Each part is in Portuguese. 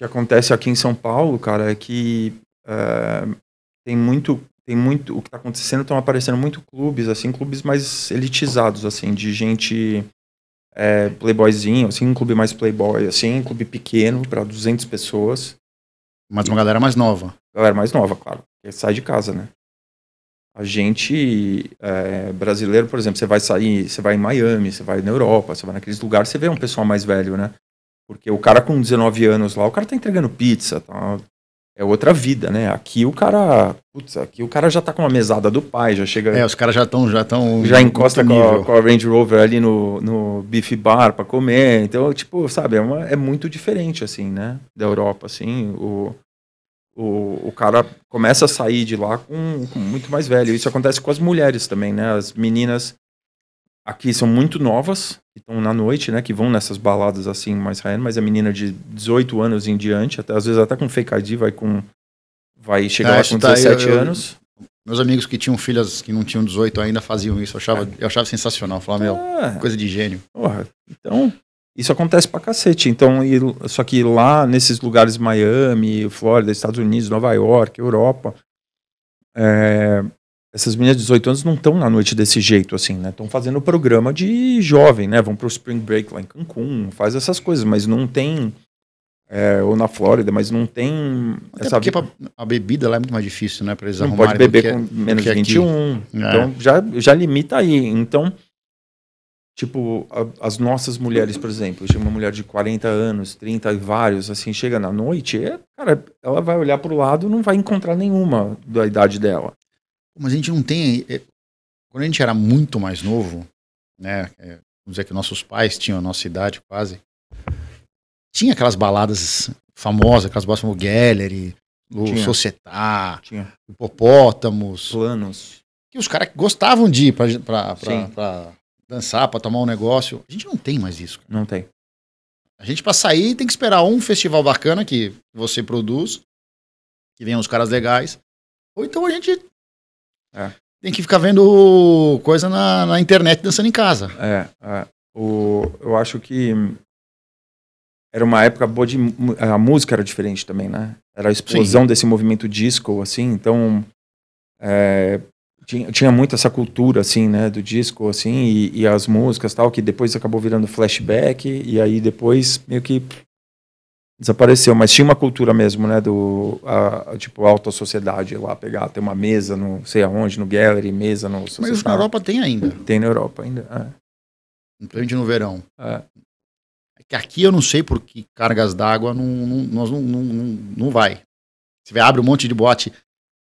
que acontece aqui em São Paulo, cara, é que é, tem muito tem muito o que está acontecendo estão aparecendo muito clubes assim clubes mais elitizados assim de gente é, playboyzinho assim um clube mais playboy assim um clube pequeno para 200 pessoas. Mas uma galera mais nova. Galera mais nova claro que sai de casa né? A gente é, brasileiro por exemplo você vai sair você vai em Miami você vai na Europa você vai naqueles lugares você vê um pessoal mais velho né porque o cara com 19 anos lá o cara tá entregando pizza tá é outra vida, né? Aqui o cara, putz, aqui o cara já tá com uma mesada do pai, já chega. É, os caras já estão já estão já encosta com a, com a, Range Rover ali no, no Beef Bar para comer. Então, tipo, sabe, é, uma, é muito diferente assim, né? Da Europa, assim, o, o, o cara começa a sair de lá com, com muito mais velho. Isso acontece com as mulheres também, né? As meninas aqui são muito novas, que estão na noite, né, que vão nessas baladas assim mais high mas a menina de 18 anos em diante, até às vezes até com fake ID vai com vai chegar é, lá com tá 17 eu, anos. meus amigos que tinham filhas que não tinham 18 ainda faziam isso, eu achava, é. eu achava sensacional, falava, meu, é. coisa de gênio. Porra, então, isso acontece pra cacete. Então, e, só que lá nesses lugares Miami, Flórida, Estados Unidos, Nova York, Europa, é, essas meninas de 18 anos não estão na noite desse jeito, assim, né? Estão fazendo programa de jovem, né? Vão pro Spring Break lá em Cancún, faz essas coisas, mas não tem. É, ou na Flórida, mas não tem. Até essa... porque a bebida lá é muito mais difícil, né? Para eles não pode beber com menos de 21. Aqui. Então é. já, já limita aí. Então, tipo, a, as nossas mulheres, por exemplo, chega uma mulher de 40 anos, 30 e vários, assim, chega na noite, é, cara, ela vai olhar pro lado não vai encontrar nenhuma da idade dela. Mas a gente não tem. É, quando a gente era muito mais novo, né? É, vamos dizer que nossos pais tinham a nossa idade quase. Tinha aquelas baladas famosas, aquelas baladas como Gallery, o tinha. Societar, tinha. Hipopótamos. Planos. Que os caras gostavam de ir pra, pra, pra, pra dançar, pra tomar um negócio. A gente não tem mais isso. Não tem. A gente, pra sair, tem que esperar um festival bacana que você produz, que venham os caras legais. Ou então a gente é. Tem que ficar vendo coisa na, na internet dançando em casa. É, é. O, eu acho que era uma época boa de. A música era diferente também, né? Era a explosão Sim. desse movimento disco, assim, então. É, tinha, tinha muito essa cultura, assim, né, do disco, assim, e, e, as músicas tal, que depois acabou virando flashback, e aí depois meio que desapareceu, mas tinha uma cultura mesmo, né, do, a, a, tipo, alta sociedade lá, pegar, ter uma mesa, não sei aonde, no gallery, mesa no... Mas isso na Europa tem ainda. Tem na Europa ainda, é. Principalmente no verão. É. é. que aqui eu não sei por que cargas d'água não, não, nós não, não, não, não vai. Você vê, abre um monte de bote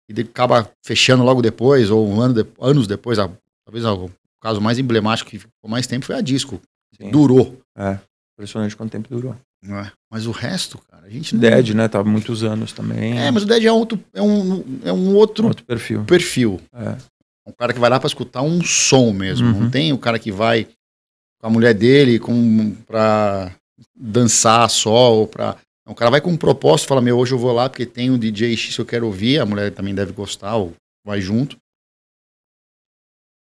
e acaba fechando logo depois, ou um ano de, anos depois, a, talvez o caso mais emblemático que ficou mais tempo foi a Disco. Sim. Durou. É, impressionante quanto tempo durou. É? Mas o resto, cara, a gente não... Dead, né? Tava muitos anos também. É, mas o Dead é, outro, é, um, é um outro, outro perfil. perfil. É. Um cara que vai lá para escutar um som mesmo. Uhum. Não tem o cara que vai com a mulher dele com, pra dançar só ou pra. O cara vai com um propósito, fala, meu, hoje eu vou lá porque tem um DJ X que eu quero ouvir, a mulher também deve gostar, ou vai junto.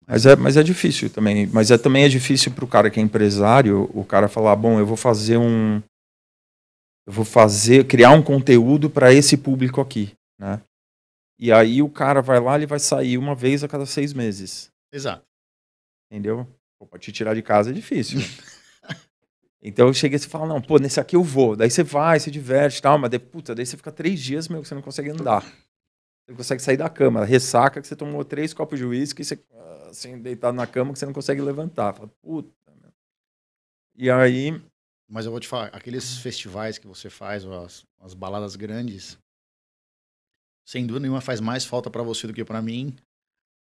Mas é, mas é difícil também. Mas é, também é difícil para o cara que é empresário, o cara falar, bom, eu vou fazer um, eu vou fazer, criar um conteúdo para esse público aqui, né? E aí o cara vai lá, ele vai sair uma vez a cada seis meses. Exato. Entendeu? Pô, pra te tirar de casa é difícil. então chega e você fala, não, pô, nesse aqui eu vou. Daí você vai, se diverte e tal, mas daí, puta, daí você fica três dias, meu, que você não consegue andar. Você não consegue sair da cama. Ressaca que você tomou três copos de uísque e você, assim, deitado na cama que você não consegue levantar. Fala, puta, meu. E aí mas eu vou te falar, aqueles festivais que você faz, as, as baladas grandes, sem dúvida nenhuma faz mais falta para você do que para mim.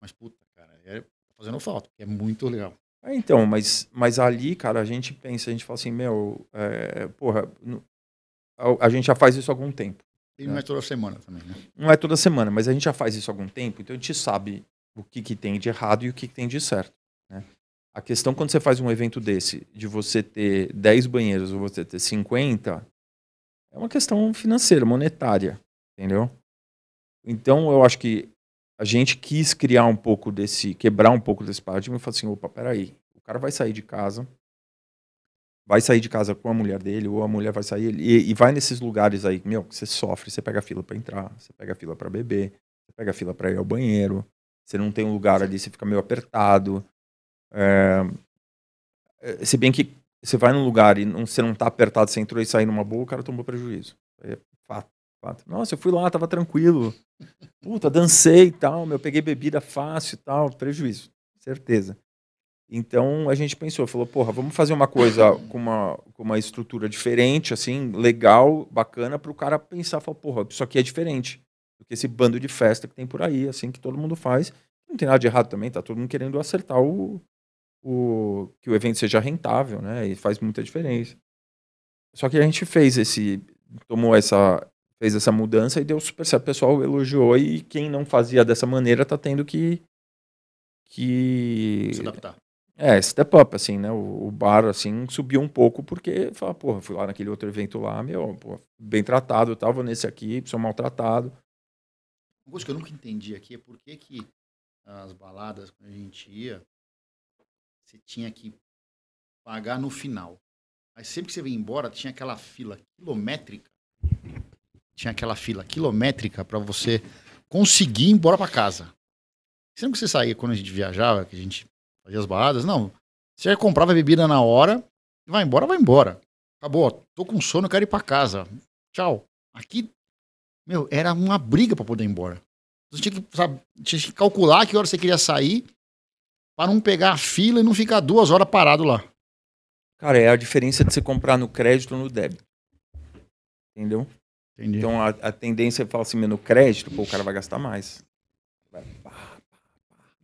Mas, puta, cara, é fazendo falta, é muito legal. É, então, mas, mas ali, cara, a gente pensa, a gente fala assim, meu, é, porra, a, a, gente já faz isso há algum tempo. E né? não é toda semana também, né? Não é toda semana, mas a gente já faz isso há algum tempo, então a gente sabe o que, que tem de errado e o que, que tem de certo. Né? A questão quando você faz um evento desse, de você ter 10 banheiros ou você ter 50, é uma questão financeira, monetária, entendeu? Então eu acho que a gente quis criar um pouco desse, quebrar um pouco desse paradigma e falar assim, opa, peraí, o cara vai sair de casa, vai sair de casa com a mulher dele, ou a mulher vai sair, e, e vai nesses lugares aí, meu, que você sofre, você pega fila para entrar, você pega fila para beber, você pega fila para ir ao banheiro, você não tem um lugar ali, você fica meio apertado. É, se bem que você vai num lugar e não, você não tá apertado, você entrou e saiu numa boa, o cara tomou prejuízo. É fato, fato. Nossa, eu fui lá, tava tranquilo. Puta, dancei e tal, meu, peguei bebida fácil e tal, prejuízo, certeza. Então a gente pensou, falou, porra, vamos fazer uma coisa com uma, com uma estrutura diferente, assim, legal, bacana, para o cara pensar, falar, porra, isso aqui é diferente do que esse bando de festa que tem por aí, assim, que todo mundo faz. Não tem nada de errado também, tá todo mundo querendo acertar o, o que o evento seja rentável, né? E faz muita diferença. Só que a gente fez esse, tomou essa, fez essa mudança e deu super certo. O pessoal elogiou e quem não fazia dessa maneira tá tendo que que se adaptar. É, step up, assim, né? O, o, bar, assim, subiu um pouco porque, fala, porra, fui lá naquele outro evento lá, meu, porra, bem tratado, eu tava nesse aqui, sou maltratado. Uma coisa que eu nunca entendi aqui é por que que as baladas, quando a gente ia, você tinha que pagar no final. Mas sempre que você ia embora, tinha aquela fila quilométrica. Tinha aquela fila quilométrica para você conseguir ir embora para casa. Sempre que você saía quando a gente viajava, que a gente fazia as baladas. Não. Você comprava bebida na hora, vai embora, vai embora. Acabou, tô com sono, quero ir pra casa. Tchau. Aqui, meu, era uma briga para poder ir embora. Você tinha que, sabe, tinha que calcular que hora você queria sair para não pegar a fila e não ficar duas horas parado lá. Cara, é a diferença de você comprar no crédito ou no débito. Entendeu? Entendi. Então a, a tendência é falar assim, no crédito, pô, o cara vai gastar mais. Vai, pá,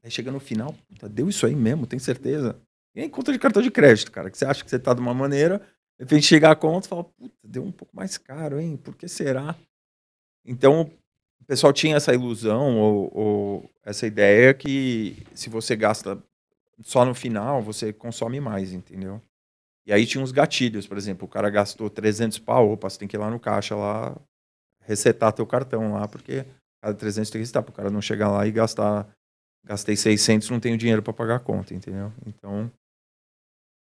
Aí chega no final, puta, deu isso aí mesmo, tem certeza? E aí, conta de cartão de crédito, cara, que você acha que você tá de uma maneira, de repente chegar a conta e fala, puta, deu um pouco mais caro, hein? Por que será? Então, o pessoal tinha essa ilusão ou, ou essa ideia que se você gasta só no final, você consome mais, entendeu? E aí tinha uns gatilhos, por exemplo, o cara gastou 300 pau, opa, você tem que ir lá no caixa lá, resetar teu cartão lá, porque cada 300 tem que estar, para o cara não chegar lá e gastar gastei 600, não tenho dinheiro para pagar a conta, entendeu? Então,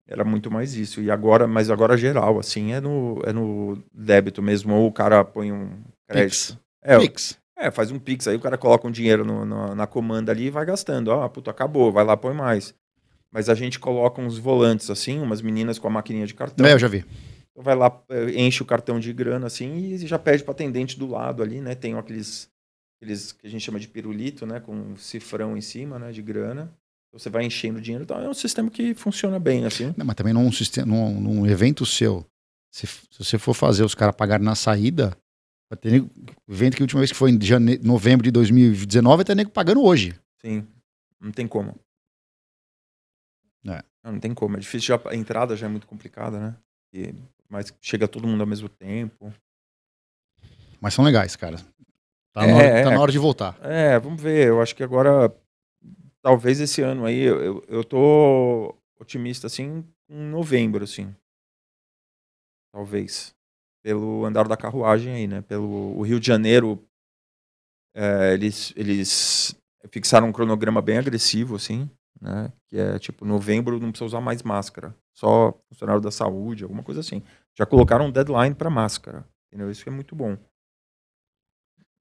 era muito mais isso. E agora, mas agora geral, assim, é no, é no débito mesmo, ou o cara põe um crédito. Pix. É, Pix. É, faz um Pix, aí o cara coloca um dinheiro no, no, na comanda ali e vai gastando. Ah, puta, acabou, vai lá, põe mais. Mas a gente coloca uns volantes, assim, umas meninas com a maquininha de cartão. É, eu já vi. Então vai lá, eh, enche o cartão de grana, assim, e já pede para atendente do lado ali, né? Tem aqueles aqueles que a gente chama de pirulito, né, com um cifrão em cima, né, de grana. Você vai enchendo dinheiro, então é um sistema que funciona bem, assim. Não, mas também num, sistema, num, num evento seu, se, se, você for fazer os caras pagarem na saída, vai ter evento que a última vez que foi em jane... novembro de 2019, vai ter nego pagando hoje. Sim, não tem como. É. Não, não tem como, é difícil, já, a entrada já é muito complicada, né? E, mas chega todo mundo ao mesmo tempo. Mas são legais, cara. Tá, na hora, é, tá na hora de voltar. É, vamos ver. Eu acho que agora, talvez esse ano aí, eu, eu, eu tô otimista, assim, em novembro, assim. Talvez. Pelo andar da carruagem aí, né? Pelo o Rio de Janeiro, é, eles, eles fixaram um cronograma bem agressivo, assim, né? Que é tipo, novembro não precisa usar mais máscara. Só funcionário da saúde, alguma coisa assim. Já colocaram um deadline para máscara. Entendeu? Isso é muito bom.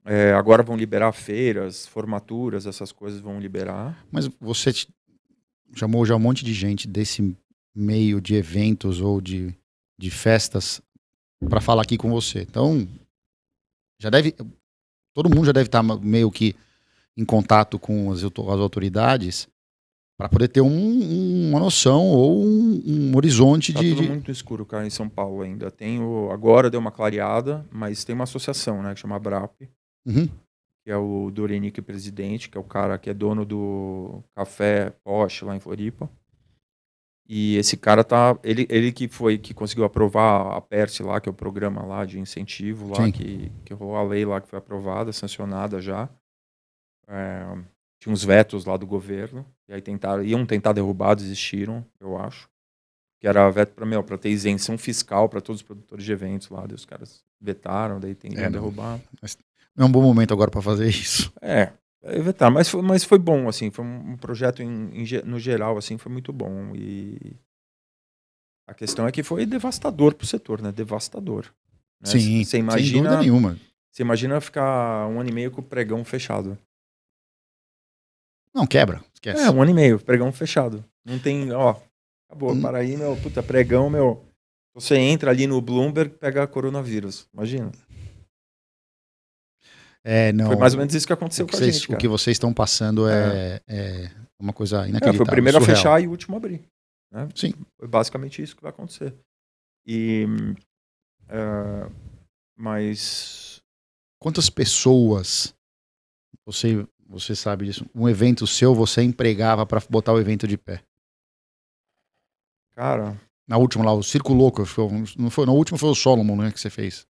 É, agora vão liberar feiras, formaturas, essas coisas vão liberar. Mas você chamou já um monte de gente desse meio de eventos ou de, de festas para falar aqui com você. Então, já deve. Todo mundo já deve estar tá meio que em contato com as, as autoridades para poder ter um, uma noção ou um, um horizonte tá de. Tudo muito escuro, cara, em São Paulo ainda. Tem o, agora deu uma clareada, mas tem uma associação, né, que chama BRAP, Uhum. Que é o Dorenique Presidente, que é o cara que é dono do Café Porsche lá em Floripa. E esse cara tá. Ele, ele que foi que conseguiu aprovar a PERS lá, que é o programa lá de incentivo lá, que, que rolou a lei lá que foi aprovada, sancionada já. É, tinha uns vetos lá do governo. E aí tentaram, iam tentar derrubar, desistiram, eu acho. Que era veto para para ter isenção fiscal para todos os produtores de eventos lá. Daí os caras vetaram, daí tentaram é, derrubar. Não é um bom momento agora para fazer isso. É, é vetar, mas foi, mas foi bom, assim, foi um projeto em, em, no geral, assim, foi muito bom. E A questão é que foi devastador pro setor, né? Devastador. Né? Sim, você imagina, sem dúvida nenhuma. Você imagina ficar um ano e meio com o pregão fechado. Não, quebra. Esquece. É, um ano e meio, pregão fechado. Não tem, ó, acabou, Hum. para aí, meu, puta, pregão, meu. Você entra ali no Bloomberg, pega coronavírus. Imagina. É, não. Foi mais ou menos isso que aconteceu o que, com a vocês, gente, o cara. que vocês estão passando é, é uma coisa É, inacreditável. foi o primeiro a surreal. fechar e o último a abrir. Né? Sim. Foi basicamente isso que vai acontecer. E. é, mas. Quantas pessoas você você sabe disso? Um evento seu você empregava para botar o evento de pé? Cara, Na última lá, o Circo Louco, foi não foi, no último foi o Solomon, né, que você fez.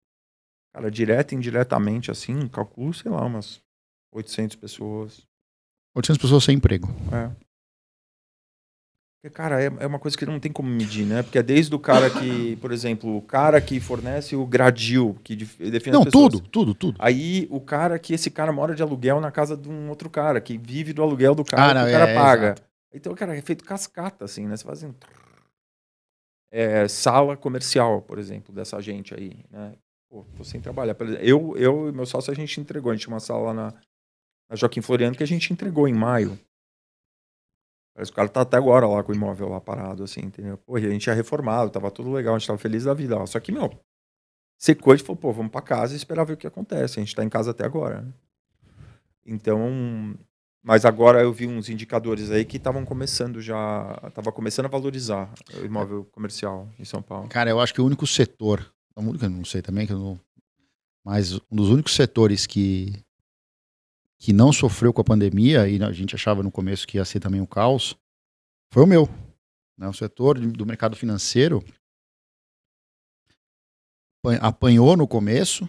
Cara, direto e indiretamente, assim, calculo, sei lá, umas 800 pessoas. 800 pessoas sem emprego. É. Porque, cara, é, é uma coisa que não tem como medir, né? Porque é desde o cara que, por exemplo, o cara que fornece o gradil, que def- define Não, as pessoas. tudo, tudo, tudo. Aí o cara que esse cara mora de aluguel na casa de um outro cara, que vive do aluguel do cara Ah, que não, o cara é, paga. exato. Então, cara, é feito cascata, assim, né? Você faz assim. É, sala comercial, por exemplo, dessa gente aí, né? Pô, tô sem trabalhar. Eu, eu e meu sócio, a gente entregou. A gente tinha uma sala lá na, na Joaquim Floriano que a gente entregou em maio. Parece que o cara tá até agora lá com o imóvel lá parado, assim, entendeu? Pô, e a gente tinha reformado, tava tudo legal, a gente tava feliz da vida. Ó. Só que, meu, secou, gente falou, pô, vamos pra casa e esperar ver o que acontece. A gente tá em casa até agora? Então, mas agora eu vi uns indicadores aí que estavam começando já, tava começando a valorizar o imóvel comercial em São Paulo. Cara, eu acho que o único setor, o único, eu não sei também, que não, mas um dos únicos setores que que não sofreu com a pandemia e a gente achava no começo que ia ser também um caos, foi o meu. Né? O setor do mercado financeiro apan- apanhou no começo,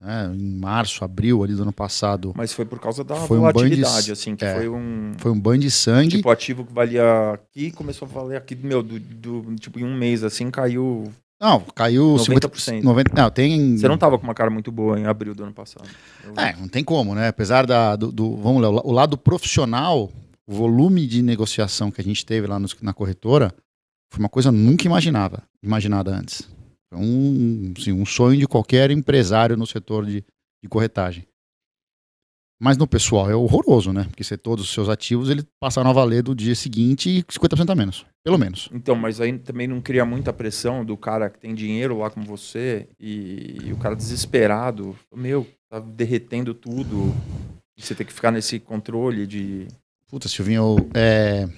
né? em março, abril ali do ano passado, Mas foi por causa da Foi um banho de- volatilidade, assim, que é. foi um foi um banho de sangue. tipo ativo que valia aqui, começou a valer aqui, meu, do, do- tipo em um mês assim caiu. Não, caiu 90%. 50%. 90, não, tem Você não tava com uma cara muito boa em abril do ano passado. Eu- É, não tem como, né? Apesar da, do, do- vamos lá, o la- o lado profissional, o volume de negociação que a gente teve lá nos- na corretora foi uma coisa nunca imaginava, imaginada antes. Foi um, assim, um sonho de qualquer empresário no setor de, de corretagem. Mas no pessoal é horroroso, né? Porque você, todos os seus ativos ele passaram a valer do dia seguinte e 50% a menos, pelo menos. Então, mas aí também não cria muita pressão do cara que tem dinheiro lá com você e, e o cara desesperado, meu, tá derretendo tudo. E você tem que ficar nesse controle de. Puta, Silvinho, é,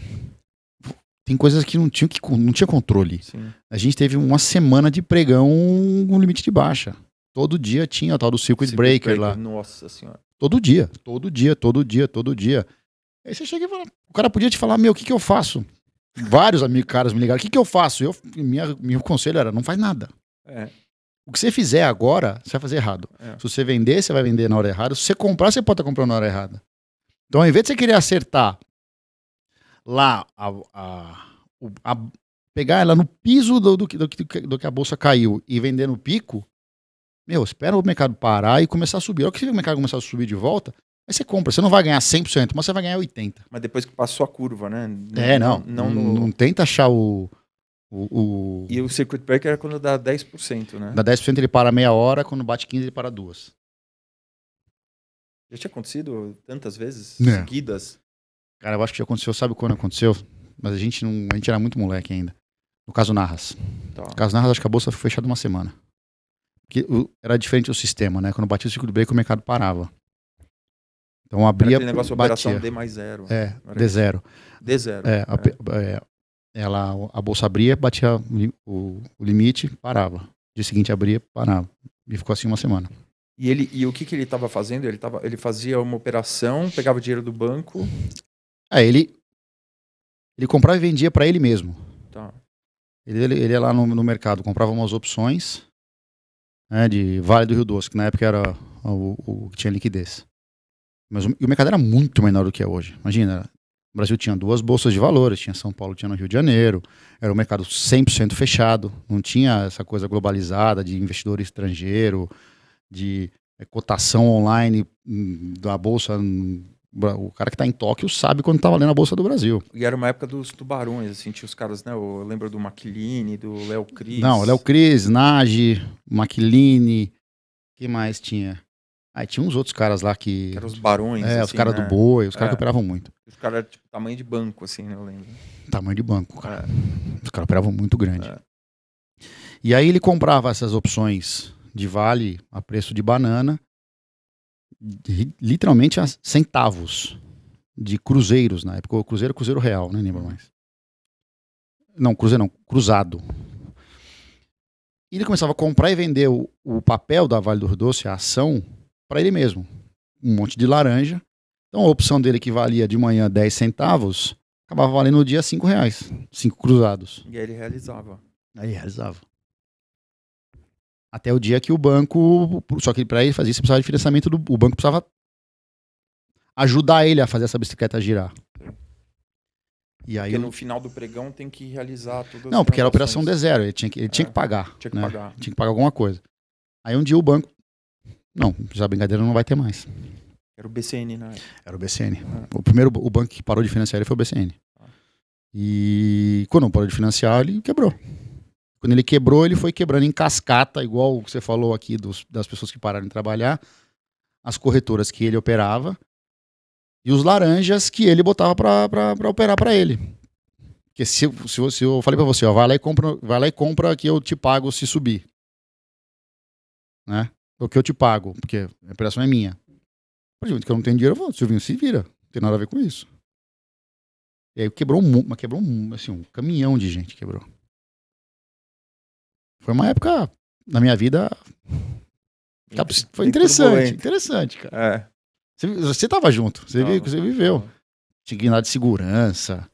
tem coisas que não tinha, que não tinha controle. Assim, A gente teve uma semana de pregão com limite de baixa. Todo dia tinha o tal do circuit, circuit breaker, lá. Nossa senhora. Todo dia, todo dia, todo dia, todo dia. Aí você chega e fala, o cara podia te falar, meu, o que que eu faço? Vários amigos caras me ligaram, o que que eu faço? Eu, minha, meu conselho era, não faz nada. É, O que você fizer agora, você vai fazer errado. É. Se você vender, você vai vender na hora errada. Se você comprar, você pode estar comprando na hora errada. Então, ao invés de você querer acertar lá, a, a- a- pegar ela no piso do, do, que- do, do que a bolsa caiu e vender no pico, meu, espera o mercado parar e começar a subir. A hora que o mercado começar a subir de volta, aí você compra. Você não vai ganhar 100%, mas você vai ganhar 80%. mas depois que passou a curva, né? É, não. Não, Não, no- não tenta achar o... o, o E o circuit breaker é quando dá 10%, né? Da 10% ele para meia hora, quando bate 15 ele para duas. Já tinha acontecido tantas vezes É. seguidas. Cara, eu acho que já aconteceu, sabe quando aconteceu? Mas a gente não. A gente era muito moleque ainda. No caso Narras. Tá. No caso Narras, acho que a bolsa foi fechada uma semana. Porque o- era diferente o sistema, né? Quando batia o ciclo de break, o mercado parava. Então Era abria. aquele negócio batia. operação D mais zero. É, era D zero. D zero. É, a, pe- é, ela, a bolsa abria, batia o o, limite, parava. Dia seguinte abria, parava. E ficou assim uma semana. E, ele, e o que, que ele estava fazendo? Ele, tava, ele fazia uma operação, pegava o dinheiro do banco. Aí ele. Ele comprava e vendia para ele mesmo. Tá. Ele, ele, ele ia lá no, no mercado, comprava umas opções né, de Vale do Rio Doce, que na época era o, o que tinha liquidez. Mas o, o mercado era muito menor do que é hoje. Imagina, o Brasil tinha duas bolsas de valores, tinha São Paulo, tinha no Rio de Janeiro, era um mercado 100% fechado, não tinha essa coisa globalizada de investidor estrangeiro, de é, cotação online hum, da bolsa hum, O cara que tá em Tóquio sabe quando tá valendo a Bolsa do Brasil. E era uma época dos tubarões, assim, tinha os caras, né? Eu lembro do Maquiline, do Léo Cris. Não, Léo Cris, Nage, Maquiline. que mais tinha? Aí tinha uns outros caras lá que. que eram os barões. É, assim, os caras né? do boi, os caras é. que operavam muito. Os caras eram tipo tamanho de banco, assim, né? Eu lembro. Tamanho de banco, cara. É. Os caras operavam muito grande. É. E aí ele comprava essas opções de vale a preço de banana literalmente a centavos de cruzeiros na época. O cruzeiro é cruzeiro real, nem lembro mais. Não, cruzeiro não, cruzado. E ele começava a comprar e vender o, o papel da Vale do Rio Doce, a ação, para ele mesmo. Um monte de laranja. Então a opção dele que valia de manhã 10 centavos, acabava valendo no dia 5 reais. 5 cruzados. E aí ele realizava. Aí realizava. Até o dia que o banco. Só que para ele fazer isso, precisava de financiamento do. O banco precisava ajudar ele a fazer essa bicicleta girar. E aí porque no final do pregão tem que realizar tudo. Não, porque era operação de zero, ele tinha que, ele é, tinha que pagar. Tinha que né? pagar. Tinha que pagar alguma coisa. Aí um dia o banco. Não, essa brincadeira não vai ter mais. Era o BCN, né? Era o BCN. Ah. O primeiro o banco que parou de financiar ele foi o BCN. Ah. E quando não parou de financiar, ele quebrou. Quando ele quebrou, ele foi quebrando em cascata, igual você falou aqui dos, das pessoas que pararam de trabalhar, as corretoras que ele operava e os laranjas que ele botava para operar para ele. Porque se, se, se, eu falei para você, ó, vai lá e compra, vai lá e compra que eu te pago se subir. Né? O que eu te pago, porque a operação é minha. Por exemplo, que eu não tenho dinheiro, eu vou, Silvinho, se vira. Não tem nada a ver com isso. E aí quebrou um, quebrou um, assim, um caminhão de gente quebrou. Foi uma época na minha vida. Foi interessante, interessante, cara. É. Você, você tava junto, você, viu, você viveu. Que ir lá de segurança.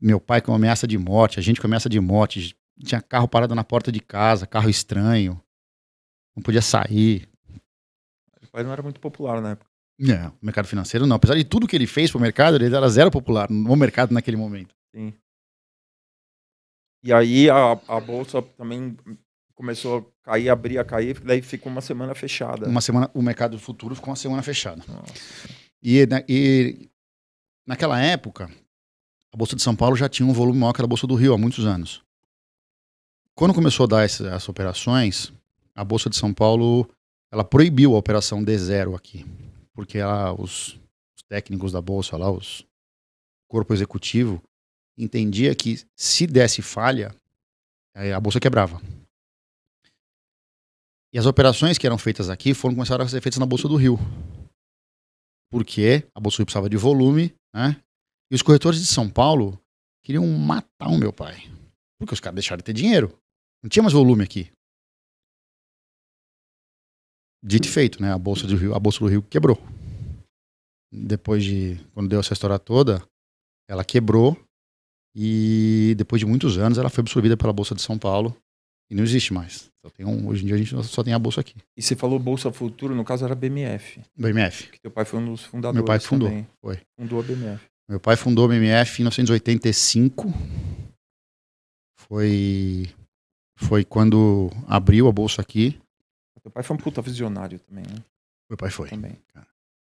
Meu pai com ameaça de morte, a gente com ameaça de morte. Tinha carro parado na porta de casa, carro estranho. Não podia sair. Meu pai não era muito popular na época. Não, mercado financeiro não. Apesar de tudo que ele fez pro mercado, ele era zero popular no mercado naquele momento. Sim. E aí a, a bolsa também começou a cair, abrir, a cair, daí ficou uma semana fechada. Uma semana, o mercado futuro ficou uma semana fechada. E, e naquela época, a Bolsa de São Paulo já tinha um volume maior que a Bolsa do Rio há muitos anos. Quando começou a dar essas, essas operações, a Bolsa de São Paulo ela proibiu a operação D0 aqui. Porque ela, os, os técnicos da Bolsa lá, os corpo executivo, entendia que se desse falha, a bolsa quebrava. E as operações que eram feitas aqui foram começaram a ser feitas na Bolsa do Rio. Porque a Bolsa do Rio precisava de volume, né? E os corretores de São Paulo queriam matar o meu pai. Porque os caras deixaram de ter dinheiro. Não tinha mais volume aqui. Dito e feito, né? A Bolsa do Rio, a Bolsa do Rio quebrou. Depois de. Quando deu essa história toda, ela quebrou e depois de muitos anos ela foi absorvida pela Bolsa de São Paulo e não existe mais. Um, hoje em dia a gente só tem a bolsa aqui. E você falou Bolsa Futuro, no caso era BMF. BMF. Que teu pai foi um dos fundadores. Meu pai fundou, também. foi. Fundou a BMF. Meu pai fundou a BMF em 1985. Foi foi quando abriu a bolsa aqui. Meu pai foi um puta visionário também, né? Meu pai foi. Também. Cara.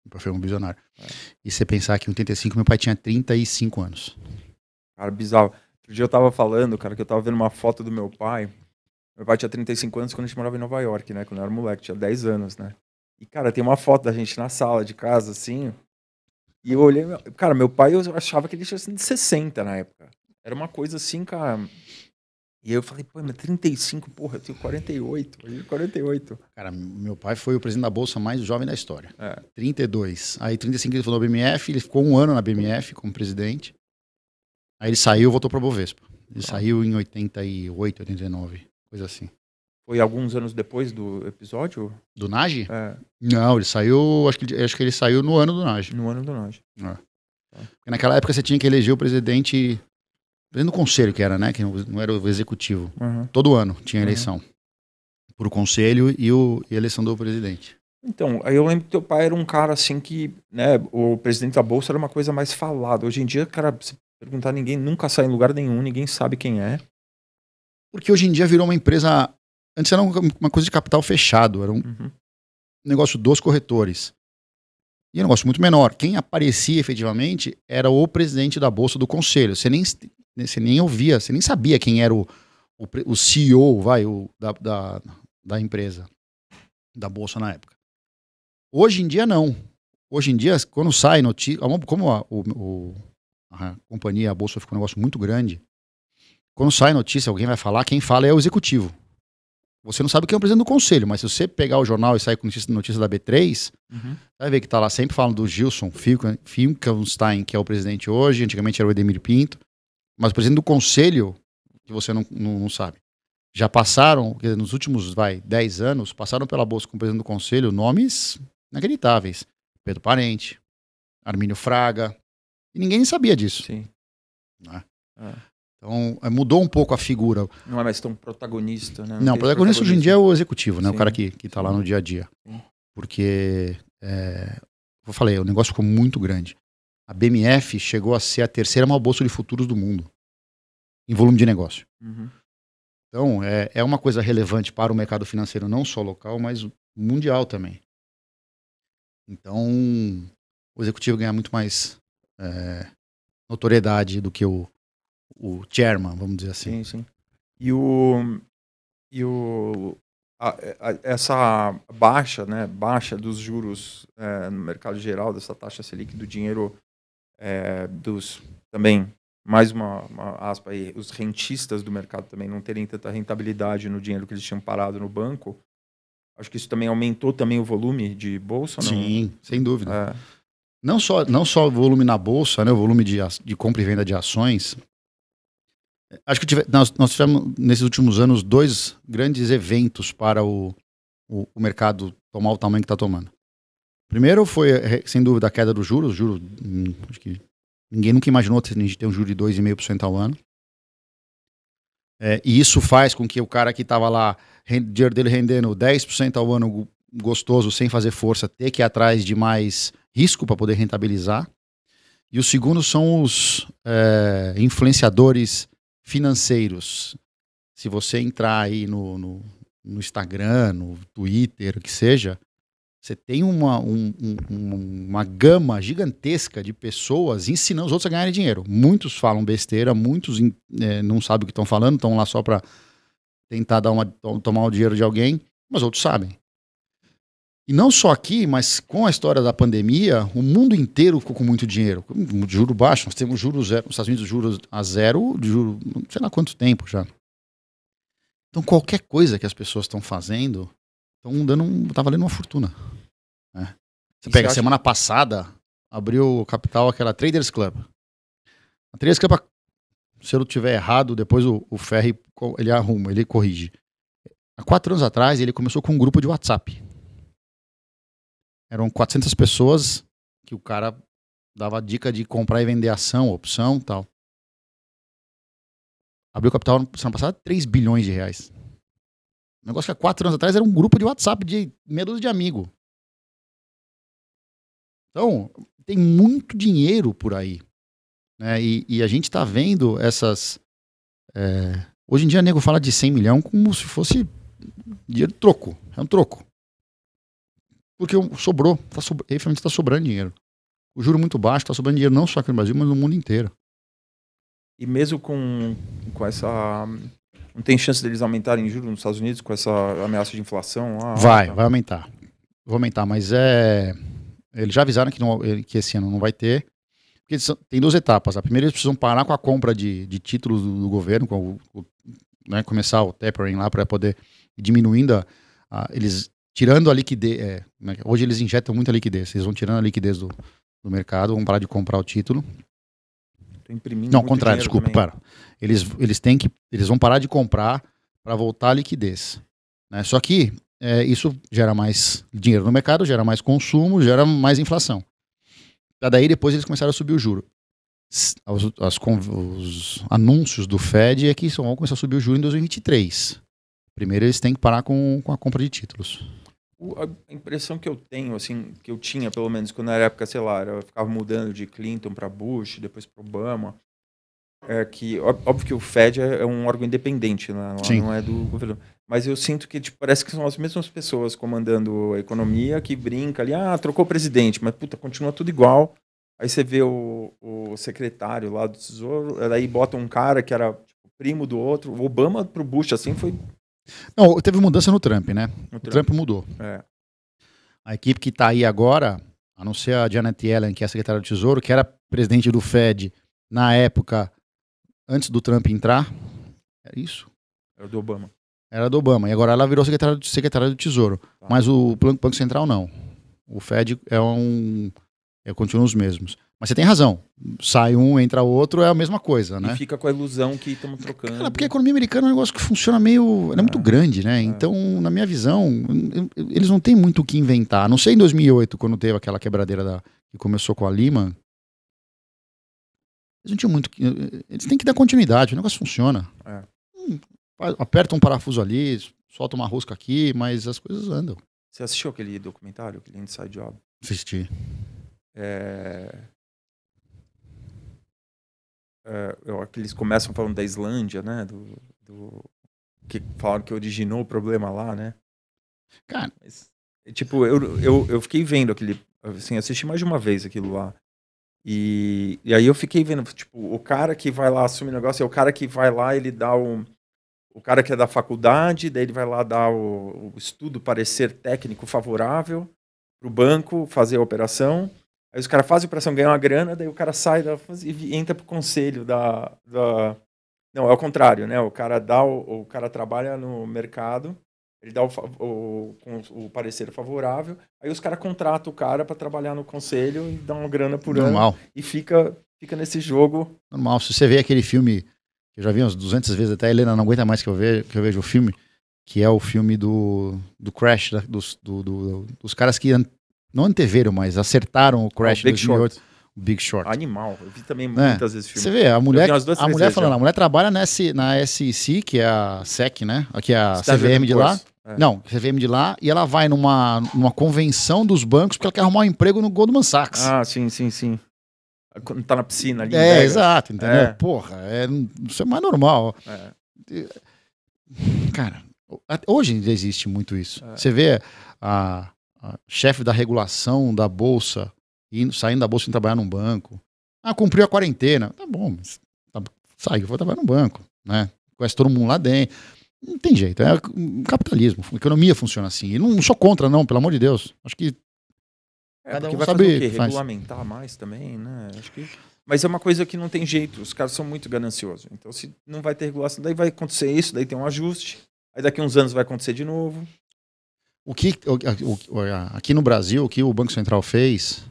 Meu pai foi um visionário. É. E você pensar que em 85 meu pai tinha 35 anos. Cara, bizarro. Outro dia eu tava falando, cara, que eu tava vendo uma foto do meu pai. Meu pai tinha 35 anos quando a gente morava em Nova York, né? Quando eu era moleque, tinha 10 anos, né? E, cara, tem uma foto da gente na sala de casa, assim. E eu olhei, cara, meu pai, eu achava que ele tinha de 60 na época. Era uma coisa assim, cara. E aí eu falei, pô, mas 35, porra, eu tenho 48. Eu tenho 48. Cara, meu pai foi o presidente da Bolsa mais jovem da história. É. 32. Aí 35 ele falou BMF, ele ficou um ano na BMF como presidente. Aí ele saiu e voltou para Bovespa. Ele ah. saiu em 88, 89, coisa assim. Foi alguns anos depois do episódio? Do Nage? É. Não, ele saiu. Acho que, acho que ele saiu no ano do Nage. No ano do Nage. É. Tá. Porque naquela época você tinha que eleger o presidente. Presidente do conselho, que era, né? Que não era o executivo. Uhum. Todo ano tinha eleição. Uhum. Por conselho e, o, e a eleição do presidente. Então, aí eu lembro que teu pai era um cara assim que, né, o presidente da bolsa era uma coisa mais falada. Hoje em dia, cara, você perguntar, ninguém nunca sai em lugar nenhum, ninguém sabe quem é. Porque hoje em dia virou uma empresa. Antes era uma coisa de capital fechado, era um uhum. negócio dos corretores. E é um negócio muito menor. Quem aparecia efetivamente era o presidente da bolsa do conselho. Você nem, você nem ouvia, você nem sabia quem era o, o, o CEO, vai, o, da, da, da empresa, da bolsa na época. Hoje em dia, não. Hoje em dia, quando sai notícia, como a, o, a companhia, a bolsa ficou um negócio muito grande, quando sai notícia, alguém vai falar, quem fala é o executivo. Você não sabe quem é o presidente do conselho, mas se você pegar o jornal e sair com notícia, notícia da B3, uhum. vai ver que tá lá sempre falando do Gilson Finkelstein, que é o presidente hoje, antigamente era o Edemir Pinto, mas o presidente do conselho, que você não, não, não sabe. Já passaram, nos últimos, vai, 10 anos, passaram pela bolsa com o presidente do conselho nomes inacreditáveis. Pedro Parente, Armínio Fraga, e ninguém sabia disso. Sim. Né? É. Então, é, mudou um pouco a figura. Não é mais tão protagonista, né? Não, não protagonista hoje em dia é o executivo, né? Sim. O cara que, que tá lá no dia a dia. Sim. Porque, é, eu falei, o negócio ficou muito grande. A BMF chegou a ser a terceira maior bolsa de futuros do mundo, em volume de negócio. Uhum. Então, é, é uma coisa relevante para o mercado financeiro, não só local, mas mundial também. Então, o executivo ganha muito mais é, notoriedade do que o, o chairman, vamos dizer assim. Sim, sim. E o. E o a, a, essa baixa, né, baixa dos juros é, no mercado geral, dessa taxa Selic do dinheiro é, dos também, mais uma, uma, aspa aí, os rentistas do mercado também não terem tanta rentabilidade no dinheiro que eles tinham parado no banco, acho que isso também aumentou também o volume de bolsa, não? Sim, sem dúvida. É. Não, só, não só o volume na bolsa, né, o volume de, de compra e venda de ações, Acho que tive, nós, nós, tivemos, nesses últimos anos, dois grandes eventos para o, o, o mercado tomar o tamanho que está tomando. Primeiro foi, sem dúvida, a queda dos juros. Juros, hum, acho que ninguém nunca imaginou a gente ter um juro de 2,5% ao ano. É, e isso faz com que o cara que estava lá, dinheiro dele rendendo 10% ao ano gostoso, sem fazer força, ter que ir atrás de mais risco para poder rentabilizar. E o segundo são os é, influenciadores financeiros. Se você entrar aí no, no, no Instagram, no Twitter, o que seja, você tem uma, um, um, uma gama gigantesca de pessoas ensinando os outros a ganharem dinheiro. Muitos falam besteira, muitos é, não sabem o que estão falando, estão lá só para tentar dar uma, tomar o dinheiro de alguém, mas outros sabem. E não só aqui, mas com a história da pandemia, o mundo inteiro ficou com muito dinheiro. Juro baixo, nós temos juros zero, nos Estados Unidos juros a zero, juro, não sei lá quanto tempo já. Então qualquer coisa que as pessoas estão fazendo, estão dando, um, tá valendo uma fortuna. Né? Você pega, você semana passada, abriu o capital aquela Traders Club. A Traders Club, se eu tiver errado, depois o, o Ferri, ele arruma, ele corrige. Há quatro anos atrás, ele começou com um grupo de WhatsApp eram 400 pessoas que o cara dava dica de comprar e vender ação, opção tal. Abriu capital no ano passado 3 bilhões de reais. O negócio que há quatro anos atrás era um grupo de WhatsApp de medo de amigo. Então, tem muito dinheiro por aí. Né? E, e a gente está vendo essas. É... Hoje em dia, nego fala de 100 milhões como se fosse dinheiro troco. É um troco. Porque sobrou, tá so, efetivamente está sobrando dinheiro. O juro muito baixo, está sobrando dinheiro não só aqui no Brasil, mas no mundo inteiro. E mesmo com, com essa. Não tem chance deles aumentarem juros nos Estados Unidos com essa ameaça de inflação? Ah, vai, tá. vai aumentar. Vai aumentar, mas é. Eles já avisaram que, não, que esse ano não vai ter. Porque tem duas etapas. A primeira, eles precisam parar com a compra de, de títulos do, do governo, com o, né, começar o tapering lá para poder ir diminuindo. A, a, eles tirando a liquidez. É, é hoje eles injetam muita liquidez. Eles vão tirando a liquidez do, do mercado, vão parar de comprar o título. Não, contrário, desculpa, para. Eles, eles têm que. Eles vão parar de comprar para voltar a liquidez. Né? Só que é, isso gera mais dinheiro no mercado, gera mais consumo, gera mais inflação. Daí depois eles começaram a subir o juro. As, as, os anúncios do Fed é que vão começar a subir o juro em 2023. Primeiro eles têm que parar com, com a compra de títulos a impressão que eu tenho, assim, que eu tinha, pelo menos quando era época, sei lá, eu ficava mudando de Clinton para Bush, depois para Obama, é que, óbvio que o Fed é, é um órgão independente, né? Não é do governo. Mas eu sinto que tipo, parece que são as mesmas pessoas comandando a economia que brinca ali, ah, trocou o presidente, mas puta, continua tudo igual. Aí você vê o, o secretário lá do Tesouro, aí bota um cara que era tipo, primo do outro. O Obama pro Bush, assim, foi. Não, teve mudança no Trump, né? No O Trump mudou. É. A equipe que está aí agora, a não ser a Janet Yellen, que é a secretária do Tesouro, que era presidente do Fed na época antes do Trump entrar, é isso? Era do Obama. Era do Obama. E agora ela virou secretária, do- secretária do Tesouro. Tá. Mas o Banco Central não. O Fed é um. É, continua os mesmos. Mas você tem razão. Sai um, entra outro, é a mesma coisa, né? E fica com a ilusão que estamos trocando. Cara, porque a economia americana é um negócio que funciona meio. Ela é muito grande, né? Então, na minha visão, eles não têm muito o que inventar. Não sei em 2008, quando teve aquela quebradeira da, que começou com a Lehman. Eles não tinham muito. que- Eles têm que dar continuidade, o negócio funciona. É. Hum, aperta um parafuso ali, solta uma rosca aqui, mas as coisas andam. Você assistiu aquele documentário, aquele Inside Job? Assistir. É... É, eu- que eles começam falando da Islândia, né? Do, do- Que falaram que originou o problema lá, né? Cara, Mas, é, tipo, eu, eu, eu fiquei vendo aquele. Assim, assisti mais de uma vez aquilo lá. E, e aí eu fiquei vendo, tipo, o cara que vai lá assumir o negócio é o cara que vai lá, ele dá o. O cara que é da faculdade, daí ele vai lá dar o, o estudo, parecer técnico favorável pro banco fazer a operação. Aí os caras fazem a operação, ganham uma grana, daí o cara sai da, e entra pro conselho da, da. Não, é o contrário, né? O cara dá o, o cara trabalha no mercado, ele dá o, o, o parecer favorável, aí os caras contratam o cara para trabalhar no conselho e dá uma grana por ano normal. e fica, fica nesse jogo. Normal. Se você vê aquele filme, que eu já vi umas 200 vezes, até a Helena não aguenta mais que eu veja, que eu veja o filme, que é o filme do, do Crash, da- dos, do- do- dos caras que não anteveram, mas acertaram o Crash o em Big 2008, Short. o Big Short. Animal. Eu vi também É. muitas vezes Você filme. vê, a mulher, duas, a mulher vezes falando, já. a mulher trabalha na, S, na SEC, que é a SEC, né? Aqui é a CVM de lá. É. Não, CVM de lá, e ela vai numa, numa convenção dos bancos porque ela quer arrumar um emprego no Goldman Sachs. Ah, sim, sim, sim. Quando tá na piscina ali. é, Vegas. exato, entendeu? É. Porra, é, isso é mais normal. É. Cara, hoje ainda existe muito isso. É. Você vê a chefe da regulação da bolsa indo, saindo da bolsa e trabalhar num banco. Ah, cumpriu a quarentena. Tá bom, mas tá, saiu, foi trabalhar num banco, né? Conhece todo mundo lá dentro. Não tem jeito, é capitalismo. A economia funciona assim. E não, sou contra, não, pelo amor de Deus. Acho que É, Cada um vai sabe fazer. Regulamentar mais também, né? Acho que... Mas é uma coisa que não tem jeito. Os caras são muito gananciosos. Então, se não vai ter regulação, daí vai acontecer isso, daí tem um ajuste. Aí daqui uns anos vai acontecer de novo. O que o- o- aqui no Brasil, o que o Banco Central fez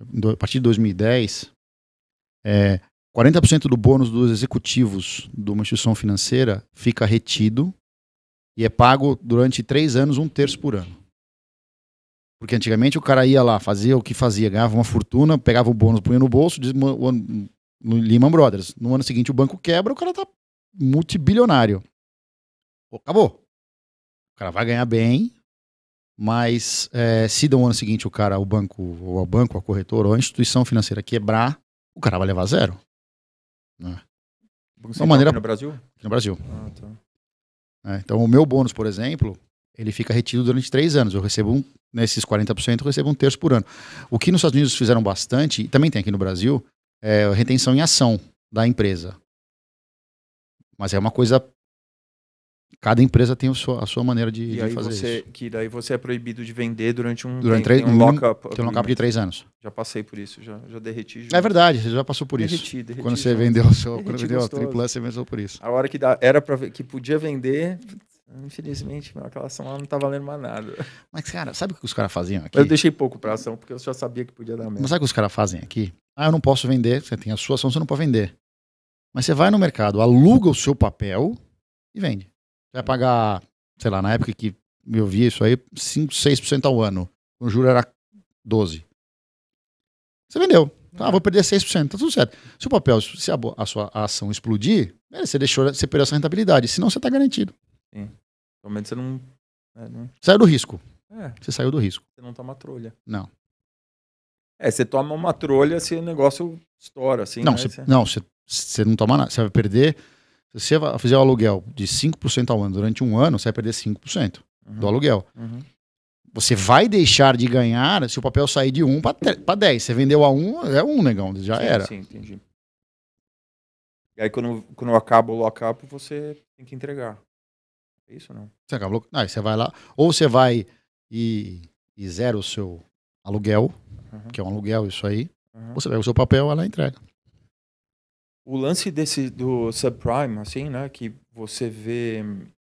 a partir de 2010 é 40% do bônus dos executivos de uma instituição financeira fica retido e é pago durante três anos, um terço por ano. Porque antigamente o cara ia lá, fazia o que fazia, ganhava uma fortuna, pegava o bônus, punha no bolso, diz, no Lehman Brothers. No ano seguinte o banco quebra, o cara tá multibilionário. Pô, acabou. O cara vai ganhar bem, mas é, se no ano seguinte o cara, o banco, ou o banco, a corretora, ou a instituição financeira quebrar, o cara vai levar zero Banco Uma Central maneira- aqui no Brasil? aqui no Brasil. Ah, tá. né? Então, o meu bônus, por exemplo, ele fica retido durante três anos. Eu recebo um, nesses 40%, eu recebo um terço por ano. O que nos Estados Unidos fizeram bastante, e também tem aqui no Brasil, é a retenção em ação da empresa. Mas é uma coisa. Cada empresa tem a sua, a sua maneira de, de fazer você, isso. que daí você é proibido de vender durante um Durante tem, três- um lock-up. Tem um lock-up de três anos. Já passei por isso, já, já derreti. Já. É verdade, você já passou por isso. Derreti, derreti Quando você junto. vendeu o seu, quando Derreti vendeu a gostoso. tripla, você vendeu por isso. A hora que dá, era para que podia vender, infelizmente, aquela ação lá não tá valendo mais nada. Mas, cara, sabe o que os caras faziam aqui? Eu deixei pouco pra ação, porque eu já sabia que podia dar Mas merda. sabe o que os caras fazem aqui? Ah, eu não posso vender. Você tem a sua ação, você não pode vender. Mas você vai no mercado, aluga o seu papel e vende. Você vai pagar, sei lá, na época que eu vi isso aí, 5, 6% ao ano. O juro era 12%. Você vendeu. Ah, vou perder 6%. Tá tudo certo. Se o papel, se a, a sua ação explodir, beleza, você deixou, você perdeu essa rentabilidade. Senão você tá garantido. Pelo menos você não. É, não- Saiu do risco. é, Você saiu do risco. você não toma trolha. Não. É, você toma uma trolha se o negócio estoura, assim. não, né? Você- não você, você não toma nada. Você vai perder. Se você fizer o aluguel de 5% ao ano durante um ano, você vai perder 5% uhum. do aluguel. Uhum. Você vai deixar de ganhar se o papel sair de 1 para 10. Você vendeu a 1, é 1, negão. Já sim, era. Sim, entendi. E aí, quando, quando acaba o lock-up, você tem que entregar. É isso não? Você acaba. Aí você vai lá. Ou você vai e, e zera o seu aluguel, uhum. que é um aluguel, isso aí. Uhum. Ou você pega o seu papel, ela entrega. O lance desse do subprime, assim, né, que você vê,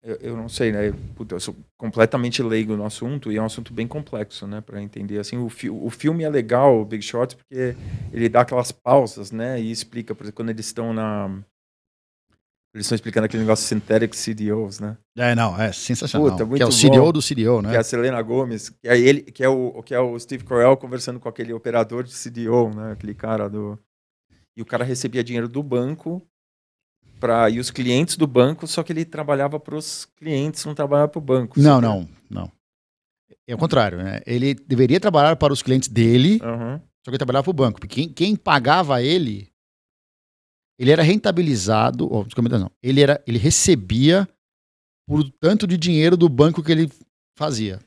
eu, eu não sei, né, puta, eu sou completamente leigo no assunto e é um assunto bem complexo, né, para entender. Assim, o, fi o filme é legal, o Big Short, porque ele dá aquelas pausas, né, e explica, por exemplo, quando eles estão na eles estão explicando aquele negócio Synthetic CDOs, né? É, não, é sensacional. Puta, que é o CDO bom, do CDO, né? Que é a Selena Gomes, que é ele, que é o que é o Steve Carell conversando com aquele operador de CDO, né? Aquele cara do e o cara recebia dinheiro do banco para e os clientes do banco, só que ele trabalhava para os clientes, não trabalhava para o banco. Não, não, não. É o contrário, né? Ele deveria trabalhar para os clientes dele, uhum. só que ele trabalhava para o banco. Porque quem, quem pagava ele ele era rentabilizado, ou, não, ele, era, ele recebia por tanto de dinheiro do banco que ele fazia.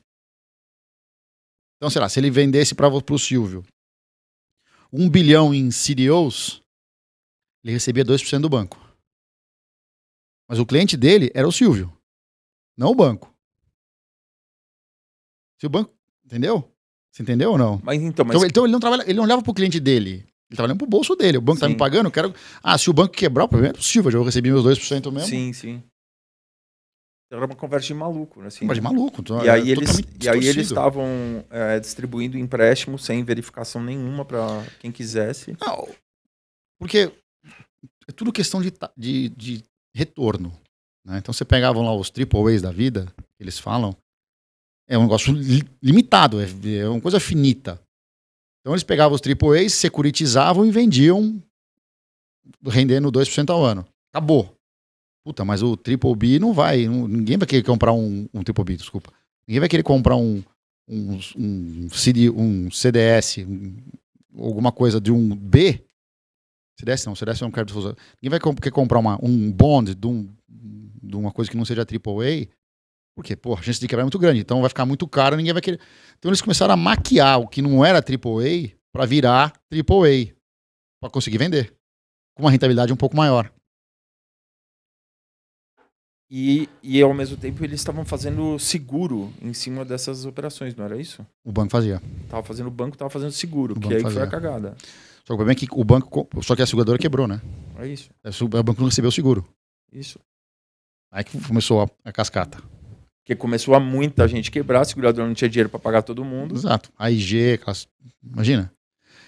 Então, sei lá, se ele vendesse para o Silvio um bilhão em CDOs, ele recebia 2% do banco. Mas o cliente dele era o Silvio, não o banco. Se o banco. Entendeu? Você entendeu ou não? Mas então, mas... então, então ele não trabalha, ele não olhava pro cliente dele. Ele tá olhando pro bolso dele. O banco sim. tá me pagando, eu quero. Ah, se o banco quebrar, o problema é possível, eu já recebi meus 2% mesmo. Sim, sim. Era uma conversa de maluco, né? Assim, conversa de maluco. Então e, aí eles, e aí eles estavam é, distribuindo empréstimos sem verificação nenhuma para quem quisesse. Não, porque é tudo questão de, de, de retorno. Né? Então você pegavam lá os triple A's da vida, eles falam, é um negócio li limitado, é, é uma coisa finita. Então eles pegavam os AAAs, securitizavam e vendiam, rendendo 2% ao ano. Acabou. Puta, mas o Triple B não vai. Não, ninguém vai querer comprar um, um Triple B, desculpa. Ninguém vai querer comprar um, um, um, CD, um CDS, um, alguma coisa de um B. CDS não, CDS é um crédito difusor. Ninguém vai querer comprar uma, um bond de, um, de uma coisa que não seja AAA porque, pô, a chance de quebrar é muito grande, então vai ficar muito caro, ninguém vai querer. Então eles começaram a maquiar o que não era AAA para virar AAA, para conseguir vender, com uma rentabilidade um pouco maior. E, e ao mesmo tempo eles estavam fazendo seguro em cima dessas operações, não era isso? O banco fazia. Tava fazendo o banco, tava fazendo seguro, o que aí fazia. foi a cagada. Só que o problema é que o banco, só que a seguradora quebrou, né? É isso. O banco não recebeu o seguro. Isso. Aí que começou a, a cascata. Porque começou a muita gente quebrar, a seguradora não tinha dinheiro para pagar todo mundo. Exato. A IG, aquelas, imagina.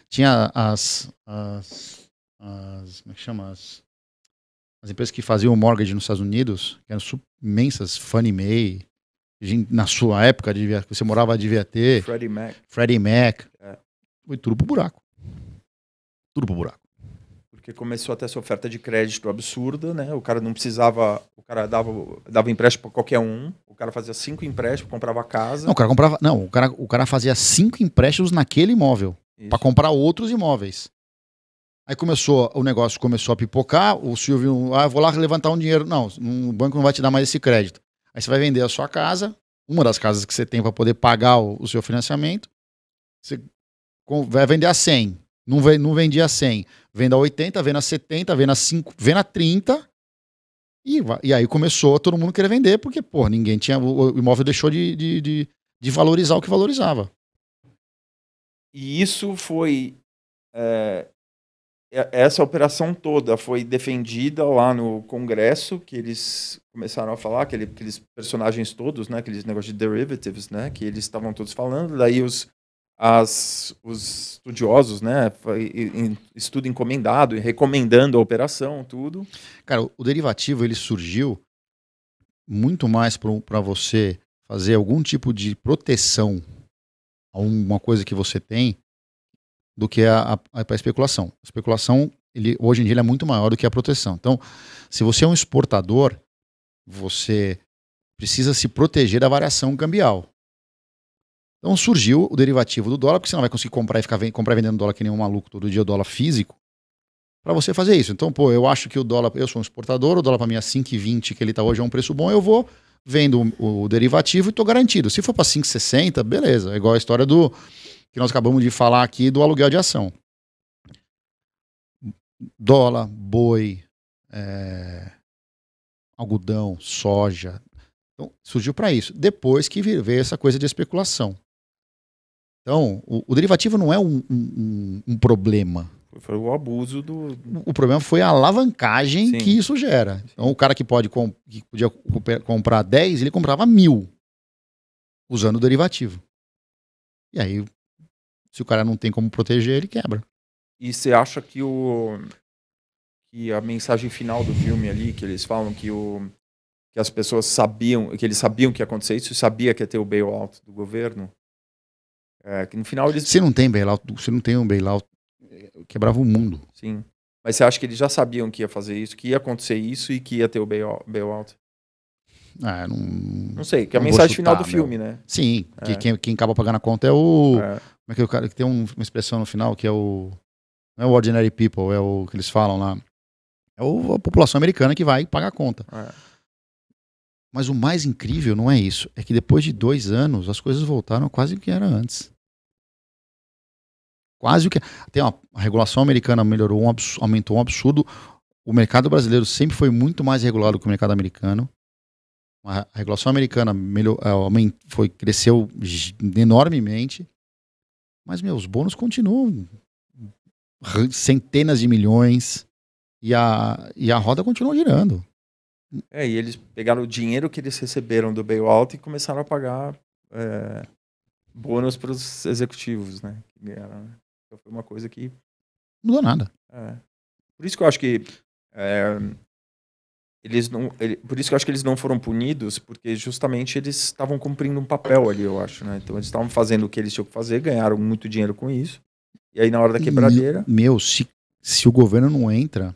Tinha as, as, as. Como é que chama? As, as empresas que faziam o mortgage nos Estados Unidos, que eram imensas, Fannie Mae. Na sua época, devia, você morava, devia ter. Freddie Mac. Freddie Mac. É. Foi tudo pro buraco. Tudo pro buraco porque começou a ter essa oferta de crédito absurda, né? O cara não precisava, o cara dava, dava empréstimo para qualquer um, o cara fazia cinco empréstimos, comprava casa. Não, o cara comprava, não, o cara, o cara fazia cinco empréstimos naquele imóvel para comprar outros imóveis. Aí começou, o negócio começou a pipocar, o Silvio, ah, vou lá levantar um dinheiro. Não, o banco não vai te dar mais esse crédito. Aí você vai vender a sua casa, uma das casas que você tem para poder pagar o, o seu financiamento, você vai vender a 100 não, não vendia 100, vende a 80, vende a 70, vende a 5, vende a 30. E, e aí começou todo mundo querer vender, porque, pô, ninguém tinha. O, o imóvel deixou de, de, de, de, valorizar o que valorizava. E isso foi. É, essa operação toda foi defendida lá no Congresso, que eles começaram a falar, aquele, aqueles personagens todos, né, aqueles negócios de derivatives, né, que eles estavam todos falando, daí os, as, os estudiosos, né, estudo encomendado, recomendando a operação, tudo. Cara, o derivativo ele surgiu muito mais para você fazer algum tipo de proteção a uma coisa que você tem do que a, a, a especulação. A especulação, ele, hoje em dia, é muito maior do que a proteção. Então, se você é um exportador, você precisa se proteger da variação cambial. Então surgiu o derivativo do dólar, porque você não vai conseguir comprar e ficar comprar e vendendo dólar que nem um maluco todo dia, o dólar físico. para você fazer isso. Então, pô, eu acho que o dólar, eu sou um exportador, o dólar para mim é 5,20, que ele está hoje é um preço bom, eu vou vendo o, o derivativo e estou garantido. Se for para 5,60, beleza. É igual a história do que nós acabamos de falar aqui do aluguel de ação. Dólar, boi, é, algodão, soja. Então, surgiu para isso. Depois que veio essa coisa de especulação. Então, o, o derivativo não é um, um, um problema. Foi o abuso do. O problema foi a alavancagem Sim. que isso gera. Então, o cara que, pode com, que podia comprar 10, ele comprava mil usando o derivativo. E aí, se o cara não tem como proteger, ele quebra. E você acha que o que a mensagem final do filme ali, que eles falam que o que as pessoas sabiam, que eles sabiam que ia acontecer isso, sabia que ia ter o bailout do governo, é, que no final eles... Se não tem bailout, se não tem um bailout, quebrava o mundo. Sim. Mas você acha que eles já sabiam que ia fazer isso, que ia acontecer isso e que ia ter o bailout? Ah, não, não sei, que é a mensagem chutar, final do filme, né? Sim, é. que quem, quem acaba pagando a conta é o. É. Como é que o cara que tem um, uma expressão no final que é o. Não é o ordinary people, é o que eles falam lá. É o, a população americana que vai pagar a conta. É. Mas o mais incrível não é isso, é que depois de dois anos as coisas voltaram quase o que era antes. Quase o que. Tem uma, a regulação americana melhorou, um aumentou um absurdo. O mercado brasileiro sempre foi muito mais regulado que o mercado americano. A regulação americana melhor, é, foi, cresceu enormemente. Mas, meus bônus continuam centenas de milhões e a, e a roda continua girando. É, e eles pegaram o dinheiro que eles receberam do bailout e começaram a pagar é, bônus para os executivos, né? Que ganharam, né? Foi uma coisa que. Mudou nada. É. Por isso que eu acho que. É, eles não, ele, por isso que eu acho que eles não foram punidos, porque justamente eles estavam cumprindo um papel ali, eu acho, né? Então eles estavam fazendo o que eles tinham que fazer, ganharam muito dinheiro com isso. E aí na hora da quebradeira. Meu, se, se o governo não entra,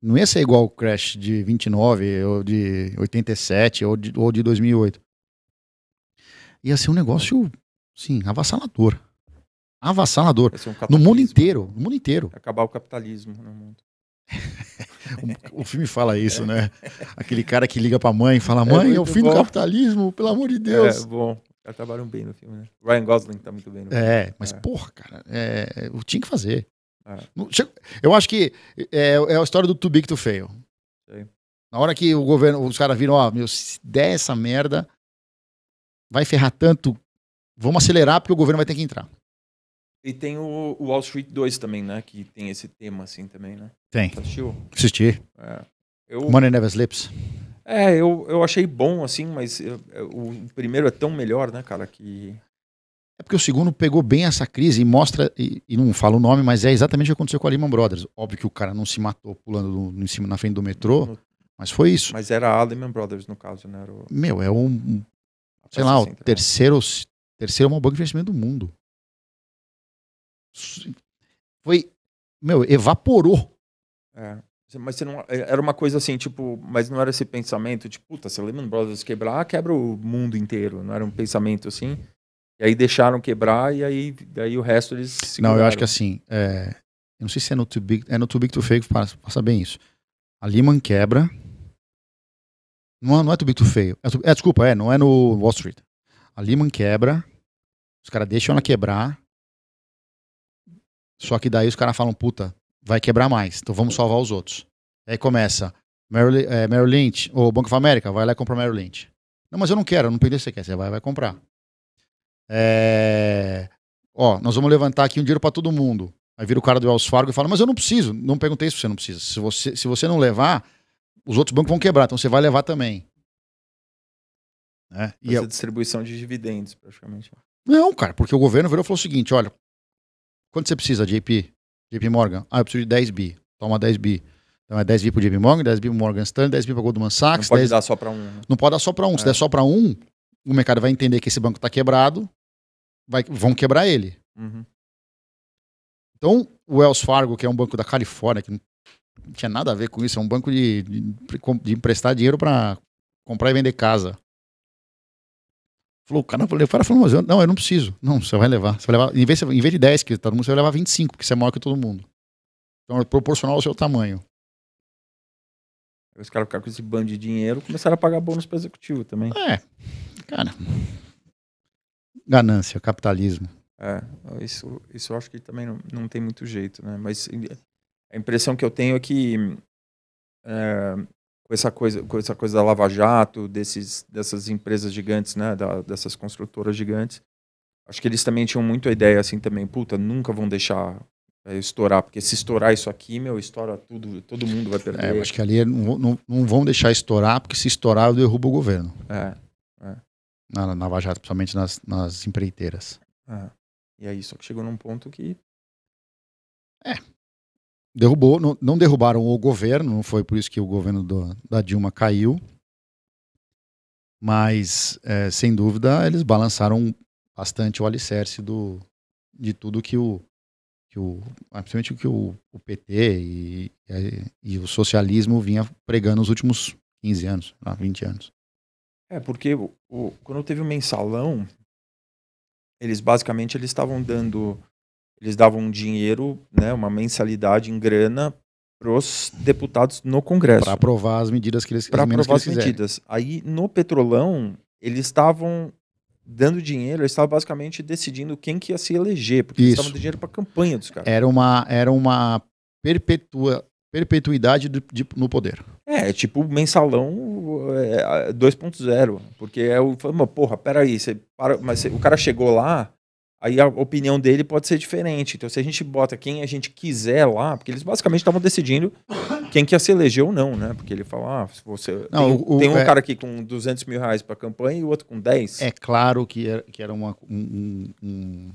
não ia ser igual o crash de 29, ou de 87, ou de, ou de 2008. Ia ser um negócio, sim, avassalador. Avassalador. Um no mundo inteiro. No mundo inteiro. Acabar o capitalismo no mundo. o, o, filme fala isso, né? Aquele cara que liga pra mãe e fala: é Mãe, é, é o fim bom. do capitalismo, pelo amor de Deus. É, bom. Já trabalham bem no filme, né? Ryan Gosling tá muito bem no filme. É, mas é. porra, cara, é, eu tinha que fazer. É. Eu acho que é, é a história do too big to fail. Sei. Na hora que o governo, os caras viram, ó, meu, se der essa merda, vai ferrar tanto, vamos acelerar porque o governo vai ter que entrar. E tem o, o, Wall Street 2 também, né? Que tem esse tema assim também, né? Tem. Você assistiu? Assisti. É. Eu... Money Never Slips. É, eu, eu achei bom, assim, mas eu, eu, o primeiro é tão melhor, né, cara, que... É porque o segundo pegou bem essa crise e mostra, e, e, não fala o nome, mas é exatamente o que aconteceu com a Lehman Brothers. Óbvio que o cara não se matou pulando no, em cima, na frente do metrô, no, mas foi isso. Mas era a Lehman Brothers, no caso, né? O... Meu, é um, sei lá, o terceiro, terceiro maior banco de investimento do mundo. Foi, meu, evaporou. É. Mas você não, é, era uma coisa assim, tipo, mas não era esse pensamento, tipo, puta, se a Lehman Brothers quebrar, quebra o mundo inteiro. Não era um pensamento assim. E aí deixaram quebrar e aí daí o resto eles. Não, eu acho que assim, é, eu não sei se é no Too Big, é no Too Big to Fake, passa, passa bem isso. A Lehman quebra. Não, não é Too Big to Fail. É, é, desculpa, é, não é no Wall Street. A Lehman quebra, os caras deixam ela quebrar. Só que daí os caras falam, puta, vai quebrar mais. Então vamos salvar os outros. Aí começa Merrill, é, Merrill Lynch, ou Banco of America, vai lá e compra Merrill Lynch. Não, mas eu não quero, eu não perdi o que você quer. Você vai, vai comprar. É... Ó, nós vamos levantar aqui um dinheiro para todo mundo. Aí vira o cara do Wells Fargo e fala, mas eu não preciso. Não perguntei se você não precisa. Se você, se você não levar, os outros bancos vão quebrar, então você vai levar também. É, e a distribuição de dividendos, praticamente. Não, cara, porque o governo virou e falou o seguinte: olha, quanto você precisa, JP? JP Morgan. Ah, eu preciso de 10 bi. Toma 10 bi. Então é 10 bi pro JP Morgan, 10 bi pro Morgan Stanley, 10 bi pro Goldman Sachs. Não pode 10... dar só para um. Né? Não pode dar só para um. É. Se der só para um, o mercado vai entender que esse banco está quebrado, vai... vão quebrar ele. Uhum. Então, o Wells Fargo, que é um banco da Califórnia, que não tinha nada a ver com isso, é um banco de, de, de emprestar dinheiro para comprar e vender casa. Falou, o cara, o cara falou, mas eu, não, eu não preciso. Não, você vai levar. Você vai levar em, vez, em vez de 10 que todo mundo, você vai levar 25, porque você é maior que todo mundo. Então é proporcional ao seu tamanho. Os caras ficaram com esse bando de dinheiro começaram a pagar bônus para executivo também. É, cara. Ganância, capitalismo. É, isso, isso eu acho que também não, não tem muito jeito, né? Mas a impressão que eu tenho é que é, com essa coisa, com essa coisa da Lava Jato, desses, dessas empresas gigantes, né? Da, dessas construtoras gigantes, acho que eles também tinham muito a ideia assim também, puta, nunca vão deixar é, estourar, porque se estourar isso aqui, meu, estoura tudo, todo mundo vai perder. É, acho que ali não, não, não, vão deixar estourar, porque se estourar, eu derrubo o governo. É. é. Na, na Lava Jato, principalmente nas, nas empreiteiras. É. E aí, só que chegou num ponto que. É. Derrubou, não, não derrubaram o governo, não foi por isso que o governo do, da Dilma caiu. Mas, é, sem dúvida, eles balançaram bastante o alicerce do, de tudo que o, que o principalmente o que o, o PT e, e, e, o socialismo vinha pregando nos últimos 15 anos, 20 anos. É, porque o, o, quando teve o mensalão, eles basicamente eles estavam dando eles davam dinheiro, né, uma mensalidade em grana para os deputados no Congresso. Para aprovar as medidas que eles Para aprovar as medidas. Aí no Petrolão, eles estavam dando dinheiro, eles estavam basicamente decidindo quem que ia se eleger, porque Isso. eles estavam dando dinheiro para a campanha dos caras. Era uma, era uma perpetua, perpetuidade do, de, no poder. É, tipo mensalão é, 2.0, porque é o. Porra, peraí, você para, mas o cara chegou lá, aí a opinião dele pode ser diferente. Então, se a gente bota quem a gente quiser lá, porque eles basicamente estavam decidindo quem que ia se eleger ou não, né? Porque ele fala, ah, se você. Não, tem, o, tem, um é... cara aqui com 200 mil reais para campanha e o outro com 10. É claro que era, que era uma, um, um,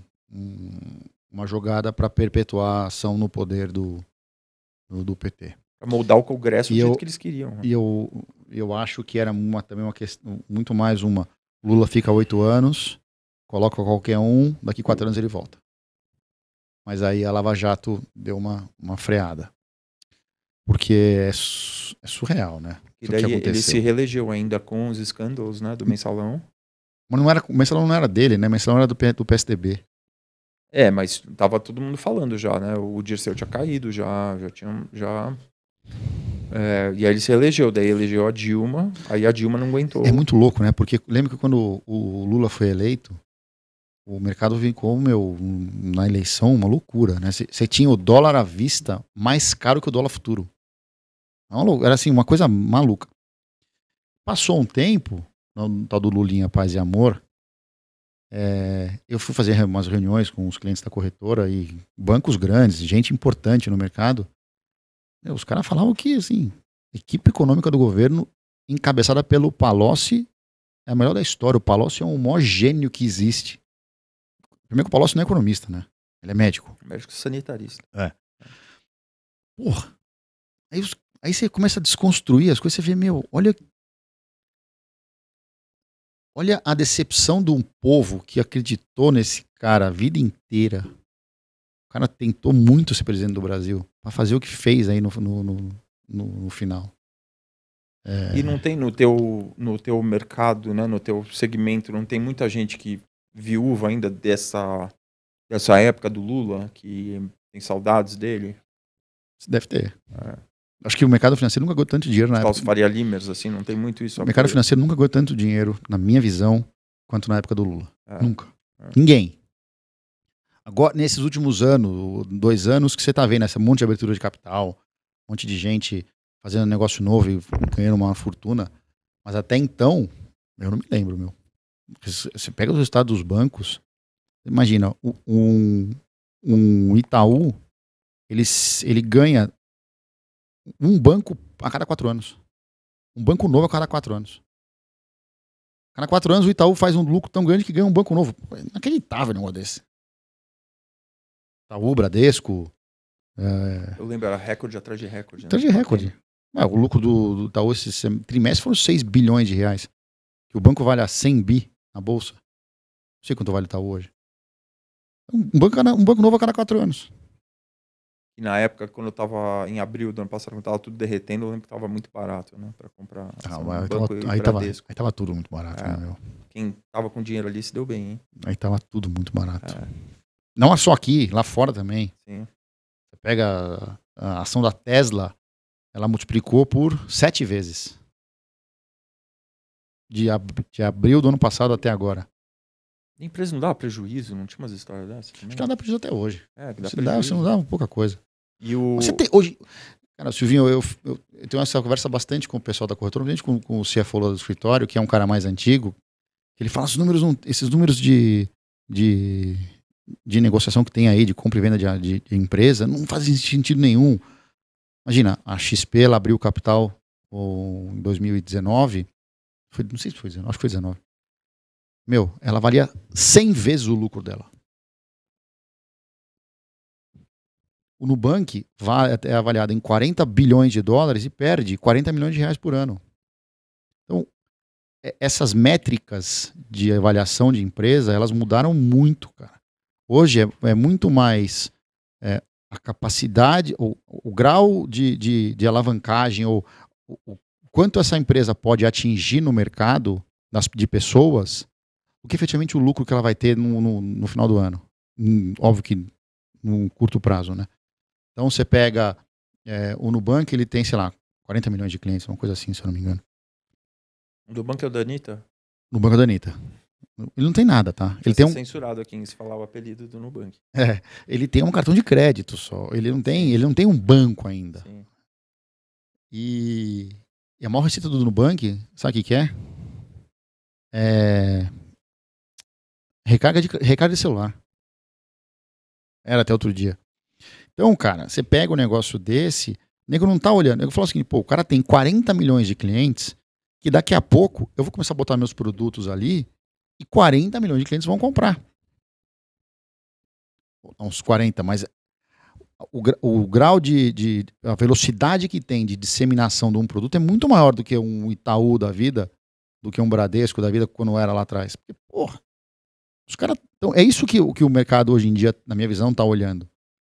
uma jogada para perpetuar a ação no poder do, do, do PT. Pra moldar o Congresso do jeito que eles queriam. Né? E eu, eu acho que era uma, também uma questão, muito mais uma. Lula fica oito anos, coloca qualquer um, daqui quatro anos ele volta. Mas aí a Lava Jato deu uma, uma freada. Porque é, é surreal, né? E daí ele se reelegeu ainda com os escândalos, né? Do mensalão. Mas não era, o mensalão não era dele, né? O mensalão era do, do PSDB. É, mas tava todo mundo falando já, né? O Dirceu tinha caído já, já tinha. Já... É, e aí ele se elegeu, daí elegeu a Dilma, aí a Dilma não aguentou. É muito louco, né? Porque lembra que quando o Lula foi eleito, o mercado ficou, meu, na eleição, uma loucura, né? Você tinha o dólar à vista mais caro que o dólar futuro. É era assim, uma coisa maluca. Passou um tempo, no tal do Lulinha Paz e Amor, é, eu fui fazer umas reuniões com os clientes da corretora e bancos grandes, gente importante no mercado. Os caras falavam que, assim, equipe econômica do governo, encabeçada pelo Palocci, é a melhor da história. O Palocci é o maior gênio que existe. Primeiro que o Palocci não é economista, né? Ele é médico. Médico sanitarista. É. Porra. Aí, aí você começa a desconstruir as coisas, você vê, meu, olha. Olha a decepção de um povo que acreditou nesse cara a vida inteira. O cara tentou muito ser presidente do Brasil para fazer o que fez aí no, no, no, no final. É... E não tem no teu, no teu mercado, né, no teu segmento, não tem muita gente que viúva ainda dessa, dessa época do Lula, que tem saudades dele? Deve ter. É. Acho que o mercado financeiro nunca ganhou tanto dinheiro na Os época. Faria Limers, assim, não tem muito isso. O mercado financeiro nunca ganhou tanto dinheiro, na minha visão, quanto na época do Lula. É. Nunca. É. Ninguém. Agora, nesses últimos anos, dois anos, que você está vendo essa monte de abertura de capital, um monte de gente fazendo negócio novo e ganhando uma fortuna. Mas até então, eu não me lembro, meu. Você pega os resultados dos bancos, imagina, um, um Itaú, ele, ele ganha um banco a cada quatro anos. Um banco novo a cada quatro anos. A cada quatro anos o Itaú faz um lucro tão grande que ganha um banco novo. É inacreditável um negócio desse. Itaú, Bradesco. É... Eu lembro, era recorde atrás de recorde. Né? Atrás de recorde. É, o lucro do, do Itaú esse trimestre foram 6 bilhões de reais. Que o banco vale a 100 bi na bolsa. Não sei quanto vale Itaú hoje. Um banco, um banco novo a cada quatro anos. E na época, quando eu tava em abril do ano passado, quando tava tudo derretendo, eu lembro que tava muito barato, né? Pra comprar. Ah, um aí, tava, aí, tava, aí, tava, tudo muito barato, é, né, meu? Quem tava com dinheiro ali se deu bem, hein? Aí tava tudo muito barato. É. Não é só aqui, lá fora também. Sim. Você pega a ação da Tesla, ela multiplicou por sete vezes. De, ab de abril do ano passado até agora. A empresa não dá prejuízo? Não tinha umas histórias dessas? Acho que não dá prejuízo até hoje. É, dá Você prejuízo. dá, você não dá pouca coisa. E o... Você tem hoje. Cara, Silvinho, eu, eu, eu tenho essa conversa bastante com o pessoal da corretora, principalmente com, com o CFO lá do escritório, que é um cara mais antigo, ele fala esses números, esses números de, de, de negociação que tem aí, de compra e venda de, de- de empresa, não fazem sentido nenhum. Imagina, a XP ela abriu o capital em 2019, foi, não sei se foi 19, acho que foi 19. Meu, ela valia 100 vezes o lucro dela. O Nubank é avaliado em 40 bilhões de dólares e perde 40 milhões de reais por ano. Então, é- essas métricas de avaliação de empresa, elas mudaram muito, cara. Hoje é, é muito mais é, a capacidade, ou o grau de, de, de alavancagem, ou o quanto essa empresa pode atingir no mercado das, de pessoas, o que efetivamente o lucro que ela vai ter no, no, no final do ano. Hum, óbvio que num curto prazo, né? Então você pega é, o Nubank, ele tem, sei lá, 40 milhões de clientes, uma coisa assim, se eu não me engano. Do banco é o da Anitta? No Banco da Anitta. Ele não tem nada, tá? Ele tem um, censurado aqui em se falar o apelido do Nubank. é, ele tem um cartão de crédito só. Ele não tem, ele não tem um banco ainda. Sim. E, e a maior receita do Nubank, sabe o que, que é? É. Recarga de, recarga de celular. Era até outro dia. Então, cara, você pega um negócio desse, o nego não tá olhando. Eu falo assim, pô, o cara tem 40 milhões de clientes, que daqui a pouco eu vou começar a botar meus produtos ali e 40 milhões de clientes vão comprar. Uns 40, mas o, gra- o grau de, de. a velocidade que tem de disseminação de um produto é muito maior do que um Itaú da vida, do que um Bradesco da vida quando era lá atrás. Porque, porra, os caras. Então, é isso que, o- que o mercado hoje em dia, na minha visão, tá olhando.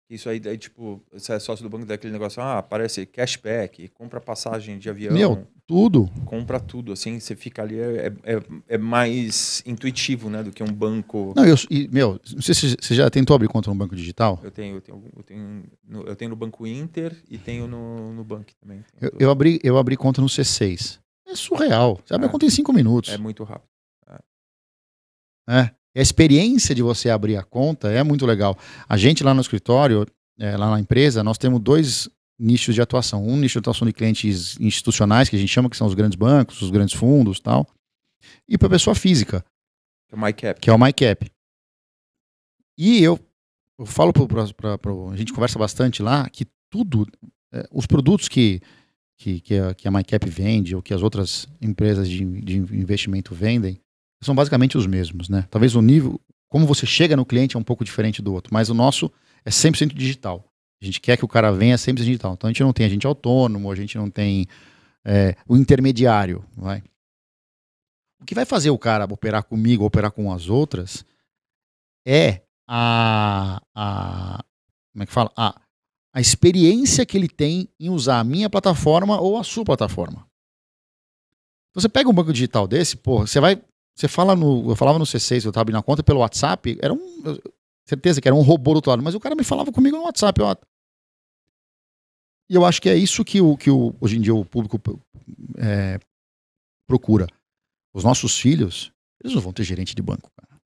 Isso aí, daí, tipo, você é sócio do banco daquele negócio, ah, aparece cashback, compra passagem de avião, Meu, tudo. compra tudo, assim, você fica ali, é, é, é mais intuitivo, né, do que um banco. Não, eu, e, meu, não sei se você já tentou abrir conta no banco digital. Eu tenho, eu tenho, eu tenho, no, eu tenho no Banco Inter e tenho no, no Banco também. Eu, eu abri, eu abri conta no C6. É surreal. Você abre É. a conta em cinco minutos. É muito rápido. né? E a experiência de você abrir a conta é muito legal. A gente lá no escritório, é, lá na empresa, nós temos dois nichos de atuação. Um nicho de atuação de clientes institucionais, que a gente chama que são os grandes bancos, os grandes fundos tal. E para pessoa física, É o MyCap. que é o MyCap. E eu, eu falo para a gente conversa bastante lá que tudo, é, os produtos que, que, que, a, que a MyCap vende ou que as outras empresas de, de investimento vendem são basicamente os mesmos, né? Talvez o nível, como você chega no cliente é um pouco diferente do outro, mas o nosso é 100% digital. A gente quer que o cara venha 100% digital. Então a gente não tem agente autônomo, a gente não tem é, o intermediário, vai. O que vai fazer o cara operar comigo, operar com as outras, é a, a como é que fala? A, a experiência que ele tem em usar a minha plataforma ou a sua plataforma. Você pega um banco digital desse, pô, você vai, você fala no, eu falava no C6, eu tava abrindo a conta pelo WhatsApp, era um, certeza que era um robô do outro lado, mas o cara me falava comigo no WhatsApp, ó. E eu acho que é isso que, o, que o, hoje em dia o público é, procura. Os nossos filhos, eles não vão ter gerente de banco, cara.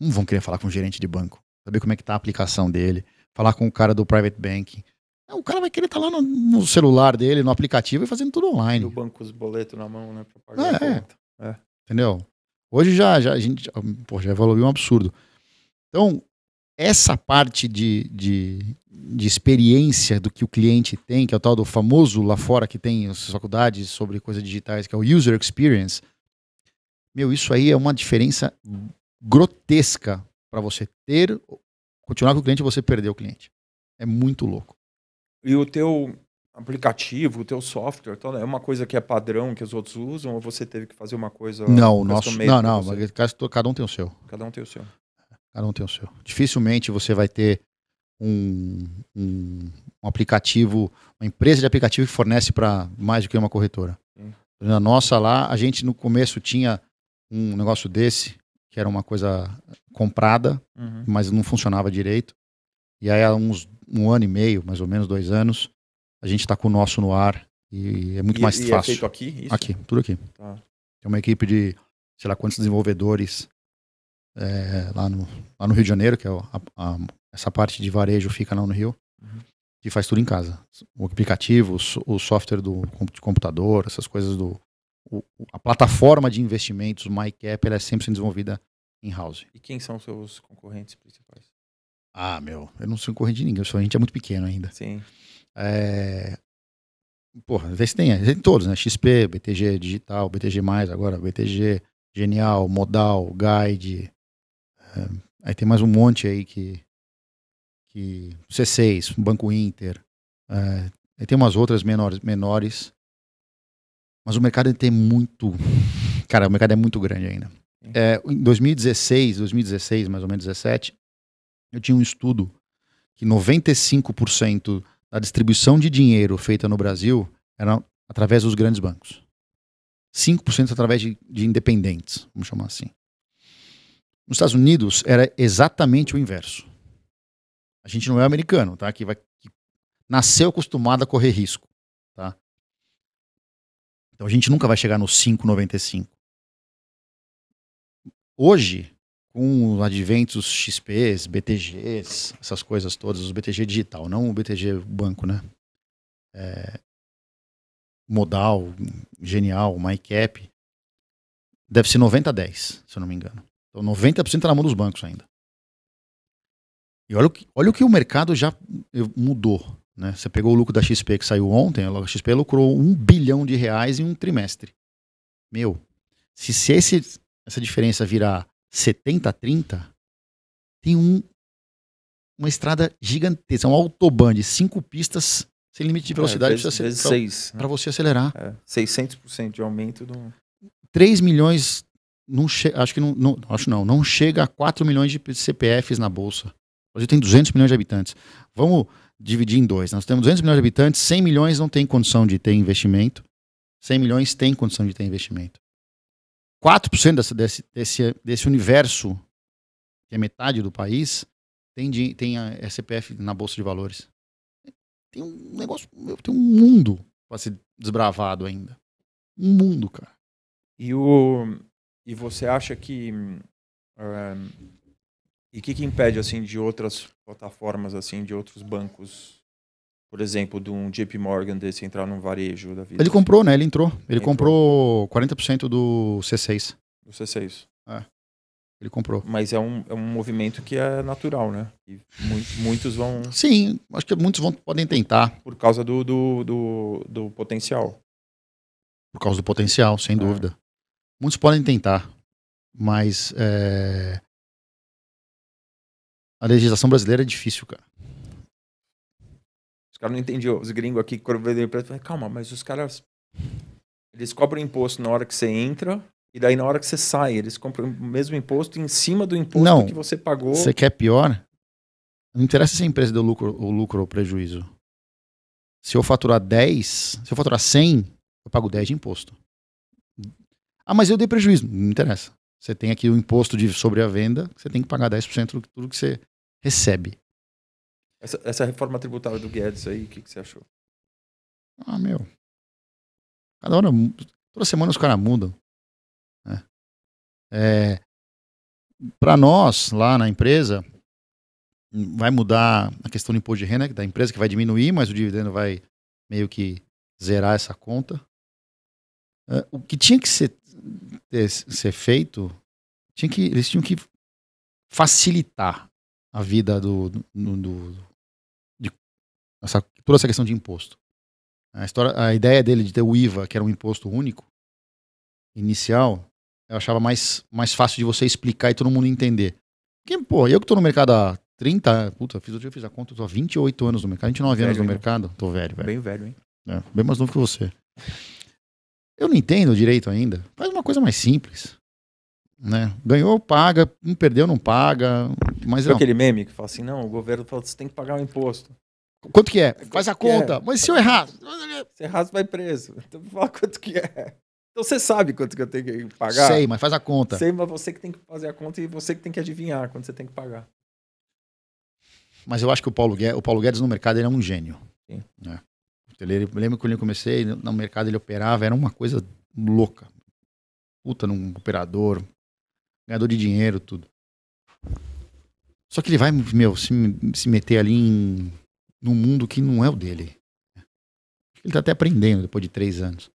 Não vão querer falar com o gerente de banco, saber como é que tá a aplicação dele, falar com o cara do private banking. O cara vai querer estar lá no, no celular dele, no aplicativo e fazendo tudo online. No banco os boletos na mão, né, pra pagar É, conta. Entendeu? Hoje já, já a gente pô, já evoluiu um absurdo. Então, essa parte de, de, de experiência do que o cliente tem, que é o tal do famoso lá fora que tem as faculdades sobre coisas digitais, que é o user experience, meu, isso aí é uma diferença grotesca para você ter, continuar com o cliente e você perder o cliente. É muito louco. E o teu aplicativo, o teu software, tal, é uma coisa que é padrão que os outros usam ou você teve que fazer uma coisa Não, nosso. Não, não, cada um tem o seu. Cada um tem o seu. Cada um tem o seu. Dificilmente você vai ter um, um, um aplicativo, uma empresa de aplicativo que fornece para mais do que uma corretora. Sim. Na nossa lá, a gente no começo tinha um negócio desse, que era uma coisa comprada, Uhum. mas não funcionava direito. E aí, há uns um ano e meio, mais ou menos dois anos, a gente está com o nosso no ar e é muito e, mais e é fácil. É feito aqui? Isso? Aqui, tudo aqui. Tá. Tem uma equipe de, sei lá quantos desenvolvedores é, lá, no, lá no Rio de Janeiro, que é a, a, essa parte de varejo fica lá no Rio, uhum. que faz tudo em casa. O aplicativo, o, o software do computador, essas coisas do. O, a plataforma de investimentos, o MyCap, ela é sempre desenvolvida em house. E quem são os seus concorrentes principais? Ah, meu, eu não sou concorrente de ninguém, a gente é muito pequeno ainda. Sim. É... Porra, às vezes tem, tem todos, né? XP, BTG Digital, BTG, agora BTG, Genial, Modal, Guide. É... Aí tem mais um monte aí que. que C6, Banco Inter. É... Aí tem umas outras menores, menores. Mas o mercado tem muito. Cara, o mercado é muito grande ainda. É, em 2016, 2016, mais ou menos 17, eu tinha um estudo que 95% da distribuição de dinheiro feita no Brasil era através dos grandes bancos. 5% através de, de independentes, vamos chamar assim. Nos Estados Unidos era exatamente o inverso. A gente não é americano, tá? Que, vai, que nasceu acostumado a correr risco, tá? Então a gente nunca vai chegar no 5,95. Hoje, com os adventos XPs, BTGs, essas coisas todas, os BTG digital, não o BTG banco, né? É, modal, genial, MyCap, deve ser 90 a 10, se eu não me engano. Então 90% está na mão dos bancos ainda. E olha o que, olha o, que o mercado já mudou. Né? Você pegou o lucro da XP que saiu ontem, a XP lucrou um bilhão de reais em um trimestre. Meu, se, se esse, essa diferença virar 70 a 30, tem um, uma estrada gigantesca, um autobahn de cinco pistas sem limite de é, velocidade é, para você, para você acelerar. É, 600% de aumento do 3 milhões não acho que não, não, acho não, não chega a 4 milhões de CPFs na bolsa. O Brasil tem 200 milhões de habitantes. Vamos dividir em dois. Nós temos 200 milhões de habitantes, 100 milhões não tem condição de ter investimento. 100 milhões tem condição de ter investimento. 4% desse, desse, desse, desse universo, que é metade do país, tem, de, tem a CPF na Bolsa de Valores. Tem um negócio, tem um mundo para ser desbravado ainda. Um mundo, cara. E, o, e você acha que. Um, e o que, que impede assim de outras plataformas, assim, de outros bancos por exemplo, de um JP Morgan desse entrar num varejo da vida? Ele comprou, né? Ele entrou. Ele comprou 40% do C6. Do C6. É. Ele comprou. Mas é um, é um movimento que é natural, né? E muitos vão. Sim, acho que muitos vão, podem tentar. Por causa do, do, do, do potencial. Por causa do potencial, sem é. dúvida. Muitos podem tentar. Mas é... a legislação brasileira é difícil, cara caras não entendiam. Os gringos aqui, quando veio pra falei, calma, mas os caras. Eles cobram imposto na hora que você entra, e daí na hora que você sai, eles compram o mesmo imposto em cima do imposto não, que você pagou. Você quer pior? Não interessa se a empresa deu lucro, ou lucro ou prejuízo. Se eu faturar 10, se eu faturar 100, eu pago 10 de imposto. Ah, mas eu dei prejuízo. Não interessa. Você tem aqui o imposto de sobre a venda, você tem que pagar 10% de tudo que você recebe. Essa, essa reforma tributária do Guedes aí, o que, que você achou? Ah, meu. Cada hora, toda semana os caras mudam. Né? É, Para nós, lá na empresa, vai mudar a questão do imposto de renda da empresa, que vai diminuir, mas o dividendo vai meio que zerar essa conta. É, o que tinha que ser, ter, ser feito, tinha que, eles tinham que facilitar a vida do, do, do, essa, toda essa questão de imposto. A, história, a ideia dele de ter o IVA, que era um imposto único, inicial, eu achava mais, mais fácil de você explicar e todo mundo entender. Porque, pô, eu que tô no mercado há 30, puta, fiz, eu fiz a conta, eu tô há 28 anos no mercado, 29 velho, anos no mercado, tô velho, velho. Bem velho, hein? É, bem mais novo que você. Eu não entendo direito ainda. Faz uma coisa mais simples. Né? Ganhou, paga, não perdeu, não paga. Mas não. aquele meme que fala assim: não, o governo fala que você tem que pagar o imposto. Quanto que é? Faz a conta. É? Mas se eu errar? Se errar, você vai preso. Então fala quanto que é. Então você sabe quanto que eu tenho que pagar? Sei, mas faz a conta. Sei, mas você que tem que fazer a conta e você que tem que adivinhar quanto você tem que pagar. Mas eu acho que o Paulo Guedes, o Paulo Guedes no mercado ele é um gênio. Né? Ele, lembro quando eu comecei, no mercado ele operava, era uma coisa louca. Puta num operador, ganhador de dinheiro, tudo. Só que ele vai, meu, se, se meter ali em, num mundo que não é o dele. Ele tá até aprendendo depois de três anos.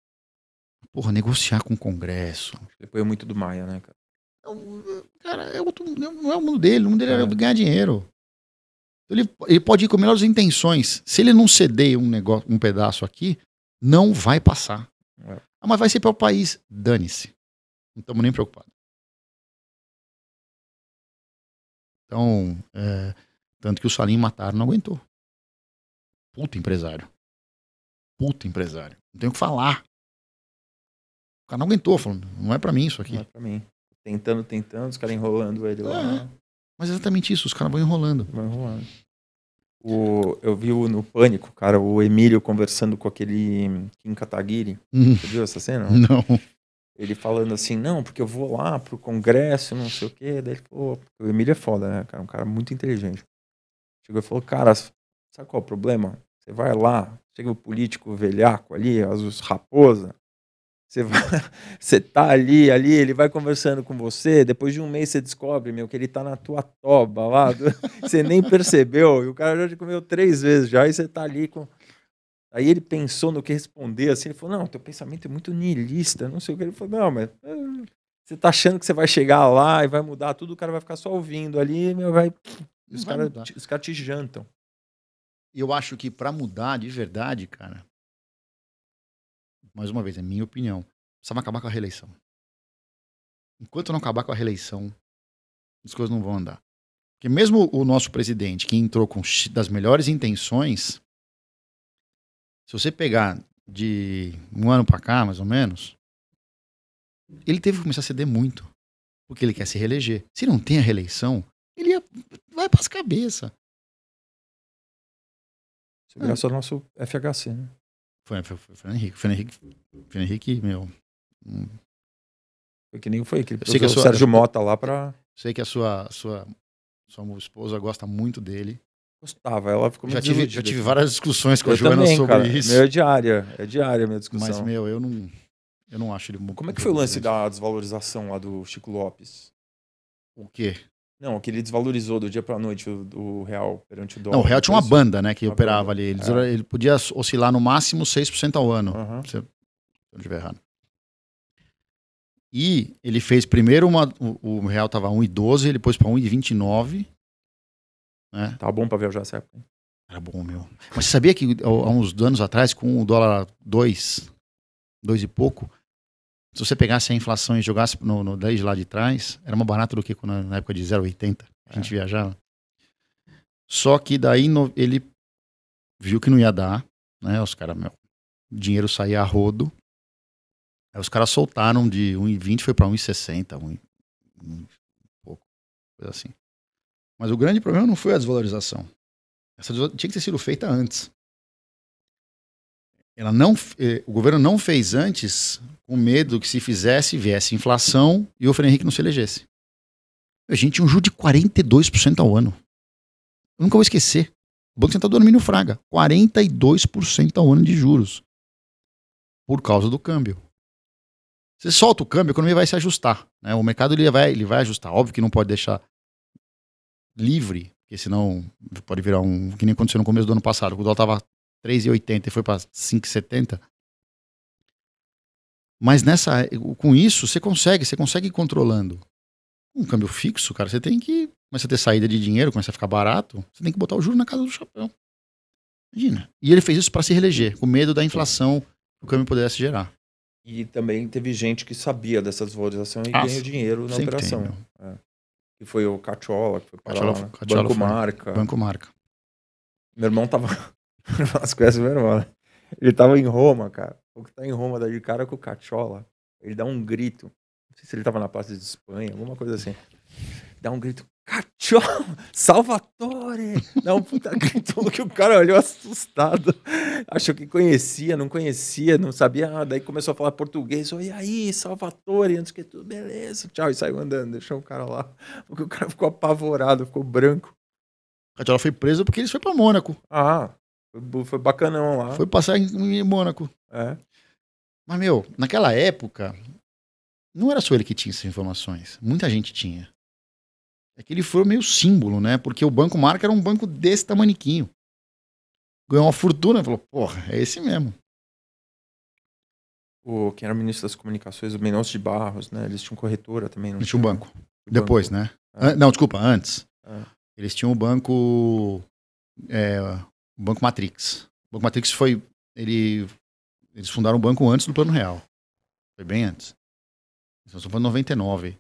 Porra, negociar com o Congresso. Depois é muito do Maia, né, cara? Cara, é outro, não é o mundo dele. O mundo dele é, é ganhar dinheiro. Ele, ele pode ir com melhores intenções. Se ele não ceder um, negócio, um pedaço aqui, não vai passar. É. Ah, mas vai ser para o país. Dane-se. Não estamos nem preocupados. Então, é, tanto que o Salim Matar não aguentou. Puta empresário. Puta empresário. Não tenho o que falar. O cara não aguentou, falando, não é para mim isso aqui. Não é pra mim. Tentando, tentando, os caras enrolando ele lá. Mas é exatamente isso, os caras vão enrolando. Vão enrolando. O, eu vi o, no Pânico, cara, o Emílio conversando com aquele Kim Kataguiri. Uhum. Você viu essa cena? Não. Ele falando assim, não, porque eu vou lá pro congresso, não sei o quê. Daí ele falou, o Emílio é foda, né, cara? Um cara muito inteligente. Chegou e falou, cara, sabe qual é o problema? Você vai lá, chega o político velhaco ali, as raposa, você, vai, você tá ali, ali, ele vai conversando com você, depois de um mês você descobre, meu, que ele tá na tua toba lá, você nem percebeu, e o cara já te comeu três vezes já, e você tá ali com... Aí ele pensou no que responder, assim, ele falou, não, teu pensamento é muito niilista, não sei o que. Ele falou, não, mas eh, você tá achando que você vai chegar lá e vai mudar tudo, o cara vai ficar só ouvindo ali, meu, vai... Os caras cara te jantam. Eu acho que para mudar de verdade, cara, mais uma vez, é minha opinião, precisava acabar com a reeleição. Enquanto não acabar com a reeleição, as coisas não vão andar. Porque mesmo o nosso presidente, que entrou com das melhores intenções, se você pegar de um ano para cá, mais ou menos, ele teve que começar a ceder muito. Porque ele quer se reeleger. Se não tem a reeleição, ele ia, vai para as cabeças. É graças ao nosso FHC, né? Foi, foi, foi, foi Henrique. Foi Henrique, foi Henrique, meu. Hum. Foi que nem foi que ele sei que a sua, Sérgio Mota lá pra. Sei que a sua, sua, sua esposa gosta muito dele. Gostava, ela ficou já tive, já tive várias discussões com eu a Joana também, sobre cara. isso. Meu é diária, é diária a minha discussão. Mas, meu, eu não, eu não acho ele muito. Como é que foi o lance da desvalorização lá do Chico Lopes? O quê? Não, que ele desvalorizou do dia para noite o, o, real perante o dólar. Não, o real tinha uma banda, né, que uma operava banda. ali. Ele, é. ele, podia oscilar no máximo 6% ao ano. Uhum. Se eu não estiver errado. E ele fez primeiro uma. O, o real estava 1,12, ele pôs para 1,29. Né? Tava bom para viajar essa época. Era bom, meu. Mas você sabia que há uns anos atrás, com o dólar 2, 2 e pouco, se você pegasse a inflação e jogasse no, no 10 lá de trás, era mais barato do que quando, na época de 0,80 a gente é. viajava. Só que daí no, ele viu que não ia dar, né? Os caras, meu, dinheiro saía a rodo. Aí os caras soltaram de 1,20 foi para 1,60, 1, 1 pouco, coisa assim. Mas o grande problema não foi a desvalorização. Essa tinha que ter sido feita antes. Ela não, eh, o governo não fez antes com medo que se fizesse, viesse inflação e o Fernando Henrique não se elegesse. A gente tinha um juro de 42% ao ano. Eu nunca vou esquecer. O Banco Central do Armínio Fraga, 42% ao ano de juros. Por causa do câmbio. Você solta o câmbio, a economia vai se ajustar. Né? O mercado ele vai, ele vai ajustar. Óbvio que não pode deixar livre, porque senão pode virar um. Que nem aconteceu no começo do ano passado. O dólar estava 3,80 e foi para 5,70. Mas nessa, com isso, você consegue, você consegue ir controlando. Um câmbio fixo, cara, você tem que. Começa a ter saída de dinheiro, começa a ficar barato, você tem que botar o juro na casa do chapéu. Imagina. E ele fez isso para se reeleger, com medo da inflação que o câmbio pudesse gerar. E também teve gente que sabia dessa desvalorização e ah, ganhou dinheiro na operação. Tem, é. Que foi o Cachola, que foi para lá, né? Banco foi. Marca. Banco Marca. Meu irmão tava Né? Ele tava em Roma, cara. O que tá em Roma daí de cara com o Cachola. Ele dá um grito. Não sei se ele tava na Praça de Espanha, alguma coisa assim. Dá um grito. Cachola! Salvatore! Dá um puta grito que o cara olhou assustado. Achou que conhecia, não conhecia, não sabia. Ah, daí começou a falar português. Oi, aí, Salvatore, antes que tudo, beleza. Tchau, e saiu andando, deixou o cara lá. Porque o cara ficou apavorado, ficou branco. Catiola foi preso porque ele foi pra Mônaco. Ah, foi, bacanão lá. Foi passar em, em Mônaco. É. Mas, meu, naquela época, não era só ele que tinha essas informações. Muita gente tinha. É que ele foi meio símbolo, né? Porque o Banco Marca era um banco desse tamaniquinho. Ganhou uma fortuna falou, porra, é esse mesmo. O, quem era ministro das comunicações, o Mendonça de Barros, né? Eles tinham corretora também. Não tinha um banco. Depois, banco. né? É. Não, desculpa, antes. É. Eles tinham o banco. É, o Banco Matrix. O Banco Matrix foi. Ele, eles fundaram o banco antes do Plano Real. Foi bem antes. Então, só foi em 99.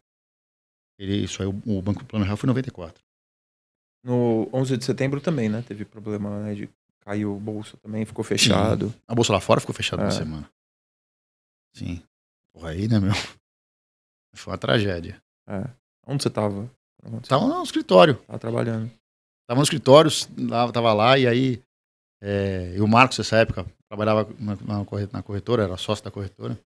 Ele, isso aí, o, o Banco Plano Real foi em 94. No 11 de setembro também, né? Teve problema né, de caiu o bolso também, ficou fechado. Sim. A bolsa lá fora ficou fechada é. uma semana. Sim. Porra, aí, né, meu? Foi uma tragédia. É. Onde você tava? Tava no escritório. Tava trabalhando. Tava no escritório, tava lá, e aí. É, e o Marcos, nessa época, trabalhava na, corretora, era sócio da corretora.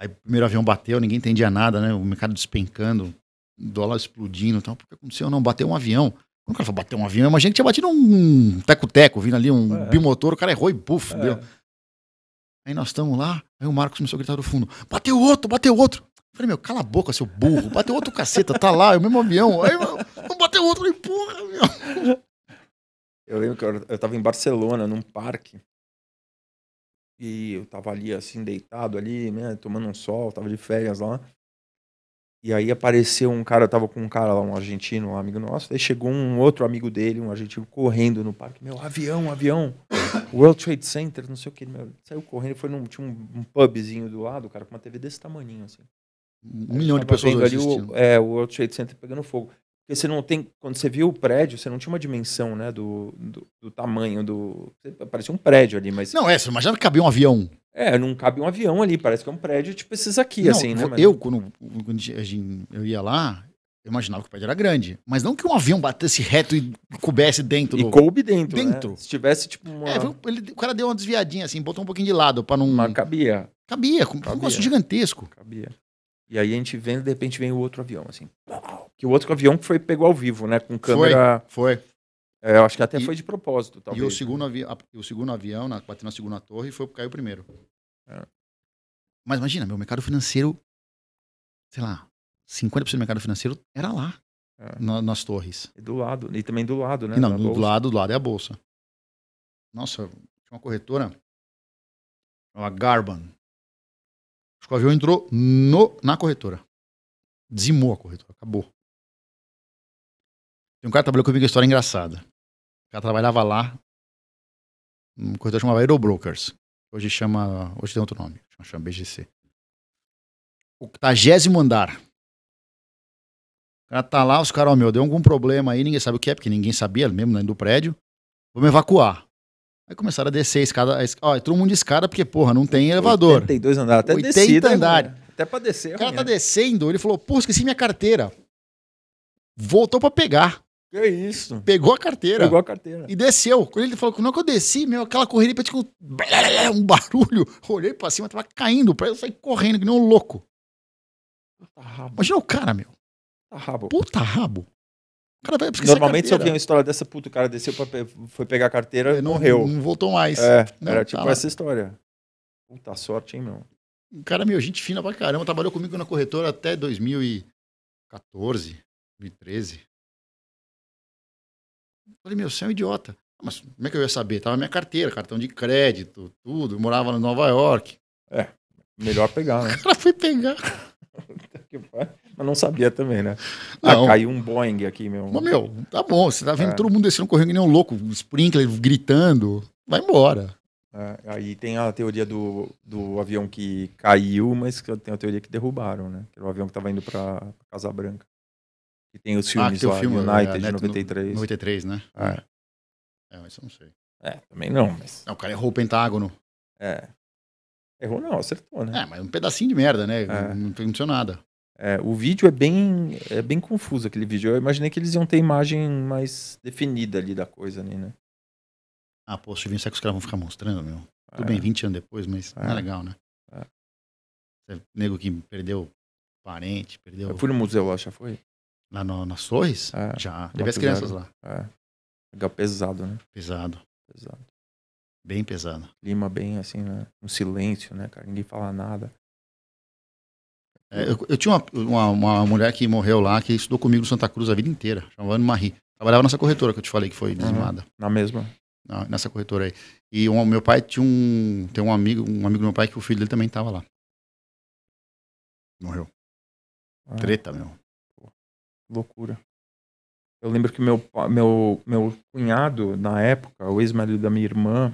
Aí o primeiro avião bateu, ninguém entendia nada, né? O mercado despencando, dólar explodindo. Então, o que aconteceu? Não, bateu um avião. Quando o cara falou bater um avião, imagina que tinha batido um teco-teco, vindo ali um é. bimotor, o cara errou e puf, é. deu. Aí nós estamos lá, aí o Marcos começou a gritar do fundo: bateu outro, bateu outro. Eu falei, meu, cala a boca, seu burro, bateu outro caceta, tá lá, é o mesmo avião. Aí, não bateu outro, aí, porra, meu. Eu lembro que eu, eu tava em Barcelona, num parque. E eu tava ali, assim, deitado ali, né? Tomando um sol, tava de férias lá. E aí apareceu um cara, tava com um cara lá, um argentino, um amigo nosso. Aí chegou um outro amigo dele, um argentino, correndo no parque. Meu, avião, avião. World Trade Center, não sei o que. Meu, saiu correndo, foi num, tinha um, um pubzinho do lado, cara, com uma TV desse tamanho, assim. Um milhão de pessoas ali o, É, o World Trade Center pegando fogo. Porque você não tem. Quando você viu o prédio, você não tinha uma dimensão, né? Do, do, do tamanho do. Parecia um prédio ali, mas. Não, é, você imagina que cabia um avião. É, não cabe um avião ali, parece que é um prédio tipo esses aqui, não, assim, né? Mas... Eu, quando, quando eu ia lá, eu imaginava que o prédio era grande. Mas não que um avião batesse reto e coubesse dentro. E do... coube dentro. Né? Dentro. Né? Se tivesse, tipo. Uma... É, ele, o cara deu uma desviadinha assim, botou um pouquinho de lado para não. Mas cabia. Cabia, com cabia. um negócio gigantesco. Cabia. E aí a gente vendo, de repente vem o outro avião, assim. Que o outro avião que foi pegou ao vivo, né? Com câmera. Foi. foi. É, eu acho que até e, foi de propósito, talvez. E o segundo, avi o segundo avião, na, bateu na segunda torre e foi caiu primeiro. É. Mas imagina, meu mercado financeiro, sei lá, 50% do mercado financeiro era lá, é. na, nas torres. E do lado, e também do lado, né? E não, do bolsa. lado, do lado é a bolsa. Nossa, tinha uma corretora, a Garban, o avião entrou no, na corretora. Dizimou a corretora, acabou. Tem um cara que trabalhou comigo, uma história engraçada. O cara trabalhava lá, um corretor chamava Aerobrokers. Hoje chama. Hoje tem outro nome, chama BGC. O octagésimo andar. O cara tá lá, os caras, ó, meu, deu algum problema aí, ninguém sabe o que é, porque ninguém sabia mesmo né, do prédio. Vamos evacuar. Aí começaram a descer a escada. A. Ó, entrou um monte de escada, porque, porra, não tem elevador. 82 andares, até 80 descida, andares. Né? Até pra descer. O cara tá descendo, ele falou, pô, esqueci minha carteira. Voltou pra pegar. Que isso? Pegou a carteira. Pegou a carteira. E desceu. Quando ele falou, não que eu desci, meu, aquela corrida, tipo, um barulho. Olhei pra cima, tava caindo, pra eu sair correndo, que nem um louco. Puta rabo. Imagina o cara, meu. Puta rabo. Puta rabo. Normalmente, se eu vi uma história dessa puta, o cara desceu, pra, foi pegar a carteira e morreu. Não voltou mais. É, não, era tipo tá essa história. Puta sorte, hein, meu. O cara, meu, gente fina pra caramba. Trabalhou comigo na corretora até 2014, 2013. Falei, meu, você é um idiota. Mas como é que eu ia saber? Tava na minha carteira, cartão de crédito, tudo. Eu morava em Nova York. É, melhor pegar, né? O cara foi pegar. Mas não sabia também, né? Ah, não. Ah, caiu um Boeing aqui, meu. Mas, meu, tá bom. Você tá vendo é. todo mundo descendo correndo que nem um louco, sprinkler gritando. Vai embora. É, aí tem a teoria do, do avião que caiu, mas tem a teoria que derrubaram, né? Que era o avião que tava indo pra Casa Branca. E tem os ah, filmes ah, lá, filme, United, é, 93. 93, né? É. É, mas eu não sei. É, também não, mas... Não, o cara errou o Pentágono. É. Errou não, acertou, né? É, mas um pedacinho de merda, né? É. Não aconteceu nada. É, o vídeo é bem, é bem confuso, aquele vídeo. Eu imaginei que eles iam ter imagem mais definida ali da coisa ali, né? Ah, pô, se vir, será que os caras vão ficar mostrando, meu? Tudo bem, 20 é. anos depois, mas é. não é legal, né? É. Nego que perdeu parente, perdeu... Eu fui no museu lá, já foi? Lá no, nas torres? É, já. Levei as crianças lá. É. Legal, pesado, né? Pesado. Pesado. Bem pesado. Clima bem assim, né? Um silêncio, né, cara? Ninguém fala nada. É, eu, eu, tinha uma, uma, uma, mulher que morreu lá, que estudou comigo no Santa Cruz a vida inteira, chamava Anne Marie. Trabalhava nessa corretora que eu te falei que foi dizimada. Uhum, na mesma? Na, nessa corretora aí. E um, meu pai tinha um. Tem um amigo, um amigo do meu pai que o filho dele também estava lá. Morreu. Ah. Treta, meu. loucura. Eu lembro que meu, meu, meu cunhado, na época, o ex-marido da minha irmã,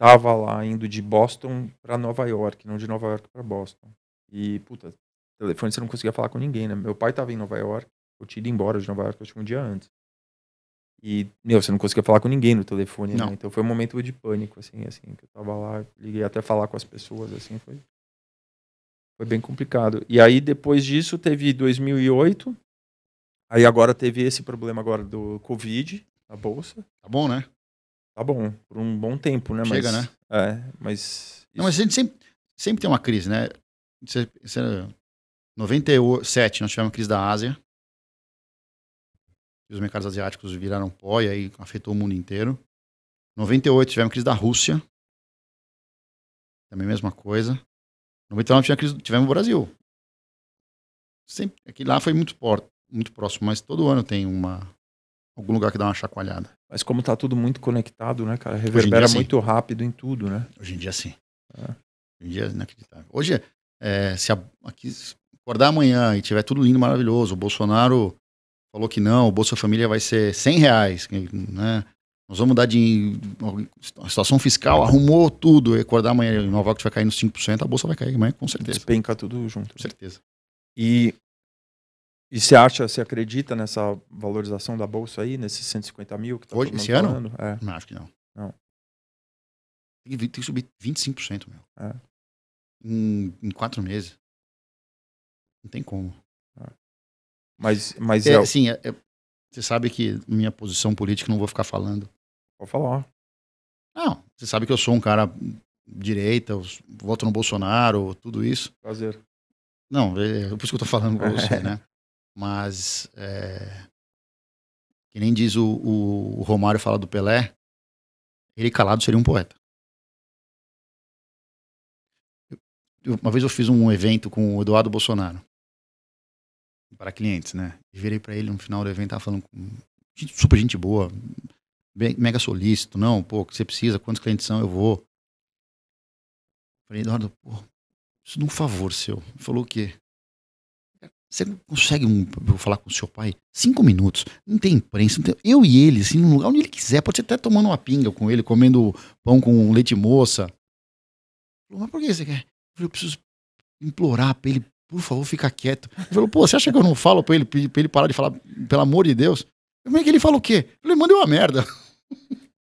tava lá indo de Boston para Nova York, não de Nova York para Boston. E, puta, telefone você não conseguia falar com ninguém, né? Meu pai tava em Nova York, eu tinha ido embora de Nova York, acho que um dia antes. E, meu, você não conseguia falar com ninguém no telefone, né? Então foi um momento de pânico, assim, assim, que eu tava lá, liguei até falar com as pessoas, assim, foi, foi bem complicado. E aí, depois disso, teve 2008, aí agora teve esse problema agora do Covid, a bolsa. Tá bom, né? Tá bom, por um bom tempo, né? Chega, mas, né? É, mas... Não, mas a gente sempre, sempre tem uma crise, né? Em 97 nós tivemos a crise da Ásia, os mercados asiáticos viraram pó e aí afetou o mundo inteiro. 98 tivemos a crise da Rússia. Também a mesma coisa. 99 tivemos, crise, tivemos o Brasil. Sempre, aqui lá foi muito, por, muito próximo, mas todo ano tem uma algum lugar que dá uma chacoalhada. Mas como tá tudo muito conectado, né, cara? Reverbera dia, muito rápido em tudo, né? Hoje em dia sim. É. Hoje em dia é inacreditável. Hoje, é, se a, aqui, acordar amanhã e tiver tudo lindo, maravilhoso, o Bolsonaro falou que não, o Bolsa Família vai ser 100 reais, né? Nós vamos mudar de. A situação fiscal arrumou tudo. E acordar amanhã Nova York vai cair nos 5%, a bolsa vai cair amanhã, com certeza. Despenca tudo junto. Com certeza. E, e você acha, você acredita nessa valorização da bolsa aí, nesses 150 mil que tá Hoje, esse ano? É. Não, acho que não. Não. Tem que, tem que subir 25%, meu. É. Em, em quatro meses. Não tem como. Mas, mas é, é... Sim, é, é, você sabe que minha posição política não vou ficar falando. Pode falar. Não, você sabe que eu sou um cara direita, voto no Bolsonaro, tudo isso. Prazer. Não, é, é por isso que eu tô falando com você, né? Mas, é, que nem diz o, o, o Romário fala do Pelé, ele calado seria um poeta. Uma vez eu fiz um evento com o Eduardo Bolsonaro para clientes, né? E virei para ele no final do evento, tava falando com super gente boa, bem, mega solícito, não, pô, que você precisa, quantos clientes são, eu vou. Falei, Eduardo, pô, isso de um favor seu. Ele falou o quê? Você consegue um, falar com o seu pai? Cinco minutos. Não tem imprensa. Não tem, eu e ele, assim, num lugar onde ele quiser. Pode ser até tomando uma pinga com ele, comendo pão com leite moça. Mas por que você quer? Eu, falei, eu preciso implorar pra ele por favor, fica quieto. Ele falou, pô, você acha que eu não falo pra ele, pra ele parar de falar, pelo amor de Deus? Como é que ele fala o quê? Ele mandou uma merda.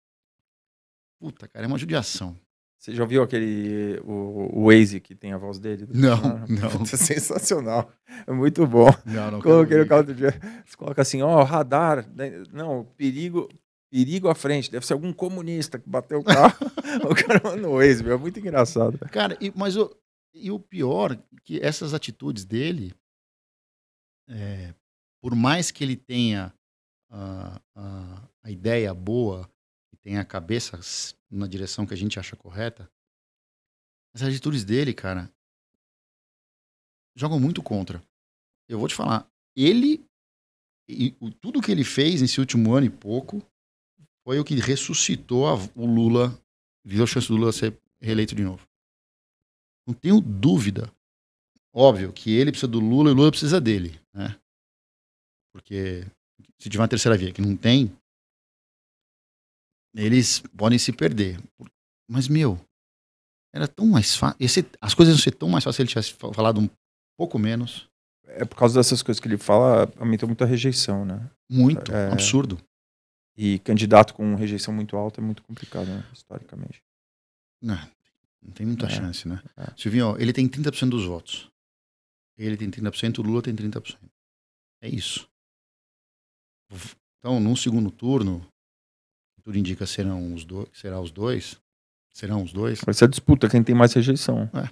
Puta, cara, é uma judiação. Você já ouviu aquele, o, o Waze que tem a voz dele? Não, ah, não. É sensacional. É muito bom. Não, não Coloquei no carro do dia. Você coloca assim, ó, radar. Né, não, perigo, perigo à frente. Deve ser algum comunista que bateu o carro. o cara mandou o Waze, meu. É muito engraçado. Cara, e, mas o, e o pior, que essas atitudes dele, é, por mais que ele tenha a, a, a ideia boa e tenha a cabeça na direção que a gente acha correta, as atitudes dele, cara, jogam muito contra. Eu vou te falar, ele e tudo que ele fez nesse último ano e pouco foi o que ressuscitou a, o Lula, viu a chance do Lula ser reeleito de novo. Não tenho dúvida. Óbvio que ele precisa do Lula e o Lula precisa dele, né? Porque se tiver uma terceira via que não tem, eles podem se perder. Mas, meu, era tão mais fácil. As coisas iam ser tão mais fáceis se ele tivesse falado um pouco menos. É por causa dessas coisas que ele fala, aumentou muito a rejeição, né? Muito, é... absurdo. E candidato com rejeição muito alta é muito complicado, né? historicamente. Não, não tem muita é, chance, né? É. Silvinho, ele tem 30% dos votos. Ele tem 30%, o Lula tem 30%. É isso. Então, num segundo turno, tudo indica serão os dois, será os dois. Serão os dois. Vai ser a disputa, quem tem mais rejeição. É.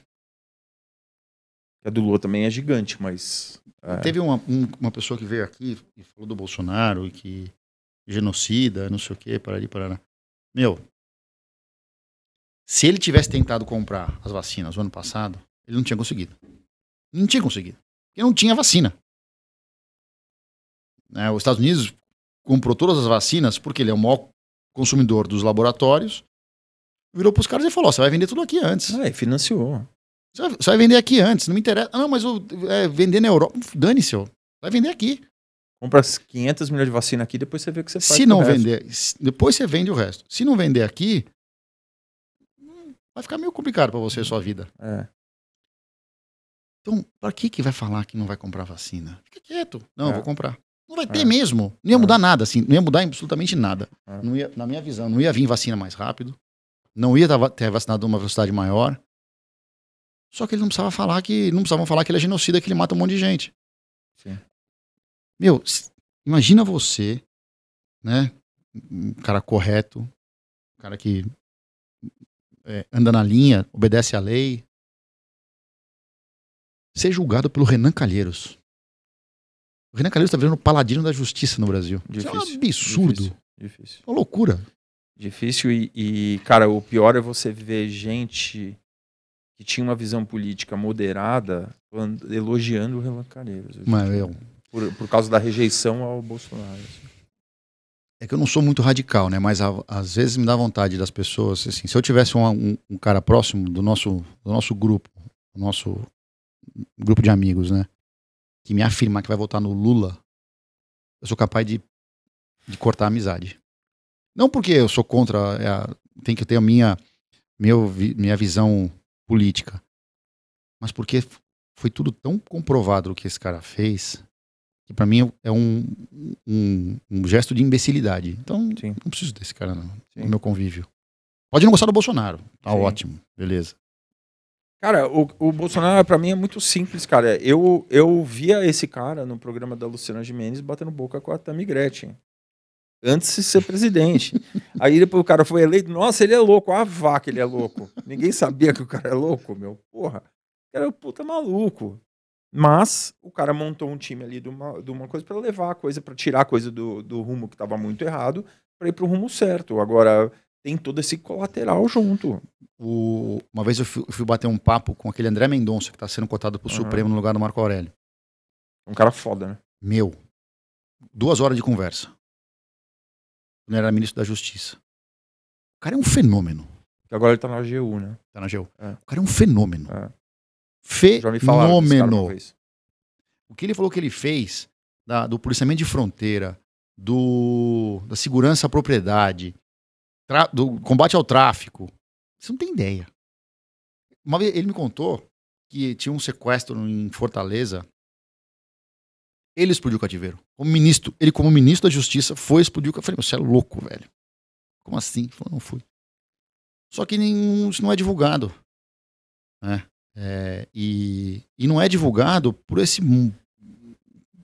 A do Lula também é gigante, mas. É. Teve uma, um, uma pessoa que veio aqui e falou do Bolsonaro e que genocida, não sei o quê, para ali, para Meu, se ele tivesse tentado comprar as vacinas no ano passado, ele não tinha conseguido. Não tinha conseguido. Porque não tinha vacina. Né, os Estados Unidos comprou todas as vacinas porque ele é o maior consumidor dos laboratórios. Virou para os caras e falou: você vai vender tudo aqui antes. É, financiou. Você vai, você vai, vender aqui antes, não me interessa. não, mas eu, é, vender na Europa, dane-se, vai vender aqui. Compra 500 milhões de vacina aqui, depois você vê o que você faz. Se não vender, depois você vende o resto. Se não vender aqui, vai ficar meio complicado para você a sua vida. É. Então, para que que vai falar que não vai comprar vacina? Fica quieto. Não, é. vou comprar. Não vai ter é. mesmo. Não ia mudar é. nada, assim. Não ia mudar absolutamente nada. É. Não ia, na minha visão, não ia vir vacina mais rápido. Não ia ter vacinado uma velocidade maior. Só que ele não precisava falar que. Não precisavam falar que ele é genocida, que ele mata um monte de gente. Sim. Meu, imagina você, né? Um cara correto, um cara que é, anda na linha, obedece à lei, ser julgado pelo Renan Calheiros. O Renan Calheiros está virando paladino da justiça no Brasil. Difícil, Isso é um absurdo. Difícil. difícil. Uma loucura. Difícil e, e, cara, o pior é você ver gente que tinha uma visão política moderada elogiando o Renan Calheiros. Mas eu... por, por causa da rejeição ao Bolsonaro. Assim. É que eu não sou muito radical, né? Mas a, às vezes me dá vontade das pessoas, assim, se eu tivesse um, um, um cara próximo do nosso, do nosso grupo, do nosso grupo de amigos, né? Que me afirmar que vai votar no Lula, eu sou capaz de, de cortar a amizade. Não porque eu sou contra, é, tem que ter a minha, meu, minha visão política, mas porque foi tudo tão comprovado o que esse cara fez, que para mim é um, um, um, gesto de imbecilidade. Então, Sim. não preciso desse cara não, no meu convívio. Pode não gostar do Bolsonaro, tá Sim. ótimo, beleza. Cara, o, o Bolsonaro para mim é muito simples, cara. Eu, eu via esse cara no programa da Luciana Gimenez batendo boca com a Tammy Gretchen. Antes de ser presidente. Aí depois o cara foi eleito. Nossa, ele é louco. A vaca, ele é louco. Ninguém sabia que o cara é louco, meu. Porra. O puta maluco. Mas o cara montou um time ali de uma, de uma coisa para levar a coisa, para tirar a coisa do, do rumo que estava muito errado, para ir pro rumo certo. Agora tem todo esse colateral junto. O, uma vez eu fui, eu fui, bater um papo com aquele André Mendonça, que está sendo cotado pro uhum. Supremo no lugar do Marco Aurélio. Um cara foda, né? Meu. Duas horas de conversa. Ele era ministro da Justiça. O cara é um fenômeno. Que agora ele tá na AGU, né? Tá na AGU. É. O cara é um fenômeno. É. Fenômeno. O que ele falou que ele fez da, do policiamento de fronteira, do, da segurança à propriedade, do combate ao tráfico, você não tem ideia. Uma vez ele me contou que tinha um sequestro em Fortaleza. Ele explodiu o cativeiro. Como ministro, ele como ministro da Justiça foi explodir o cativeiro. Eu falei, você é louco, velho. Como assim? Ele falou, não fui. Só que nenhum, isso não é divulgado. Né? É, e, e não é divulgado por esse,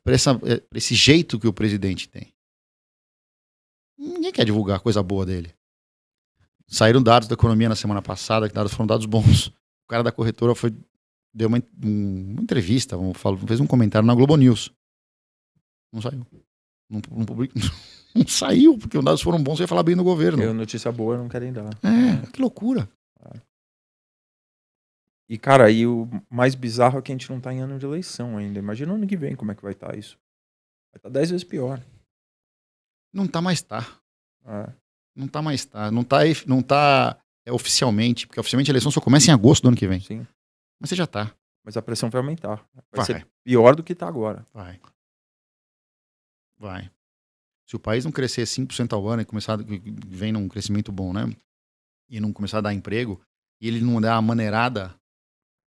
por, essa, é, por esse jeito que o presidente tem. Ninguém quer divulgar coisa boa dele. Saíram dados da economia na semana passada, que dados foram dados bons. O cara da corretora foi deu uma, uma entrevista, um, fez um comentário na Globo News. Não saiu. Não, não, não saiu, porque os dados foram bons, você ia falar bem do governo. Porque notícia boa não querem dar. É, que loucura. E, cara, aí o mais bizarro é que a gente não tá em ano de eleição ainda. Imagina ano que vem como é que vai estar tá isso. Vai estar tá dez vezes pior. Não tá mais tá. É. Não tá mais tá. Não tá, não tá é, oficialmente, porque oficialmente a eleição só começa em agosto do ano que vem. Sim. Mas você já tá. Mas a pressão vai aumentar. Vai, vai. ser pior do que tá agora. Vai. Vai. Se o país não crescer 5% ao ano e começar, vem num crescimento bom, né? E não começar a dar emprego, e ele não der a maneirada.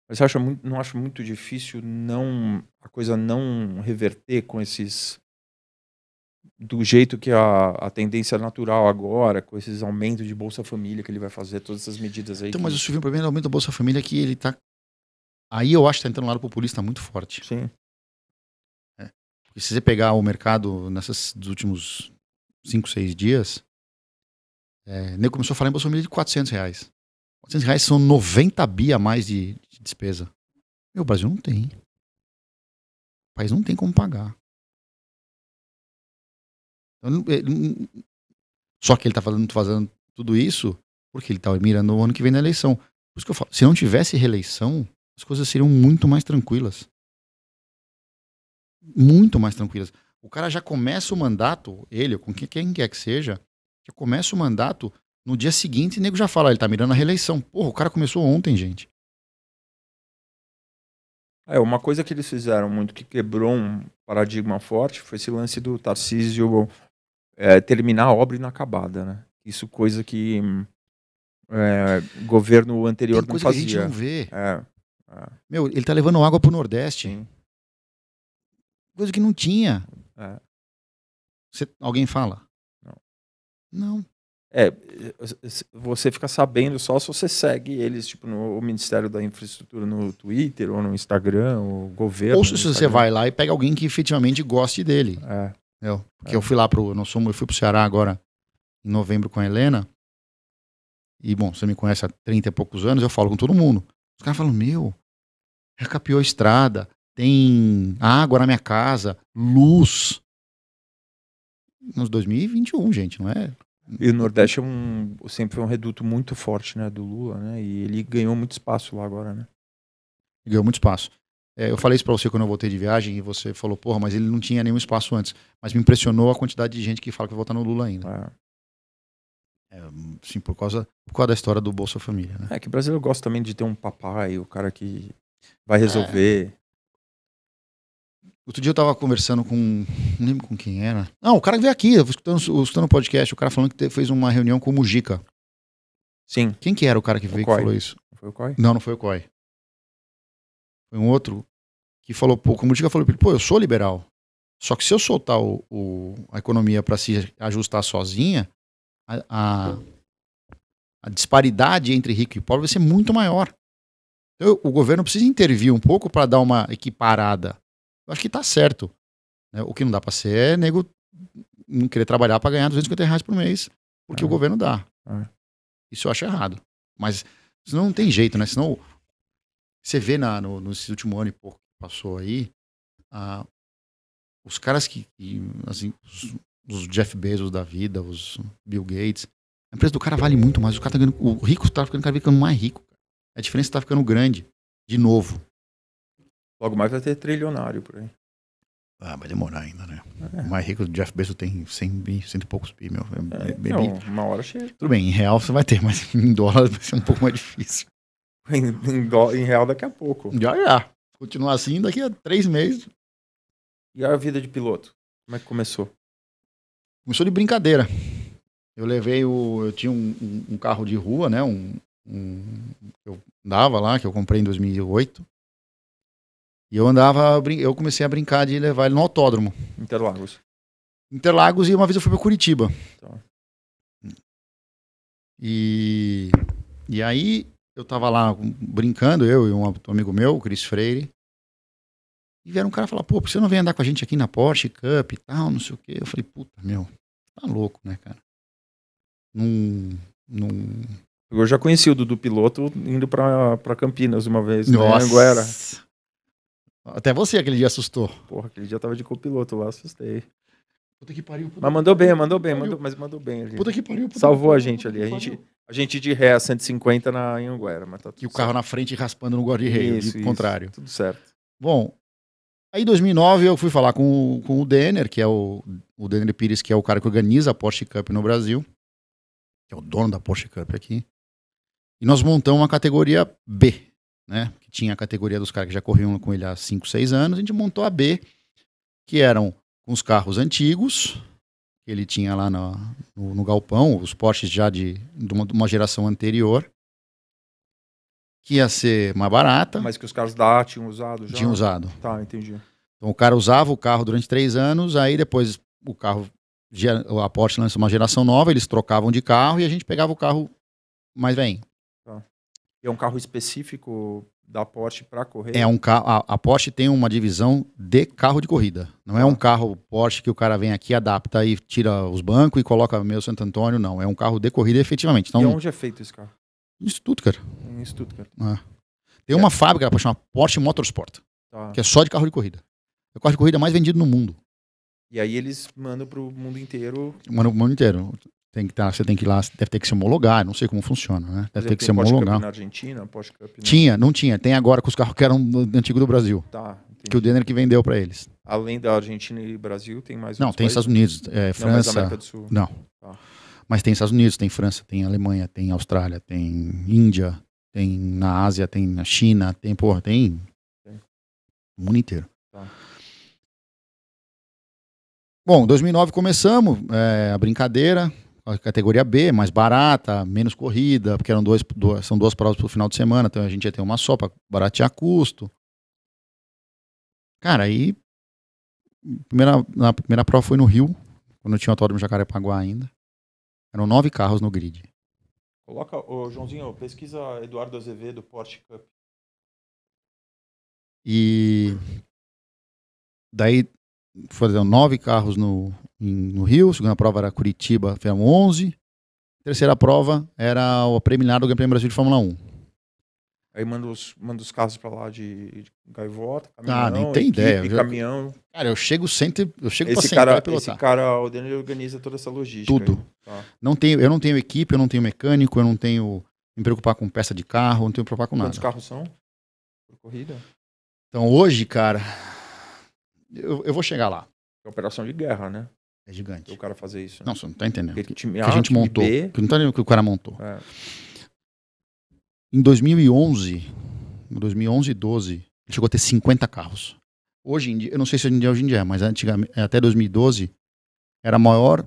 Mas você acha muito, não acho muito difícil não a coisa não reverter com esses do jeito que a, a tendência natural agora, com esses aumentos de Bolsa Família que ele vai fazer, todas essas medidas aí. Então, que... mas o Silvio, o problema do aumento da Bolsa Família é que ele tá. Aí eu acho que tá entrando no lado populista muito forte. Sim. É. Porque se você pegar o mercado nesses últimos 5, 6 dias, é, nem começou a falar em Bolsa Família de 400 reais. 400 reais são 90 bi a mais de despesa. Meu, o Brasil não tem. O país não tem como pagar. Só que ele está fazendo, fazendo tudo isso porque ele está mirando o ano que vem na eleição. Por isso que eu falo, se não tivesse reeleição, as coisas seriam muito mais tranquilas. Muito mais tranquilas. O cara já começa o mandato, ele, com quem quer que seja, já começa o mandato no dia seguinte o nego já fala, ele tá mirando a reeleição. Porra, o cara começou ontem, gente. É, uma coisa que eles fizeram muito que quebrou um paradigma forte foi esse lance do Tarcísio é, terminar a obra inacabada, né? Isso coisa que é, governo anterior Tem não fazia. Que a gente não vê. É, é. Meu, ele tá levando água pro Nordeste. Sim. Coisa que não tinha. É. Você, alguém fala? Não. Não. É, você fica sabendo só se você segue eles, tipo, no Ministério da Infraestrutura no Twitter ou no Instagram, o governo. Ou se você vai lá e pega alguém que efetivamente goste dele. É. Eu, porque é. eu fui lá pro. Nós somos, eu fui pro Ceará agora em novembro com a Helena. E, bom, você me conhece há 30 e poucos anos, eu falo com todo mundo. Os caras falam, meu, recapiou a estrada, tem água na minha casa, luz. Nos 2021, gente, não é? E o Nordeste é um, sempre foi um reduto muito forte, né, do Lula, né? E ele ganhou muito espaço lá agora, né? Ganhou muito espaço. É, eu falei isso pra você quando eu voltei de viagem e você falou, porra, mas ele não tinha nenhum espaço antes. Mas me impressionou a quantidade de gente que fala que vai votar no Lula ainda. É. É, sim, por causa, por causa da história do Bolsa Família, né? É que o brasileiro gosta também de ter um papai, o cara que vai resolver. É. Outro dia eu tava conversando com. Não lembro com quem era. Não, o cara que veio aqui, eu escutando, escutando o podcast, o cara falando que fez uma reunião com o Mujica. Sim. Quem que era o cara que veio que falou isso? Foi o Coi? Não, não foi o Coi. Foi um outro que falou, pô, o Mujica falou, pô, eu sou liberal. Só que se eu soltar o, o a economia para se ajustar sozinha, a, a, a, disparidade entre rico e pobre vai ser muito maior. Então, o governo precisa intervir um pouco para dar uma equiparada. Eu acho que tá certo. Né? O que não dá para ser é nego não querer trabalhar para ganhar 250 reais por mês, porque é. o governo dá. É. Isso eu acho errado. Mas senão não tem jeito, né? Senão você vê na, no, nesse último ano e pouco que passou aí, uh, os caras que, que assim, os, os, Jeff Bezos da vida, os Bill Gates, a empresa do cara vale muito mais. O cara tá ganhando, o rico tá ficando, cada ficando mais rico. A diferença tá ficando grande, de novo. Logo mais vai ter trilionário por aí. Ah, vai demorar ainda, né? É. O mais rico do Jeff Bezos tem 100, bi, 100 e poucos bi, meu. É, é, não, uma hora chega. Tudo bem, em real você vai ter, mas em dólar vai ser um pouco mais difícil. em, em, do, em real daqui a pouco. Já, já. Continuar assim daqui a três meses. E a vida de piloto? Como é que começou? Começou de brincadeira. Eu levei o. Eu tinha um, um, um carro de rua, né? Um, um. Eu andava lá, que eu comprei em 2008. E eu andava. Eu comecei a brincar de levar ele no autódromo. Interlagos. Interlagos e uma vez eu fui para Curitiba. Tá. E. E aí eu tava lá brincando, eu e um amigo meu, o Cris Freire. E vieram um cara falar, pô, por que você não vem andar com a gente aqui na Porsche Cup e tal, não sei o quê. Eu falei, puta, meu, tá louco, né, cara? Num. num... Eu já conheci o Dudu Piloto indo pra, pra Campinas uma vez, né, Nossa. né, Anguera. Até você aquele dia assustou. Porra, aquele dia eu tava de copiloto lá, assustei. Puta que pariu. Puta mas mandou bem, mandou bem, mandou, mas mandou bem ali. Puta que pariu. Puta Salvou a gente ali. A gente, a gente de ré a 150 na Anguera. Mas tá e o carro na frente raspando no guarda-reio, de contrário. Tudo certo. Bom, aí em 2009 eu fui falar com, com o Denner, que é o, o Denner Pires, que é o cara que organiza a Porsche Cup no Brasil, que é o dono da Porsche Cup aqui. E nós montamos uma categoria B, né? Tinha a categoria dos caras que já corriam com ele há 5, 6 anos. A gente montou a B, que eram os carros antigos, que ele tinha lá no, no, no galpão, os Porsches já de, de, uma, de, uma, geração anterior, que ia ser mais barata. Mas que os caras da A tinham usado já? Tinham usado. Tá, entendi. Então o cara usava o carro durante três anos, aí depois o carro, a Porsche lançou uma geração nova, eles trocavam de carro e a gente pegava o carro mais velho. Tá. É um carro específico da Porsche para correr? É um carro. A, a, Porsche tem uma divisão de carro de corrida. Não é um carro Porsche que o cara vem aqui, adapta e tira os bancos e coloca meu Santo Antônio. Não, é um carro de corrida efetivamente. Então, e onde é feito esse carro? Em Stuttgart. Em Stuttgart. É. Tem uma fábrica para chamar Porsche Motorsport, Tá. que é só de carro de corrida. É o carro de corrida mais vendido no mundo. E aí eles mandam pro mundo inteiro. Mano, o mundo inteiro. Tem que tá, você tem que ir lá, deve ter que se homologar, não sei como funciona, né? Deve ter que se homologar. na Argentina, Porsche Cup na... Tinha, não tinha. Tem agora com os carros que eram do antigo do Brasil, Tá, que o Denner que vendeu para eles. Além da Argentina e Brasil, tem mais Não, tem países? Estados Unidos, é, Não, mas França. Do Sul. Não. Tá. Mas tem Estados Unidos, tem França, tem Alemanha, tem Austrália, tem Índia, tem na Ásia, tem na China, tem, porra, tem. Tem. O mundo inteiro. Tá. Bom, 2009 começamos é, a brincadeira, a categoria B, mais barata, menos corrida, porque eram dois, duas, são duas provas pro final de semana, então a gente ia ter uma só para baratear custo. Cara, aí primeira, na primeira prova foi no Rio, quando tinha o autódromo Jacarepaguá ainda. Eram nove carros no grid. Coloca, ô, Joãozinho, pesquisa Eduardo Azevedo, Porsche Cup. E daí foram nove carros no, em- no Rio, a segunda prova era Curitiba, foram 11. A terceira prova era o preliminar do Grande Prêmio Brasil de Fórmula 1. Aí manda os, manda os carros pra lá de, de gaivota, caminhão, Ah, nem tem equipe, ideia. Eu já- caminhão. Cara, eu chego sempre, eu chego pra Esse sentar cara, pilotar. esse cara, o Daniel organiza toda essa logística. Tudo. aí. Tá. Não tenho, eu não tenho equipe, eu não tenho mecânico, eu não tenho me preocupar com peça de carro, eu não tenho me preocupar com nada. Quantos carros são por corrida? Então hoje, cara, eu, eu vou chegar lá. É operação de guerra, né? É gigante. O cara fazer isso. né? Não, você não tá entendendo. Porque Que, time que A, a gente montou. B, Que não tá entendendo o que o cara montou. é, Em 2011, em 2011 e 12, ele chegou a ter 50 carros. Hoje em dia, eu não sei se hoje em dia, hoje em dia é, mas antigamente, até 2012, era a maior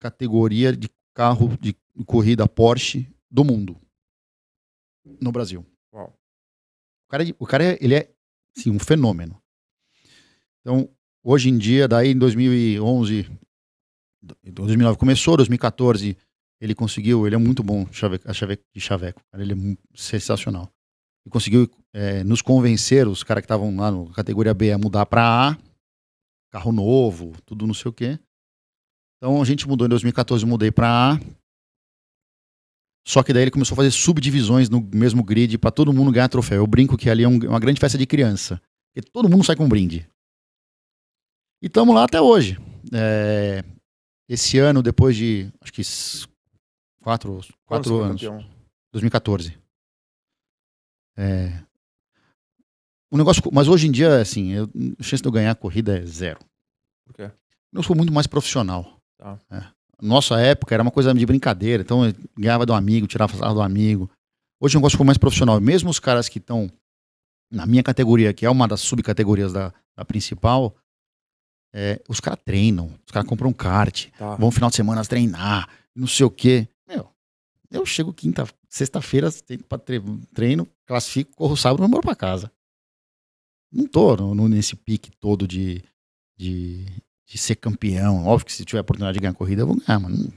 categoria de carro de corrida Porsche do mundo. No Brasil. Uau. O cara, o cara é- ele é, sim, um fenômeno. Então, hoje em dia, daí em 2011, 2009 começou, 2014 ele conseguiu, ele é muito bom a de chaveco, ele é sensacional. Ele conseguiu é, nos convencer, os caras que estavam lá na categoria B, a mudar para A, carro novo, tudo não sei o quê. Então a gente mudou em 2014, eu mudei para A. Só que daí ele começou a fazer subdivisões no mesmo grid para todo mundo ganhar troféu. Eu brinco que ali é um- uma grande festa de criança, porque todo mundo sai com um brinde. E estamos lá até hoje. É, esse ano, depois de acho que quatro, quando quatro anos, campeão? 2014. É, o negócio, mas hoje em dia, assim, eu, a chance de eu ganhar a corrida é zero. Por quê? Eu sou muito mais profissional. Tá. É. Nossa época era uma coisa de brincadeira, então eu ganhava do amigo, tirava sarro do amigo. Hoje o negócio ficou mais profissional. Mesmo os caras que estão na minha categoria, que é uma das subcategorias da, da principal, é, os caras treinam, os caras compram um kart, Tá. vão no final de semana treinar, não sei o quê. Meu, eu chego quinta, sexta-feira pra treino, classifico, corro sábado e embora pra casa. Não tô no- nesse pique todo de, de, de ser campeão. Óbvio que se tiver a oportunidade de ganhar corrida, eu vou ganhar, mano.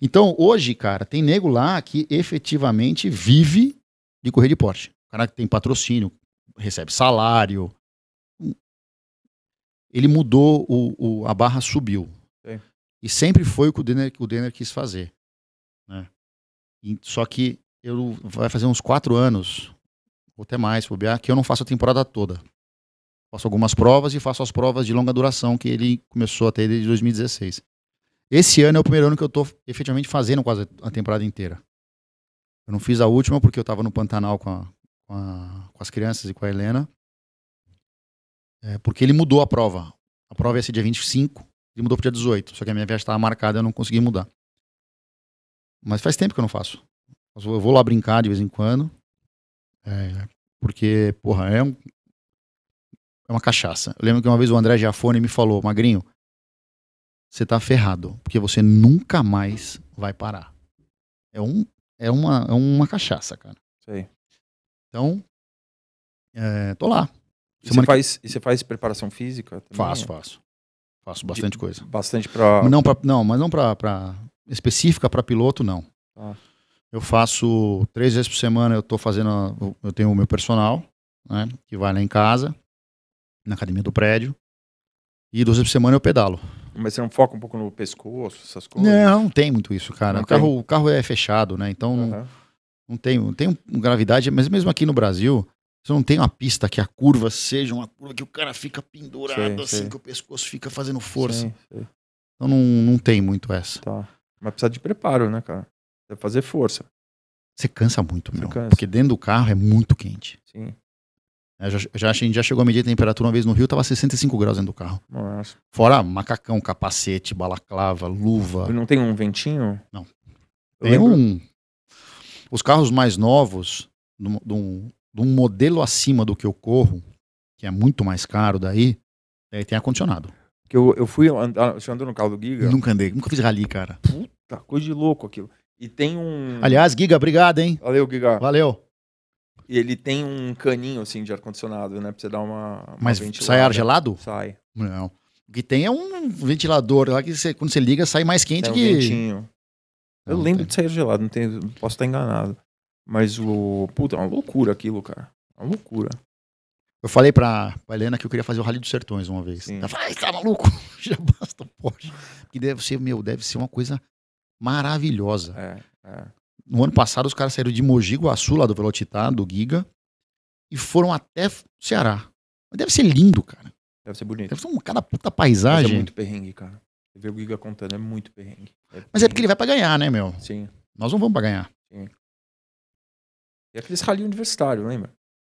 Então, hoje, cara, tem nego lá que efetivamente vive de correr de Porsche. O cara que tem patrocínio, recebe salário. Ele mudou, o, o- a barra subiu. Sim. E sempre foi o que o Denner, o Denner quis fazer. Né? E- só que eu vai fazer uns quatro anos, ou até mais, bobear, que eu não faço a temporada toda. Faço algumas provas e faço as provas de longa duração que ele começou a ter desde 2016. Esse ano é o primeiro ano que eu tô efetivamente fazendo quase a temporada inteira. Eu não fiz a última porque eu tava no Pantanal com, a- com, a- com as crianças e com a Helena. É, porque ele mudou a prova. A prova ia ser dia 25, ele mudou pro dia 18. Só que a minha viagem estava marcada e eu não consegui mudar. Mas faz tempo que eu não faço. Eu vou- eu vou lá brincar de vez em quando. É, porque, porra, é, um, é uma cachaça. Eu lembro que uma vez o André Giafone me falou, Magrinho, você tá ferrado, porque você nunca mais vai parar. É, um, é, uma, é uma cachaça, cara. Sei. Então, é, tô lá. E você, faz, e você faz preparação física? Também? Faço, faço. Faço bastante coisa. Bastante pra. Não, pra, não, mas não pra, pra específica para piloto, não. Ah. Eu faço três vezes por semana, eu tô fazendo, eu tenho o meu personal, né, que vai lá em casa, na academia do prédio, e duas vezes por semana eu pedalo. Mas você não foca um pouco no pescoço, essas coisas? Não, não tem muito isso, cara. Não o, carro, o carro é fechado, né, então não, Aham. Não tem, não tem gravidade, mas mesmo aqui no Brasil, você não tem uma pista que a curva seja uma curva que o cara fica pendurado assim, que o pescoço fica fazendo força. Então não, não tem muito essa. Tá. Mas precisa de preparo, né, cara? Deve fazer força. Você cansa muito, meu. Cansa. Porque dentro do carro é muito quente. Sim. É, já, já, a gente já chegou a medir a temperatura uma vez no Rio, tava 65 graus dentro do carro. Nossa. Fora macacão, capacete, balaclava, luva. Não tem um ventinho? Não. tem lembro... um. Os carros mais novos, de um, um modelo acima do que eu corro, que é muito mais caro daí, é, tem ar-condicionado. Que eu, eu fui andar, você andou no carro do Giga? Nunca andei, nunca fiz rally, cara. Puta, coisa de louco aquilo. E tem um. Aliás, Giga, obrigado, hein? Valeu, Giga. Valeu. E ele tem um caninho assim de ar-condicionado, né? Pra você dar uma. uma Mas ventilada. sai ar gelado? Sai. Não. O que tem é um ventilador lá que você, quando você liga sai mais quente tem um que. Ventinho. Eu não, lembro tem. de sair gelado, não tenho, posso estar enganado. Mas o. Puta, é uma loucura aquilo, cara. É uma loucura. Eu falei pra, pra Helena que eu queria fazer o Rally dos Sertões uma vez. Sim. Ela falou, ai, tá maluco? Já basta, pode. Que deve ser, meu, deve ser uma coisa maravilhosa. É, é. No ano passado, os caras saíram de Mogi Guaçu, lá do Velocitar, do Giga, e foram até Ceará. Mas deve ser lindo, cara. Deve ser bonito. Deve ser uma cada puta paisagem. Mas é muito perrengue, cara. Você vê o Giga contando, é muito perrengue. É perrengue. Mas é porque ele vai pra ganhar, né, meu? Sim. Nós não vamos pra ganhar. Sim. E aqueles rally universitário, lembra?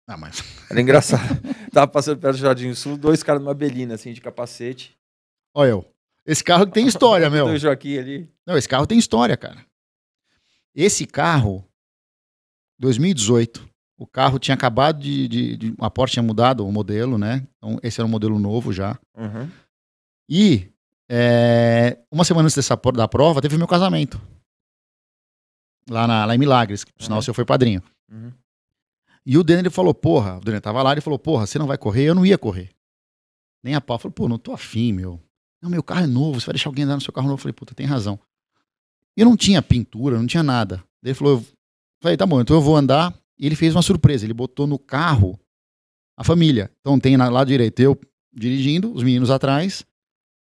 Ah, mas. Era engraçado. Tava passando perto do Jardim Sul, dois caras numa belina, assim, de capacete. Olha eu. Esse carro tem história, meu. Do Joaquim ali. Não, esse carro tem história, cara. Esse carro, 2018, o carro tinha acabado de, de, de, A Porsche tinha mudado o modelo, né? Então, esse era um modelo novo já. Uhum. E é, uma semana antes dessa, da prova, teve meu casamento. Lá, na, lá em Milagres, por sinal, uhum. o senhor foi padrinho. Uhum. E o Denner falou, porra, o Denner tava lá, ele falou, porra, você não vai correr? Eu não ia correr. Nem a pau. Eu falei, pô, não tô afim, meu. Não, meu carro é novo, você vai deixar alguém andar no seu carro novo? Eu falei, puta, tem razão. E eu não tinha pintura, não tinha nada. Ele falou, eu falei, tá bom, então eu vou andar. E ele fez uma surpresa, ele botou no carro a família. Então tem na lado direito eu dirigindo, os meninos atrás.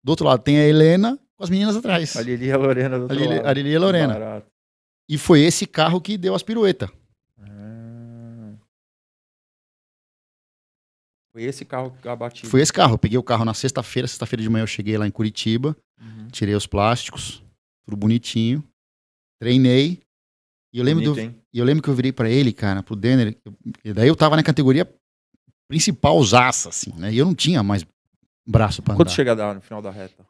Do outro lado tem a Helena com as meninas atrás. A Lili e a Lorena do outro a Lili, lado. A Lili e a Lorena. Barato. E foi esse carro que deu as piruetas. Foi esse carro que abati. Foi esse carro. Eu peguei o carro na sexta-feira. Sexta-feira de manhã eu cheguei lá em Curitiba. Uhum. Tirei os plásticos. Tudo bonitinho. Treinei. E eu lembro, Bonito, do, e eu lembro que eu virei para ele, cara, pro Denner. E daí eu tava na categoria principal zaça, assim, né? E eu não tinha mais braço para andar. Quanto chega a dar no final da reta?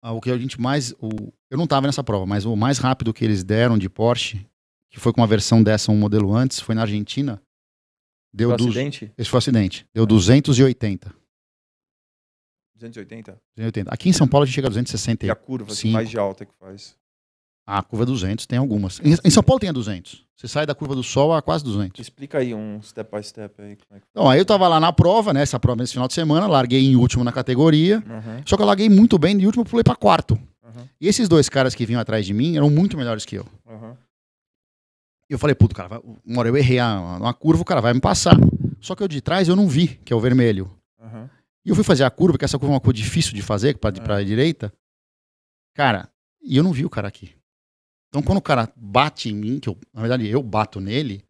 Ah, o que a gente mais. O, eu não tava nessa prova, mas o mais rápido que eles deram de Porsche, que foi com uma versão dessa, um modelo antes, foi na Argentina. Deu foi acidente? Esse foi acidente. Deu é. 280. 280? 280. Aqui em São Paulo a gente chega a 260. E a curva assim, mais de alta que faz? Ah, a curva é 200, tem algumas. Em, em, São Paulo tem a 200. Você sai da curva do Sol a quase 200. Explica aí um step by step aí. Como é que então, aí eu tava lá na prova, né? Essa prova nesse final de semana, larguei em último na categoria. Uhum. Só que eu larguei muito bem, de último pulei pra quarto. Uhum. E esses dois caras que vinham atrás de mim eram muito melhores que eu. Uhum. E eu falei, puto, cara, vai, uma hora eu errei a, uma curva, o cara vai me passar. Só que eu de trás eu não vi, que é o vermelho. Uhum. E eu fui fazer a curva, que essa curva é uma curva difícil de fazer, pra, uhum. pra direita. Cara, e eu não vi o cara aqui. Então quando o cara bate em mim, que eu, na verdade eu bato nele,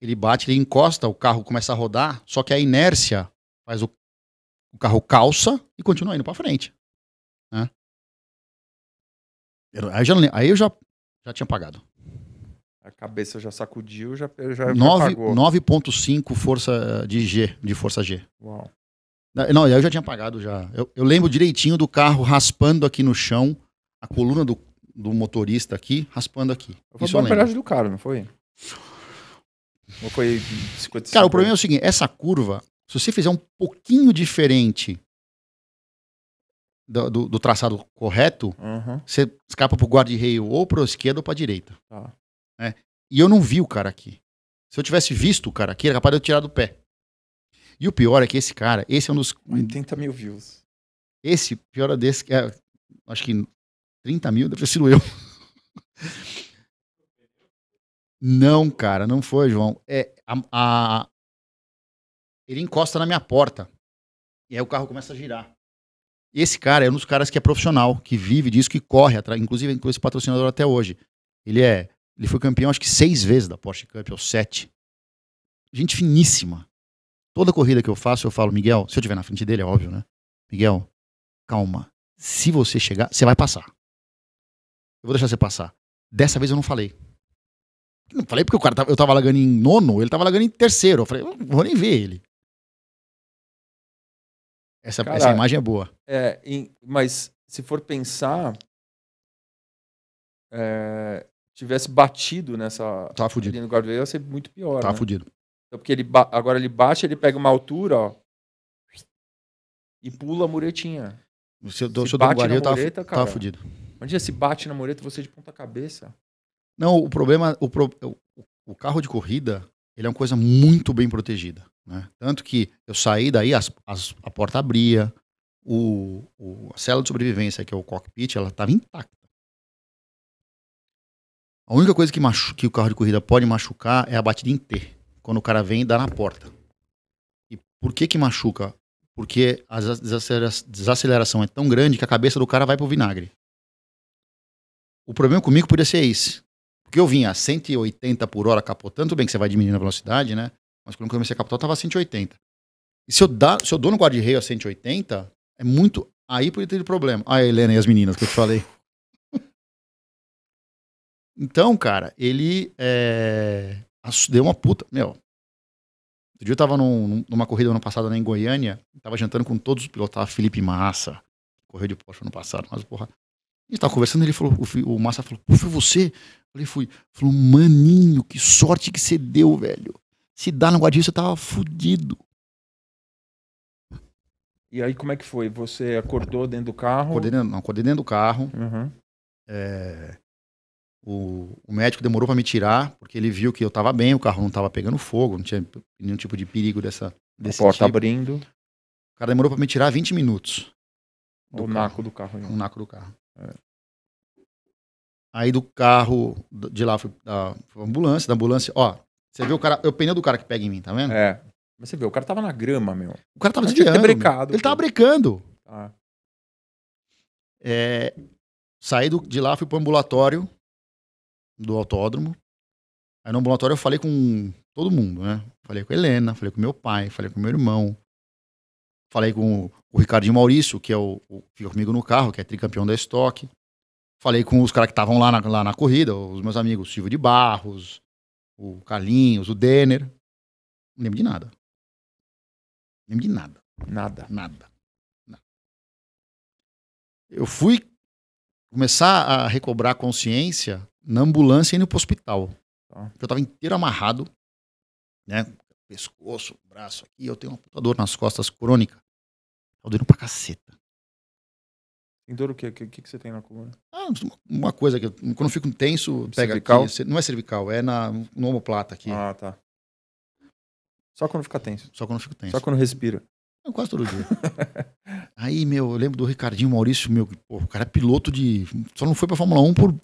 ele bate, ele encosta, o carro começa a rodar, só que a inércia faz o, o carro calça e continua indo para frente. Né? Aí, eu já, aí eu já, já tinha pagado. A cabeça já sacudiu, já, já, 9.5 força de G, de força G. Uau. Não, eu já tinha pagado já. Eu, eu, lembro direitinho do carro raspando aqui no chão, a coluna do, do motorista aqui, raspando aqui. Foi Isso a paragem do cara, não foi? Ou foi 55? Cara, o problema é o seguinte, essa curva, se você fizer um pouquinho diferente do, do, do traçado correto, uhum. você escapa pro guarda-reio ou para esquerda ou para direita. Tá. Né? E eu não vi o cara aqui. Se eu tivesse visto o cara aqui, era capaz de eu tirar do pé. E o pior é que esse cara, esse é um dos. 80 mil views. Esse, pior é desse, é, acho que 30 mil deve ter sido eu. Não, cara, não foi, João. É, a, a, ele encosta na minha porta. E aí o carro começa a girar. Esse cara é um dos caras que é profissional, que vive disso, que corre atrás, inclusive com esse patrocinador até hoje. Ele é Ele foi campeão, acho que seis vezes da Porsche Cup, ou sete. Gente finíssima. Toda corrida que eu faço, eu falo, Miguel, se eu estiver na frente dele, é óbvio, né? Miguel, calma. Se você chegar, você vai passar. Eu vou deixar você passar. Dessa vez eu não falei. Não falei porque o cara eu tava largando em nono, ele tava largando em terceiro. Eu falei, não vou nem ver ele. Essa, cara, essa imagem é boa. É, mas se for pensar, é, tivesse batido nessa. Tava fudido. No guarda ia ser muito pior. Tava né? fudido. Então, porque ele agora ele bate, ele pega uma altura, ó. E pula a muretinha. Se eu, se bate na tava, mureta, cara, tava fudido. Imagina se bate na mureta você de ponta cabeça. Não, o problema. O, pro, o, o carro de corrida, ele é uma coisa muito bem protegida. Né? Tanto que eu saí daí, as, as, a porta abria, o, o, a célula de sobrevivência, que é o cockpit, ela estava intacta. A única coisa que, machu que o carro de corrida pode machucar é a batida em T, quando o cara vem e dá na porta. E por que que machuca? Porque a desaceleração é tão grande que a cabeça do cara vai pro vinagre. O problema comigo podia ser esse. Porque eu vinha a 180 por hora capotando, tudo bem que você vai diminuindo a velocidade, né? Mas quando eu comecei a capotar, eu tava a 180. E se eu, dá, se eu dou no guarda-reio a 180, é muito. Aí podia ter problema. Ah, Helena e as meninas que eu te falei. Então, cara, ele é, deu uma puta. Meu. Outro dia eu tava num, numa corrida ano passado em Goiânia, tava jantando com todos os pilotos, tava Felipe Massa, correu de Porsche ano passado, mas porra. A gente tava conversando, ele falou, o, o Massa falou, pô, foi você? Eu falei, fui. Falou, maninho, que sorte que você deu, velho. Se dá no guarda você tava fudido. E aí, como é que foi? Você acordou dentro do carro? Acordei dentro, não, acordei dentro do carro. Uhum. É, o, o, médico demorou para me tirar, porque ele viu que eu tava bem, o carro não tava pegando fogo, não tinha nenhum tipo de perigo dessa. Desse A porta tipo. abrindo. O cara demorou para me tirar 20 minutos. O naco do carro. O naco do carro. É. Aí do carro, de lá fui da ambulância, da ambulância, ó, você vê o cara, o pneu do cara que pega em mim, tá vendo? É. Mas você vê, o cara tava na grama, meu. O cara tava desviando. Brecado, ele tava brecando. Ah. É, saí do, de lá, fui pro ambulatório do autódromo. Aí no ambulatório eu falei com todo mundo, né? Falei com a Helena, falei com meu pai, falei com meu irmão. Falei com o Ricardinho Maurício, que é o, o fica comigo no carro, que é tricampeão da estoque. Falei com os caras que estavam lá na, lá na corrida, os meus amigos Silvio de Barros, o Carlinhos, o Denner. Não lembro de nada lembro de nada. Nada. Nada. nada. Eu fui começar a recobrar consciência na ambulância indo pro hospital. Tá. Eu tava inteiro amarrado, né? Pescoço, braço aqui. Eu tenho uma puta dor nas costas crônica. Tava doendo pra caceta. Tem dor o quê? O que, que, que você tem na coluna? Ah, uma coisa que eu, quando eu fico tenso, pega cervical? aqui. Não é cervical, é na, no omoplata aqui. Ah, tá. Só quando fica tenso. Só quando fico tenso. Só quando respira. Eu, quase todo dia. Aí, meu, eu lembro do Ricardinho Maurício, meu, pô, o cara é piloto de. Só não foi pra Fórmula 1 por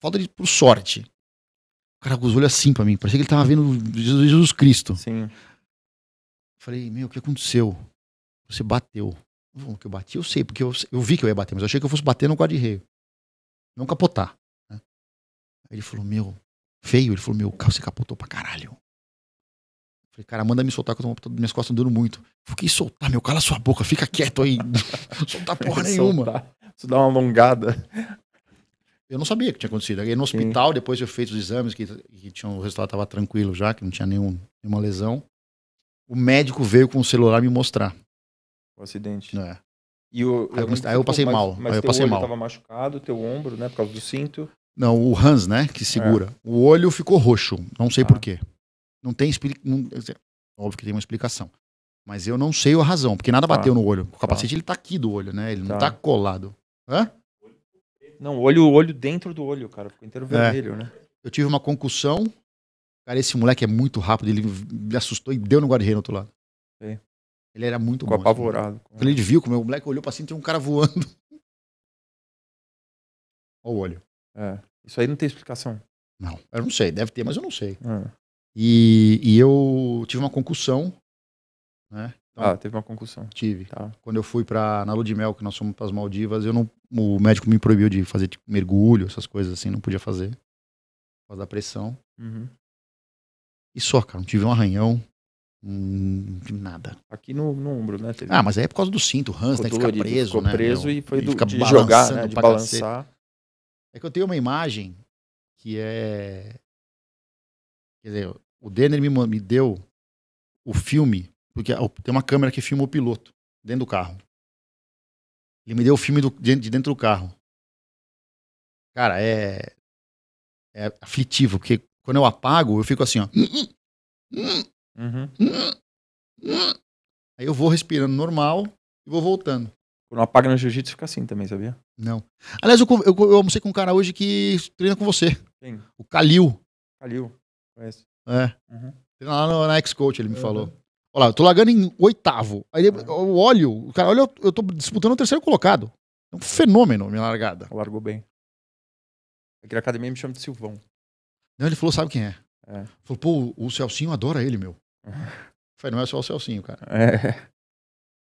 falta de por sorte. O cara com os olhos assim pra mim. Parecia que ele tava vendo Jesus Cristo. Sim. Falei, meu, o que aconteceu? Você bateu. O que eu bati, eu sei, porque eu, eu vi que eu ia bater, mas eu achei que eu fosse bater no guarda-reio. Não capotar. Né? Aí ele falou, meu, feio. Ele falou, meu, o carro você capotou pra caralho. Falei, cara, manda me soltar que eu tô, minhas costas estão muito. Fiquei soltar, meu, cala sua boca, fica quieto aí. soltar porra nenhuma. Soltar. Isso dá uma alongada. Eu não sabia o que tinha acontecido. Aí no hospital, Sim. depois eu fiz os exames, que, que tinha, o resultado estava tranquilo já, que não tinha nenhum, nenhuma lesão. O médico veio com o celular me mostrar. O acidente. É. E o, aí, eu, aí eu passei mal. Mas aí eu passei mal. tava machucado, teu ombro, né? Por causa do cinto. Não, o Hans, né? Que segura. É. O olho ficou roxo. Não sei ah. porquê. Não tem explicação. Óbvio que tem uma explicação. Mas eu não sei a razão, porque nada bateu tá. no olho. O capacete tá. ele tá aqui do olho, né? Ele tá. não tá colado. Hã? Não, olho, o olho dentro do olho, cara. Ficou inteiro vermelho, é. né? Eu tive uma concussão. Cara, esse moleque é muito rápido. Ele me assustou e deu no guarda-reio no outro lado. É. Ele era muito Ficou bom. apavorado. Quando ele viu, como o moleque olhou pra cima, tem um cara voando. Olha o olho. É. Isso aí não tem explicação. Não, eu não sei. Deve ter, mas eu não sei. É. E, e eu tive uma concussão, né? Então, ah, teve uma concussão. Tive. Tá. Quando eu fui para na lua de mel, que nós fomos para as Maldivas, eu não, o médico me proibiu de fazer tipo, mergulho, essas coisas assim, não podia fazer. Por causa da pressão. Uhum. E só, cara. Não tive um arranhão. Hum, nada. Aqui no, no ombro, né? Teve... Ah, mas aí é por causa do cinto, o Hans, né? Fica preso, ficou né? preso meu? e foi do, de jogar, né? De balançar. Cacete. É que eu tenho uma imagem que é. Quer dizer, o Denner me, me deu o filme, porque tem uma câmera que filma o piloto dentro do carro. Ele me deu o filme do, de dentro do carro. Cara, é. É aflitivo, porque quando eu apago, eu fico assim, ó. Uhum. Aí eu vou respirando normal e vou voltando. Quando apaga no jiu-jitsu fica assim também, sabia? Não. Aliás, eu, eu, eu almocei com um cara hoje que treina com você. O Kalil. Kalil, conheço. É. Uhum. Treina lá no, na X-Coach, ele me uhum. falou. Olha lá, eu tô largando em oitavo. Aí eu olho, o cara, olha, eu, tô disputando o terceiro colocado. É um fenômeno minha largada. Largou bem. Aqui na academia me chama de Silvão. Não, ele falou, sabe quem é? É. Falou, pô, o Celcinho adora ele, meu. Falei, não é só o Celcinho, cara. É.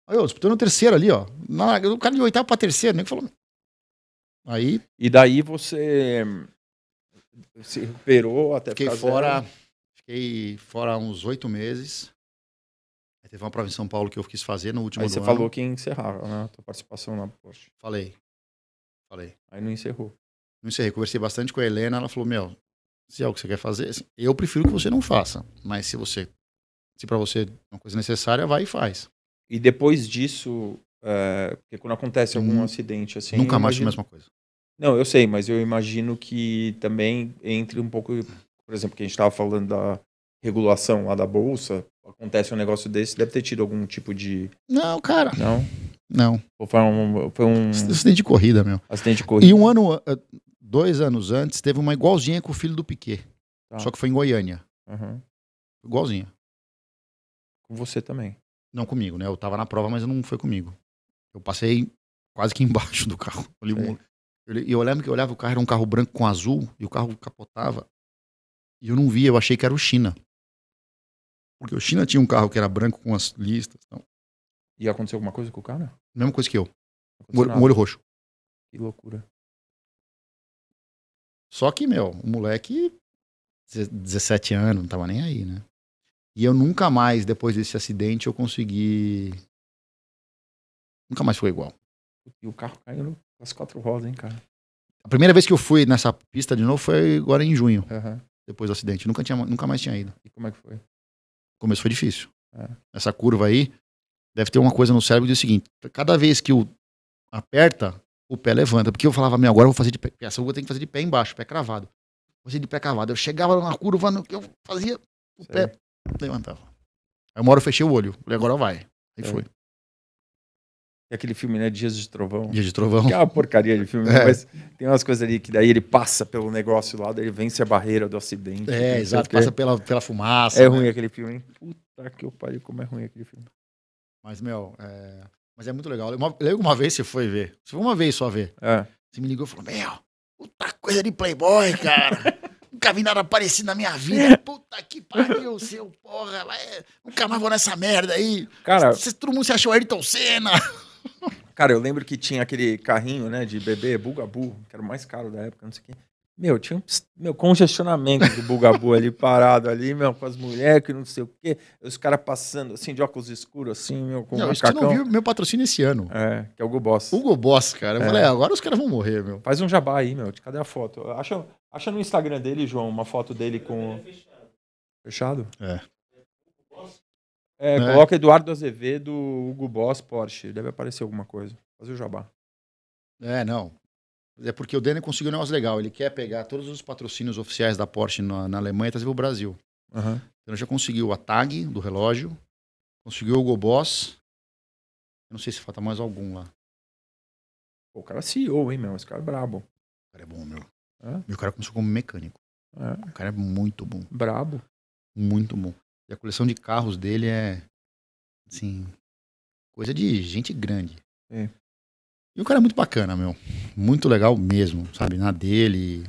Aí, eu disputando o terceiro ali, ó. Na, o cara de oitavo pra terceiro, nem falou. Aí. E daí você se recuperou até Fiquei fora. Fiquei fora uns oito meses. Aí teve uma prova em São Paulo que eu quis fazer no último Aí você ano. falou que encerrava, né? A tua participação na Porsche. Falei. Falei. Aí não encerrou. Não encerrei. Conversei bastante com a Helena. Ela falou: Meu, se é o que você quer fazer, assim, eu prefiro que você não faça. Mas se você. Se para você é uma coisa necessária, vai e faz. E depois disso, é, porque quando acontece algum hum, acidente assim. Nunca mais imagino... a mesma coisa. Não, eu sei, mas eu imagino que também entre um pouco, por exemplo, que a gente estava falando da regulação lá da bolsa, acontece um negócio desse, deve ter tido algum tipo de. Não, cara. Não? Não. Ou foi um. Foi um... Acidente de corrida, meu. Acidente de corrida. E um ano, eh, dois anos antes, teve uma igualzinha com o filho do Piquet. Tá. Só que foi em Goiânia. Uhum. Igualzinha. Com você também. Não comigo, né? Eu tava na prova, mas não foi comigo. Eu passei quase que embaixo do carro. E eu, lembro que eu olhava o carro, era um carro branco com azul, e o carro capotava. E eu não via, eu achei que era o China. Porque o China tinha um carro que era branco com as listas. Então. E aconteceu alguma coisa com o cara? Mesma coisa que eu. Um olho, um olho roxo. Que loucura. Só que, meu, o moleque, 17 anos, não tava nem aí, né? E eu nunca mais, depois desse acidente, eu consegui. Nunca mais foi igual. E o carro caiu nas quatro rodas, hein, cara? A primeira vez que eu fui nessa pista de novo foi agora em junho. Uhum. Depois do acidente. Nunca, tinha, nunca mais tinha ido. E como é que foi? Começo foi difícil. É. Essa curva aí deve ter uma coisa no cérebro que diz o seguinte: cada vez que o aperta, o pé levanta. Porque eu falava, meu, agora eu vou fazer de pé. Essa eu ter que fazer de pé embaixo, pé cravado. Vou fazer de pé cravado. Eu chegava na curva, no que eu fazia, o Sei. pé levantava. Aí uma hora eu fechei o olho. Falei, agora vai. Aí Sei. foi. E aquele filme, né? Dias de Trovão. Dias de Trovão. Que é uma porcaria de filme, é. mas tem umas coisas ali que daí ele passa pelo negócio lá, daí ele vence a barreira do acidente. É, exato, passa pela, pela fumaça. É né? ruim aquele filme, hein? Puta que eu pariu, como é ruim aquele filme. Mas, meu, é... Mas é muito legal. Lembro uma vez você foi ver. Você foi uma vez só ver. É. Você me ligou e falou: Meu, puta coisa de playboy, cara. nunca vi nada parecido na minha vida. Puta que pariu, seu porra. É, nunca mais vou nessa merda aí. Cara. Todo mundo se achou Ayrton Senna. Cara, eu lembro que tinha aquele carrinho, né, de bebê, Bugabu, que era o mais caro da época, não sei o quê. Meu, tinha um meu, congestionamento do Bugabu ali parado ali, meu, com as mulheres que não sei o quê. Os caras passando assim, de óculos escuros, assim, meu, com não, um macacão. não viu meu patrocínio esse ano. É, que é o Hugo Boss. Hugo Boss, cara. Eu é. falei, agora os caras vão morrer, meu. Faz um jabá aí, meu. Cadê a foto? Acha, acha no Instagram dele, João, uma foto dele com. Fechado? É. É, é. coloca Eduardo Azevedo, Hugo Boss, Porsche. Deve aparecer alguma coisa. Fazer o jabá. É, não. É porque o Denner conseguiu um negócio legal. Ele quer pegar todos os patrocínios oficiais da Porsche na, na Alemanha e trazer para o Brasil. Uhum. Então já conseguiu a tag do relógio, conseguiu o GoBoss. Eu não sei se falta mais algum lá. Pô, o cara é CEO, hein, meu? Esse cara é brabo. O cara é bom, meu. É? Meu cara começou como mecânico. É. O cara é muito bom. Brabo. Muito bom. E a coleção de carros dele é, assim, coisa de gente grande. É. E o cara é muito bacana, meu. Muito legal mesmo, sabe? Na dele.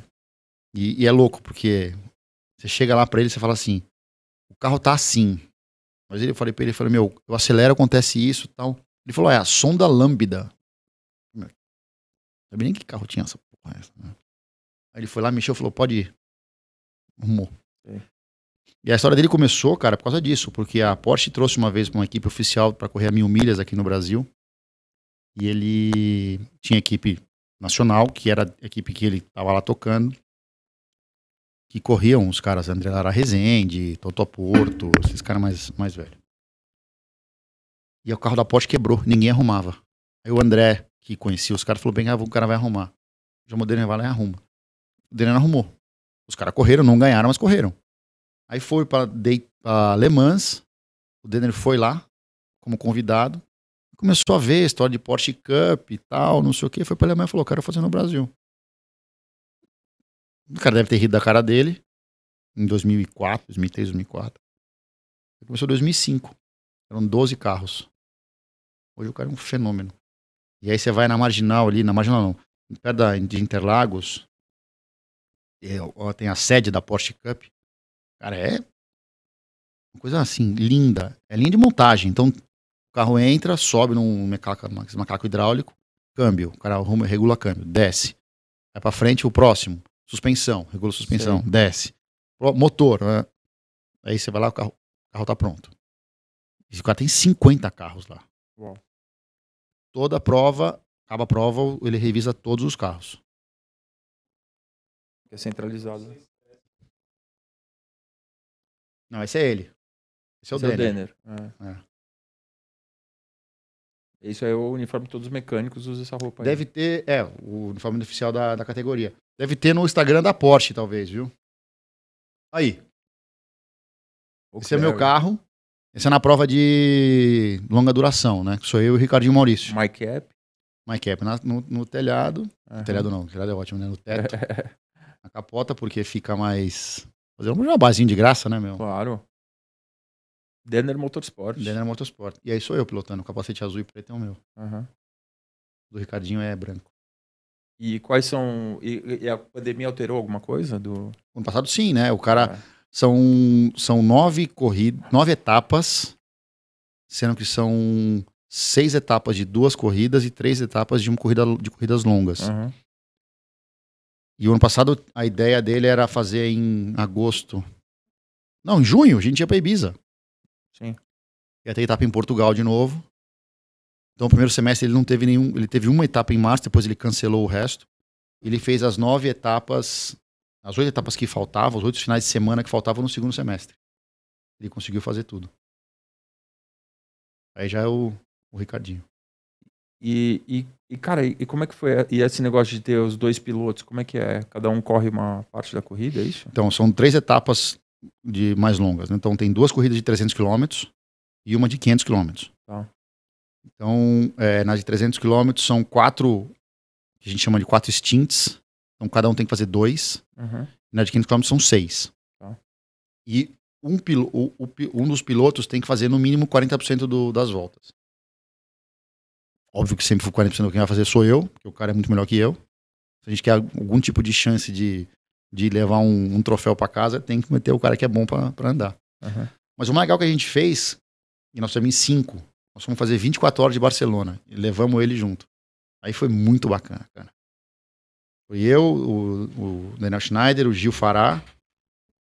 E, e é louco, porque você chega lá pra ele e você fala assim: o carro tá assim. Mas ele, eu falei pra ele, eu falei, meu, eu acelero, acontece isso tal. Ele falou, é a sonda lambda. Não sabia nem que carro tinha essa porra essa, né? Aí ele foi lá, mexeu, falou, pode ir. arrumou. Sim. E a história dele começou, cara, por causa disso, porque a Porsche trouxe uma vez uma equipe oficial para correr a mil milhas aqui no Brasil. E ele tinha equipe nacional, que era a equipe que ele estava lá tocando, que corriam os caras André Lara Rezende, Toto Porto, esses caras mais, mais velhos. E o carro da Porsche quebrou, ninguém arrumava. Aí o André, que conhecia os caras, falou: bem, ah, o cara vai arrumar. Já o Daniel vai lá e arruma. O Daniel arrumou. Os caras correram, não ganharam, mas correram. Aí foi para Le Mans, o Denner foi lá como convidado, começou a ver a história de Porsche Cup e tal, não sei o que, foi para Alemanha e falou, quero fazer no Brasil. O cara deve ter rido da cara dele em 2004, 2003, 2004. Começou em 2005. Eram 12 carros. Hoje o cara é um fenômeno. E aí você vai na marginal ali, na marginal não, perto da, de Interlagos, é, tem a sede da Porsche Cup. Cara, é uma coisa assim, linda. É linha de montagem. Então, o carro entra, sobe num macaco, macaco hidráulico, câmbio. O cara arruma, regula câmbio, desce. Vai pra frente, o próximo. Suspensão, regula suspensão, Sim. desce. Motor, né? Aí você vai lá, o carro, o carro tá pronto. Esse cara tem 50 carros lá. Uau. Toda prova, acaba a prova, ele revisa todos os carros. É centralizado. Não, esse é ele. Esse é o esse Denner. É o Denner. É. É. Isso é o uniforme que todos os mecânicos usam essa roupa aí. Deve ter, é, o uniforme oficial da, da categoria. Deve ter no Instagram da Porsche, talvez, viu? Aí. Esse é o meu carro. Esse é na prova de longa duração, né? Que sou eu e o Ricardinho Maurício. My cap. My cap na, no, no, telhado. Uhum. No telhado não, o telhado é ótimo, né? No teto. na capota, porque fica mais Fazer um jabazinho de graça, né, meu? Claro. Denner Motorsport. Denner Motorsport. E aí sou eu pilotando. O capacete azul e preto é o meu. Uhum. Do Ricardinho é branco. E quais são. E, e, a pandemia alterou alguma coisa? Do... Ano passado, sim, né? O cara. É. São, são nove corridas, nove etapas, sendo que são seis etapas de duas corridas e três etapas de uma corrida de corridas longas. Uhum. E o ano passado a ideia dele era fazer em agosto. Não, em junho, a gente ia pra Ibiza. Sim. Ia ter etapa em Portugal de novo. Então, o primeiro semestre ele não teve nenhum. Ele teve uma etapa em março, depois ele cancelou o resto. Ele fez as nove etapas, as oito etapas que faltavam, os oito finais de semana que faltavam no segundo semestre. Ele conseguiu fazer tudo. Aí já é o, o Ricardinho. E, e, e, cara, e como é que foi? E esse negócio de ter os dois pilotos, como é que é? Cada um corre uma parte da corrida, é isso? Então, são três etapas de mais longas. Né? Então, tem duas corridas de 300 km e uma de 500 km. Tá. Então, é, nas de 300 km são quatro, que a gente chama de quatro stints. Então, cada um tem que fazer dois. Uhum. E na de 500 km são seis. Tá. E um, o, o, um dos pilotos tem que fazer no mínimo 40% do, das voltas. Óbvio que sempre 40% quem vai fazer sou eu, porque o cara é muito melhor que eu. Se a gente quer algum tipo de chance de, de levar um, um troféu para casa, tem que meter o cara que é bom para andar. Uhum. Mas o mais legal que a gente fez, e nós em cinco, nós fomos fazer 24 horas de Barcelona e levamos ele junto. Aí foi muito bacana, cara. Foi eu, o, o Daniel Schneider, o Gil Fará,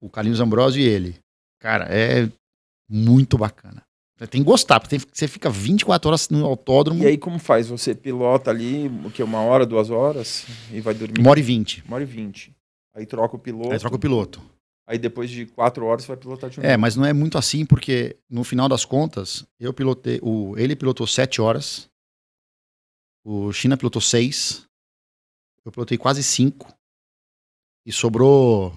o Carlinhos Ambrosio e ele. Cara, é muito bacana. Tem que gostar, porque você fica 24 horas no autódromo. E aí como faz? Você pilota ali, o que, uma hora, duas horas, e vai dormir? Uma hora e vinte. Uma hora e vinte. Aí troca o piloto. Aí troca o piloto. Aí depois de quatro horas você vai pilotar de novo. É, mas não é muito assim, porque no final das contas, eu pilotei. O, ele pilotou sete horas. O China pilotou seis. Eu pilotei quase cinco. E sobrou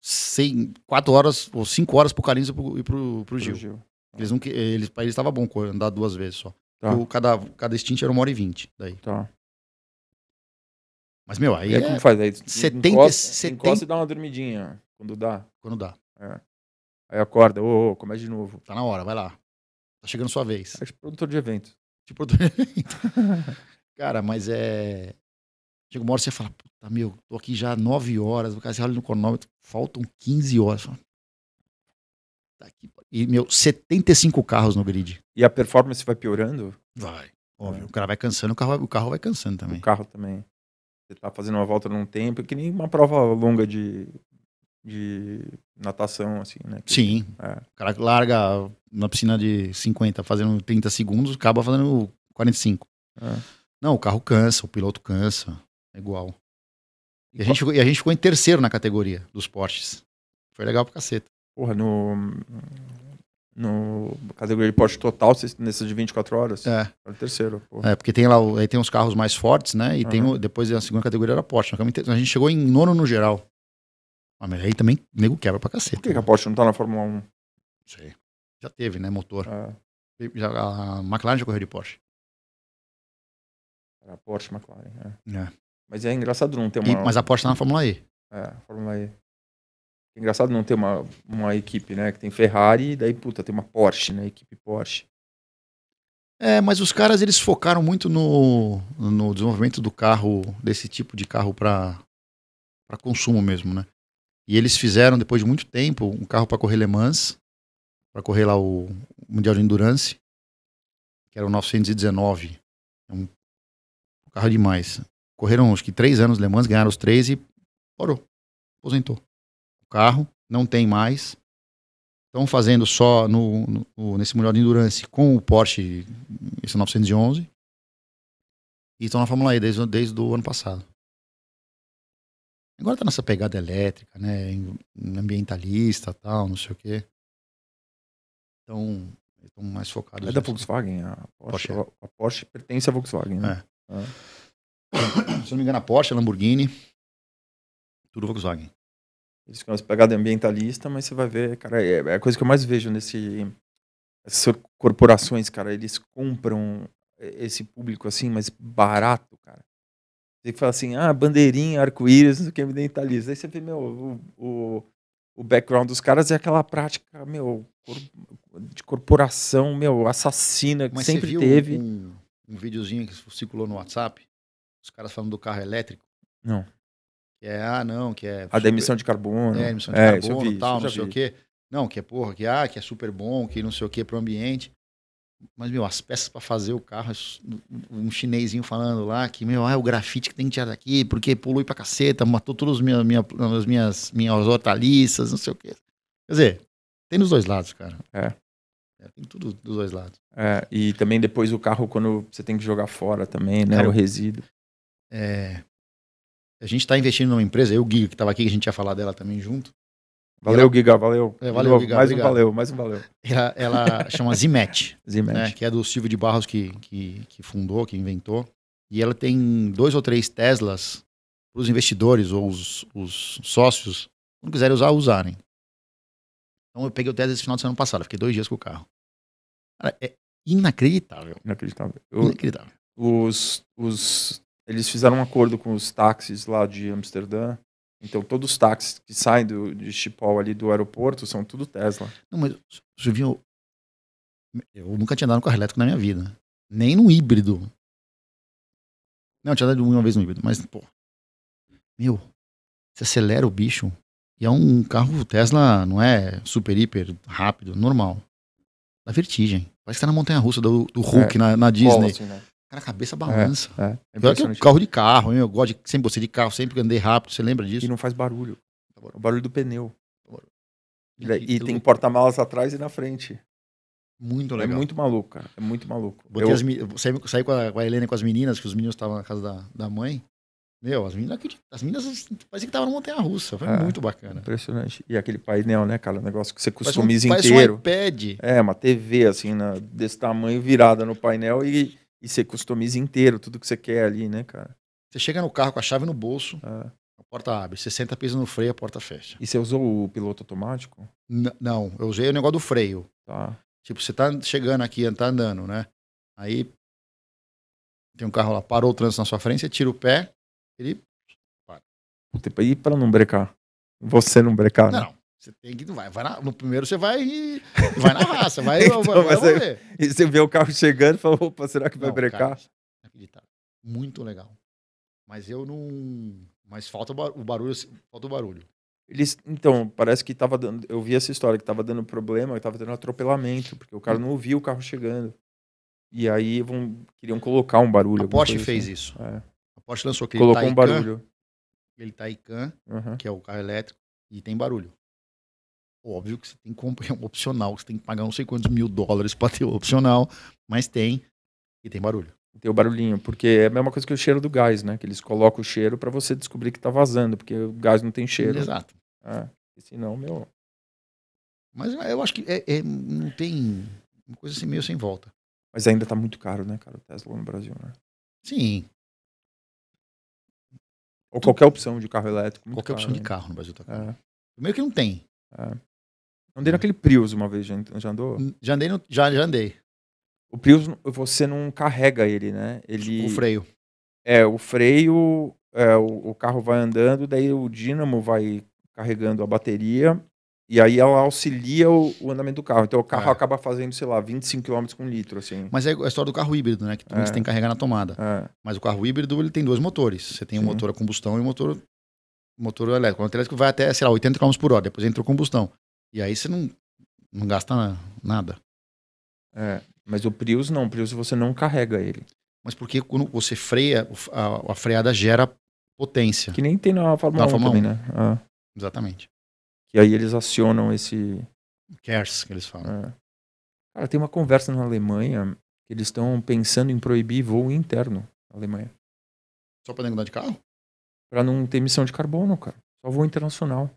seis, quatro horas ou cinco horas pro Carlinhos e pro, e pro, pro Gil. Gil. Eles não eles, pra eles estava bom andar duas vezes só. Tá. O, cada, cada stint era uma hora e vinte. Daí. Tá. Mas, meu, aí. Aí é como faz? Aí 70, encosta, 70... encosta e dá uma dormidinha. Quando dá. Quando dá. É. Aí acorda, ô, ô, começa de novo. Tá na hora, vai lá. Tá chegando sua vez. É tipo produtor de evento. Tipo produtor de evento. Cara, mas é. Chega uma hora você fala, puta, meu, tô aqui já nove horas, o cara olha no cronômetro, faltam 15 horas. Fala, Tá aqui. E, meu, 75 carros no grid. E a performance vai piorando? Vai, óbvio. É. O cara vai cansando, o carro, o carro vai cansando também. O carro também. Você tá fazendo uma volta num tempo, que nem uma prova longa de de natação, assim, né? Que, Sim. É. O cara larga na piscina de 50 fazendo 30 segundos, acaba fazendo 45. É. Não, o carro cansa, o piloto cansa. É igual. E a, gente, e a gente ficou em terceiro na categoria dos Porsches. Foi legal pra caceta. Porra, no. No categoria de Porsche total, nessa de 24 horas. É. Era o terceiro. Porra. É, porque tem lá aí tem os carros mais fortes, né? E uhum. tem o, depois a segunda categoria era Porsche. A gente chegou em nono no geral. Ah, mas aí também nego quebra pra caceta. Por que, que a Porsche não tá na Fórmula 1? Não sei. Já teve, né? Motor. É. Já, a McLaren já correu de Porsche. A Porsche McLaren, é. é. Mas é engraçado não ter uma. E, mas a Porsche tá na Fórmula E. É, Fórmula E. Engraçado não ter uma, uma equipe, né? Que tem Ferrari e daí, puta, tem uma Porsche, né? Equipe Porsche. É, mas os caras eles focaram muito no, no desenvolvimento do carro, desse tipo de carro para consumo mesmo, né? E eles fizeram, depois de muito tempo, um carro para correr Le Mans, para correr lá o Mundial de Endurance, que era o 919. É um carro demais. Correram acho que três anos Le Mans, ganharam os três e parou. Aposentou. Carro não tem mais. Estão fazendo só no, no, nesse Mundial de Endurance com o Porsche, esse 911. E estão na Fórmula E desde, desde o ano passado. Agora tá nessa pegada elétrica, né? Ambientalista tal, não sei o quê. Então, estão mais focados. É da Volkswagen, a Porsche, Porsche. A Porsche pertence à Volkswagen, né? É. É. Se não me engano, a Porsche, a Lamborghini, tudo Volkswagen. Eles ficam nessa pegada ambientalista, mas você vai ver, cara, é, é a coisa que eu mais vejo nesse. Essas corporações, cara, eles compram esse público assim, mas barato, cara. Você fala assim, ah, bandeirinha, arco-íris, não sei o que, ambientalista. Aí você vê, meu, o, o, o background dos caras é aquela prática, meu, de corporação, meu, assassina, que Mas sempre você viu teve. Um, um videozinho que circulou no WhatsApp, os caras falando do carro elétrico. Não. Que é, ah, não, que é. A da emissão de carbono. É, emissão de é, carbono e tal, não sei vi. o quê. Não, que é porra, que, ah, que é super bom, que não sei o quê pro ambiente. Mas, meu, as peças para fazer o carro, um chinesinho falando lá que, meu, ah, é o grafite que tem que tirar daqui, porque polui pra caceta, matou todas as minhas, minhas, minhas, minhas hortaliças, não sei o quê. Quer dizer, tem nos dois lados, cara. É. é tem tudo dos dois lados. É, e também depois o carro, quando você tem que jogar fora também, né? Cara, o resíduo. É. A gente está investindo numa empresa, eu, o Gui, que estava aqui, que a gente ia falar dela também junto. Valeu, ela... Giga, valeu. É, valeu, Giga. Mais obrigado. um valeu, mais um valeu. Ela, ela chama Zimet. Zimet. Né, que é do Silvio de Barros que, que, que fundou, que inventou. E ela tem dois ou três Teslas para os investidores ou os, os sócios, quando quiserem usar, usarem. Então eu peguei o Tesla esse final de semana passado, fiquei dois dias com o carro. Cara, é inacreditável. Inacreditável. Eu, inacreditável. Os, os, eles fizeram um acordo com os táxis lá de Amsterdã então, todos os táxis que saem do, de Schiphol ali do aeroporto são tudo Tesla. Não, mas viu? Eu nunca tinha andado no carro elétrico na minha vida. Nem no híbrido. Não, eu tinha andado uma vez no híbrido, mas, pô. Meu, você acelera o bicho. E é um carro Tesla, não é super, hiper rápido, normal. Dá vertigem. Parece que tá na montanha russa do, do Hulk é, na, na, Disney. Assim, né? Cara, a cabeça balança. É, é. é que é carro de carro, hein? eu gosto de sempre gostei de carro, sempre andei rápido, você lembra disso? E não faz barulho. O barulho do pneu. E, e, e tem porta-malas atrás e na frente. Muito é legal. É muito maluco, cara. É muito maluco. Botei eu... as, saí, saí com, a, com a Helena e com as meninas, que os meninos estavam na casa da, da mãe. Meu, as meninas, as meninas parecia que estavam na montanha russa. Foi é, muito bacana. Impressionante. E aquele painel, né, cara? O negócio que você customiza parece um, inteiro. Parece um iPad. É, uma TV, assim, na, desse tamanho, virada no painel e e você customiza inteiro tudo que você quer ali, né, cara? Você chega no carro com a chave no bolso, é. a porta abre. Você senta, pisa no freio, a porta fecha. E você usou o piloto automático? N não, eu usei o negócio do freio. Tá. Tipo, você tá chegando aqui, tá andando, né? Aí tem um carro lá, parou o trânsito na sua frente, você tira o pé, ele para. E pra não brecar? Você não brecar, né? Você tem que. Vai, vai na, no primeiro você vai vai na raça, vai, então, vai, vai você, E você vê o carro chegando e fala, opa, será que vai não, brecar? Muito legal. Mas eu não. Mas falta o barulho, falta o barulho. Eles, então, parece que tava dando. Eu vi essa história que tava dando problema, tava tendo atropelamento, porque o cara não ouvia o carro chegando. E aí vão, queriam colocar um barulho. A Porsche fez assim. isso. É. A Porsche lançou aquele Colocou Taycan, um barulho. Ele Taycan, uhum. que é o carro elétrico e tem barulho. Óbvio que você tem que comprar um opcional, você tem que pagar não sei quantos mil dólares para ter o opcional, mas tem e tem barulho. Tem o barulhinho, porque é a mesma coisa que o cheiro do gás, né? Que eles colocam o cheiro para você descobrir que tá vazando, porque o gás não tem cheiro. Exato. É, senão, meu. Mas eu acho que é, é, não tem uma coisa assim meio sem volta. Mas ainda tá muito caro, né, cara, o Tesla no Brasil, né? Sim. Ou qualquer opção de carro elétrico. Qualquer caro, opção de né? carro no Brasil tá caro. É, Primeiro que não tem. é. Andei naquele Prius uma vez, já, já andou? Já andei, no, já, já andei. O Prius, você não carrega ele, né? Ele, O freio. É, o freio, é, o, o carro vai andando, daí o dínamo vai carregando a bateria e aí ela auxilia o, o andamento do carro. Então o carro É. acaba fazendo, sei lá, 25 km com litro, assim. Mas é a história do carro híbrido, né? Que também É. você tem que carregar na tomada. É, Mas o carro híbrido ele tem dois motores. Você tem um Sim. motor a combustão e um motor, motor elétrico. O motor elétrico vai até, sei lá, 80 km por hora. Depois entra a combustão. E aí você não, não gasta na- nada. é. Mas o Prius não, o Prius você não carrega ele. Mas porque quando você freia, a, a freada gera potência. Que nem tem na Fórmula Na 1 Fórmula também, 1. né? É. Exatamente. Que aí eles acionam esse... Cares, que eles falam. é. Cara, tem uma conversa na Alemanha que eles estão pensando em proibir voo interno na Alemanha. Só pra andar de carro? Pra não ter emissão de carbono, cara. Só voo internacional.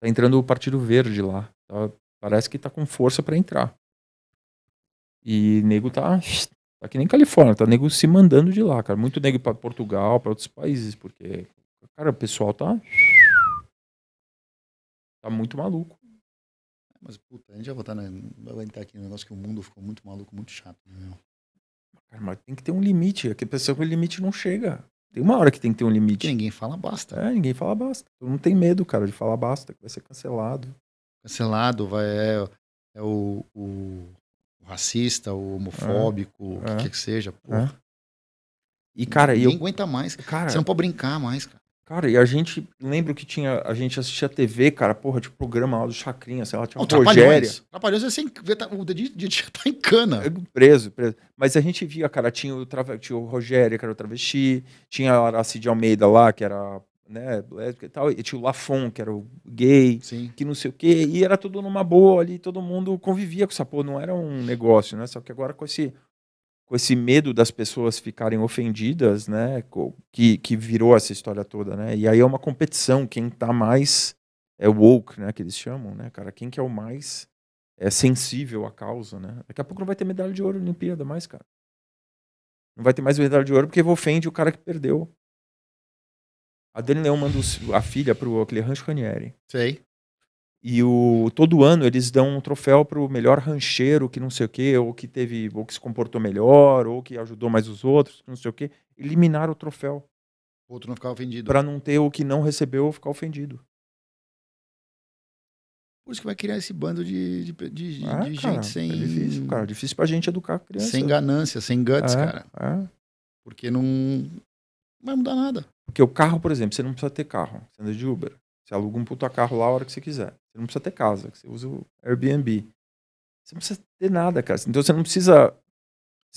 Tá entrando o Partido Verde lá. Tá- parece que tá com força pra entrar. E nego tá. Tá que nem Califórnia, tá nego se mandando de lá, cara. Muito nego pra Portugal, pra outros países, porque. Cara, o pessoal tá. Tá muito maluco. Mas, puta, a gente vai voltar, na, vai entrar aqui no negócio que o mundo ficou muito maluco, muito chato. Né? Cara, mas tem que ter um limite. Aqui a pessoa com limite não chega. Tem uma hora que tem que ter um Que limite. ninguém fala basta. É, ninguém fala basta. Mundo tem medo, cara, de falar basta, que vai ser cancelado. Cancelado, vai, é, é o, o, o racista, o homofóbico, o que é. quer que seja. Porra. E, cara, ninguém eu. aguenta mais. Cara, Você não pode brincar mais, cara. Cara, e a gente lembro que tinha. A gente assistia TV, cara, porra, tipo programa lá do Chacrinha, sei lá, tinha o Rogéria. Trapalhões. É sem, o já tá em cana. Preso, preso. Mas a gente via, cara, tinha o, trave, tinha o Rogério, que era o travesti, tinha a Aracide Almeida lá, que era, né, lésbica e tal, e tinha o Lafon, que era o gay, Sim. que não sei o quê, e era tudo numa boa ali, todo mundo convivia com essa porra, não era um negócio, né? Só que agora com esse com esse medo das pessoas ficarem ofendidas, né, que, que virou essa história toda, né? E aí é uma competição, quem tá mais é woke, né, que eles chamam, né, cara, quem que é o mais é sensível à causa, né? Daqui a pouco não vai ter medalha de ouro na Olimpíada mais, cara. Não vai ter mais medalha de ouro porque ofende o cara que perdeu. A Dani Leão manda a filha pro aquele Rancho Ranieri. Sei. E o, todo ano eles dão um troféu pro melhor rancheiro que não sei o quê, ou que teve, ou que se comportou melhor, ou que ajudou mais os outros, que não sei o quê. Eliminaram o troféu O outro não ficar ofendido. Pra não ter o que não recebeu ficar ofendido. Por isso que vai criar esse bando de, de, de- de Ah, gente cara, sem. É difícil, cara. Difícil pra gente educar a criança. Sem ganância, sem guts, É, cara. é. Porque não, não vai mudar nada. Porque o carro, por exemplo, você não precisa ter carro. Você anda de Uber. Você aluga um puta carro lá a hora que você quiser. Você não precisa ter casa. Você usa o Airbnb. Você não precisa ter nada, cara. Então você não precisa.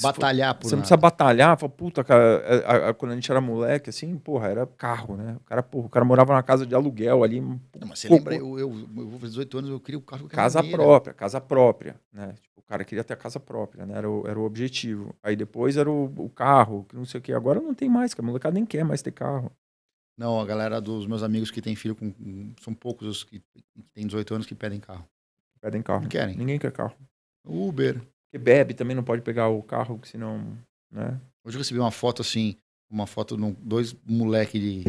Batalhar por Você não nada. precisa batalhar, fala, puta, cara, a- a- a- quando a gente era moleque, assim, porra, era carro, né? O cara, porra, o cara morava na casa de aluguel ali, Não, mas você cocô. lembra, eu, eu, eu vou fazer 18 anos, eu queria o carro que casa maneira. própria, casa própria, né? Tipo, o cara queria ter a casa própria, né? Era o, era o objetivo. Aí depois era o, o carro, que não sei o que. Agora não tem mais, cara. A molecada nem quer mais ter carro. Não, a galera dos meus amigos que tem filho com. São poucos os que, que têm 18 anos que pedem carro. Pedem carro. Não querem. Ninguém quer carro. Uber. Porque bebe também não pode pegar o carro, senão, né? Hoje eu recebi uma foto assim, uma foto de dois moleque de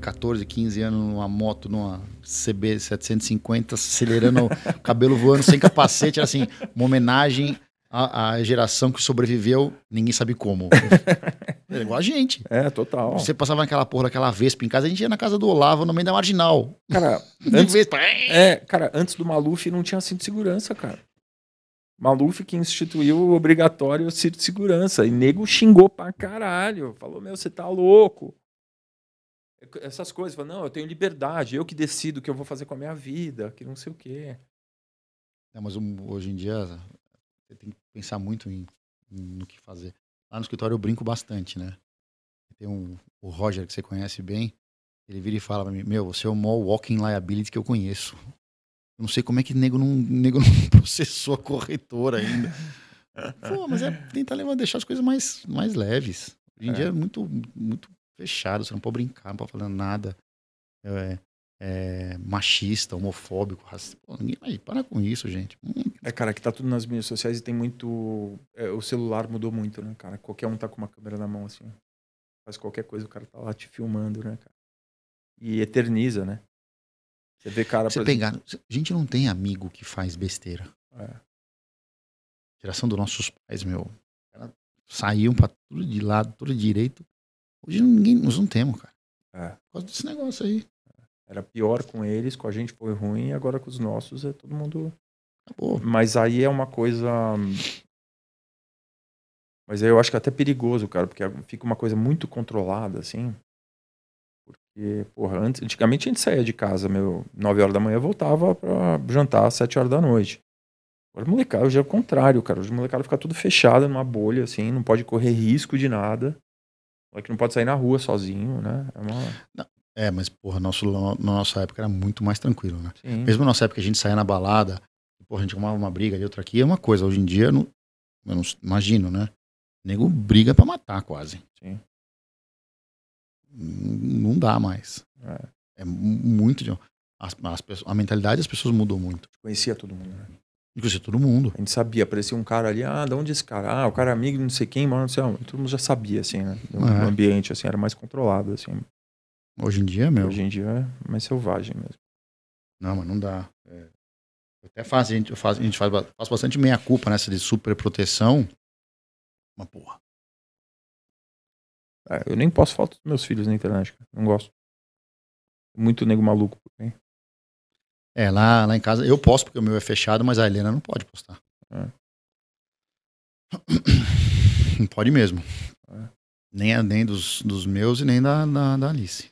14, 15 anos numa moto, numa CB 750, acelerando o cabelo voando sem capacete, era assim, uma homenagem à, à geração que sobreviveu, ninguém sabe como. É igual a gente. É, total. Você passava naquela porra daquela Vespa em casa, a gente ia na casa do Olavo, no meio da marginal. Cara, antes, Vespa. é, cara, antes do Maluf não tinha cinto de segurança, cara. Maluf que instituiu o obrigatório cinto de segurança. E nego xingou pra caralho. Falou, meu, você tá louco. Essas coisas. Falou, não, eu tenho liberdade. Eu que decido o que eu vou fazer com a minha vida. Que não sei o quê. Não, mas hoje em dia você tem que pensar muito em- no que fazer. Lá no escritório eu brinco bastante, né? Tem um, o Roger que você conhece bem. Ele vira e fala pra mim, meu, você é o maior walking liability que eu conheço. Eu não sei como é que nego não, nego não processou a corretora ainda. Pô, mas é tentar levar, deixar as coisas mais, mais leves. Hoje em é. dia é muito, muito fechado, você não pode brincar, não pode falar nada. É, é, machista, homofóbico, racista. Pô, ninguém vai para com isso, gente. Hum. É, cara, que tá tudo nas mídias sociais e tem muito. É, o celular mudou muito, né, cara? Qualquer um tá com uma câmera na mão, assim. Faz qualquer coisa, o cara tá lá te filmando, né, cara? E eterniza, né? Você vê cara. Você pegar. Exemplo... A gente não tem amigo que faz besteira. É. Geração dos nossos pais, meu. Saíam pra tudo de lado, tudo direito. Hoje ninguém, nós não temos, cara. É. Por causa desse negócio aí. Era pior com eles, com a gente foi ruim, agora com os nossos é todo mundo. Acabou. Mas aí é uma coisa. Mas aí eu acho que é até perigoso, cara, porque fica uma coisa muito controlada, assim. Porque, porra, antes, antigamente a gente saía de casa, meu, 9 horas da manhã, voltava pra jantar às 7 horas da noite. Agora, molecada, hoje é o contrário, cara. Hoje o molecada fica tudo fechado numa bolha, assim, não pode correr risco de nada. O que não pode sair na rua sozinho, né? É uma... Não, é, mas, porra, nosso, na nossa época era muito mais tranquilo, né? Sim. Mesmo na nossa época a gente saía na balada, porra, a gente arrumava uma briga ali, outra aqui, é uma coisa. Hoje em dia, não, eu não imagino, né? O nego briga pra matar quase. Sim. Não dá mais. É, é muito. De... As, as, a mentalidade das pessoas mudou muito. Conhecia todo mundo, né? Conhecia todo mundo. A gente sabia, aparecia um cara ali, ah, de onde é esse cara? Ah, o cara é amigo de não sei quem, mano, não sei onde. Todo mundo já sabia, assim, né? O é. ambiente, assim, era mais controlado, assim. Hoje em dia, meu. Hoje em dia é mais selvagem mesmo. Não, mas não dá. É, até faz, a gente, faz, a gente faz, faz bastante meia-culpa nessa de super proteção. Uma porra. É, eu nem posso foto dos meus filhos na internet, cara. Não gosto. Muito nego maluco. Hein? É, lá, lá em casa eu posso porque o meu é fechado, mas a Helena não pode postar. É. Não pode mesmo. É. Nem, nem dos, dos meus e nem da, da, da Alice.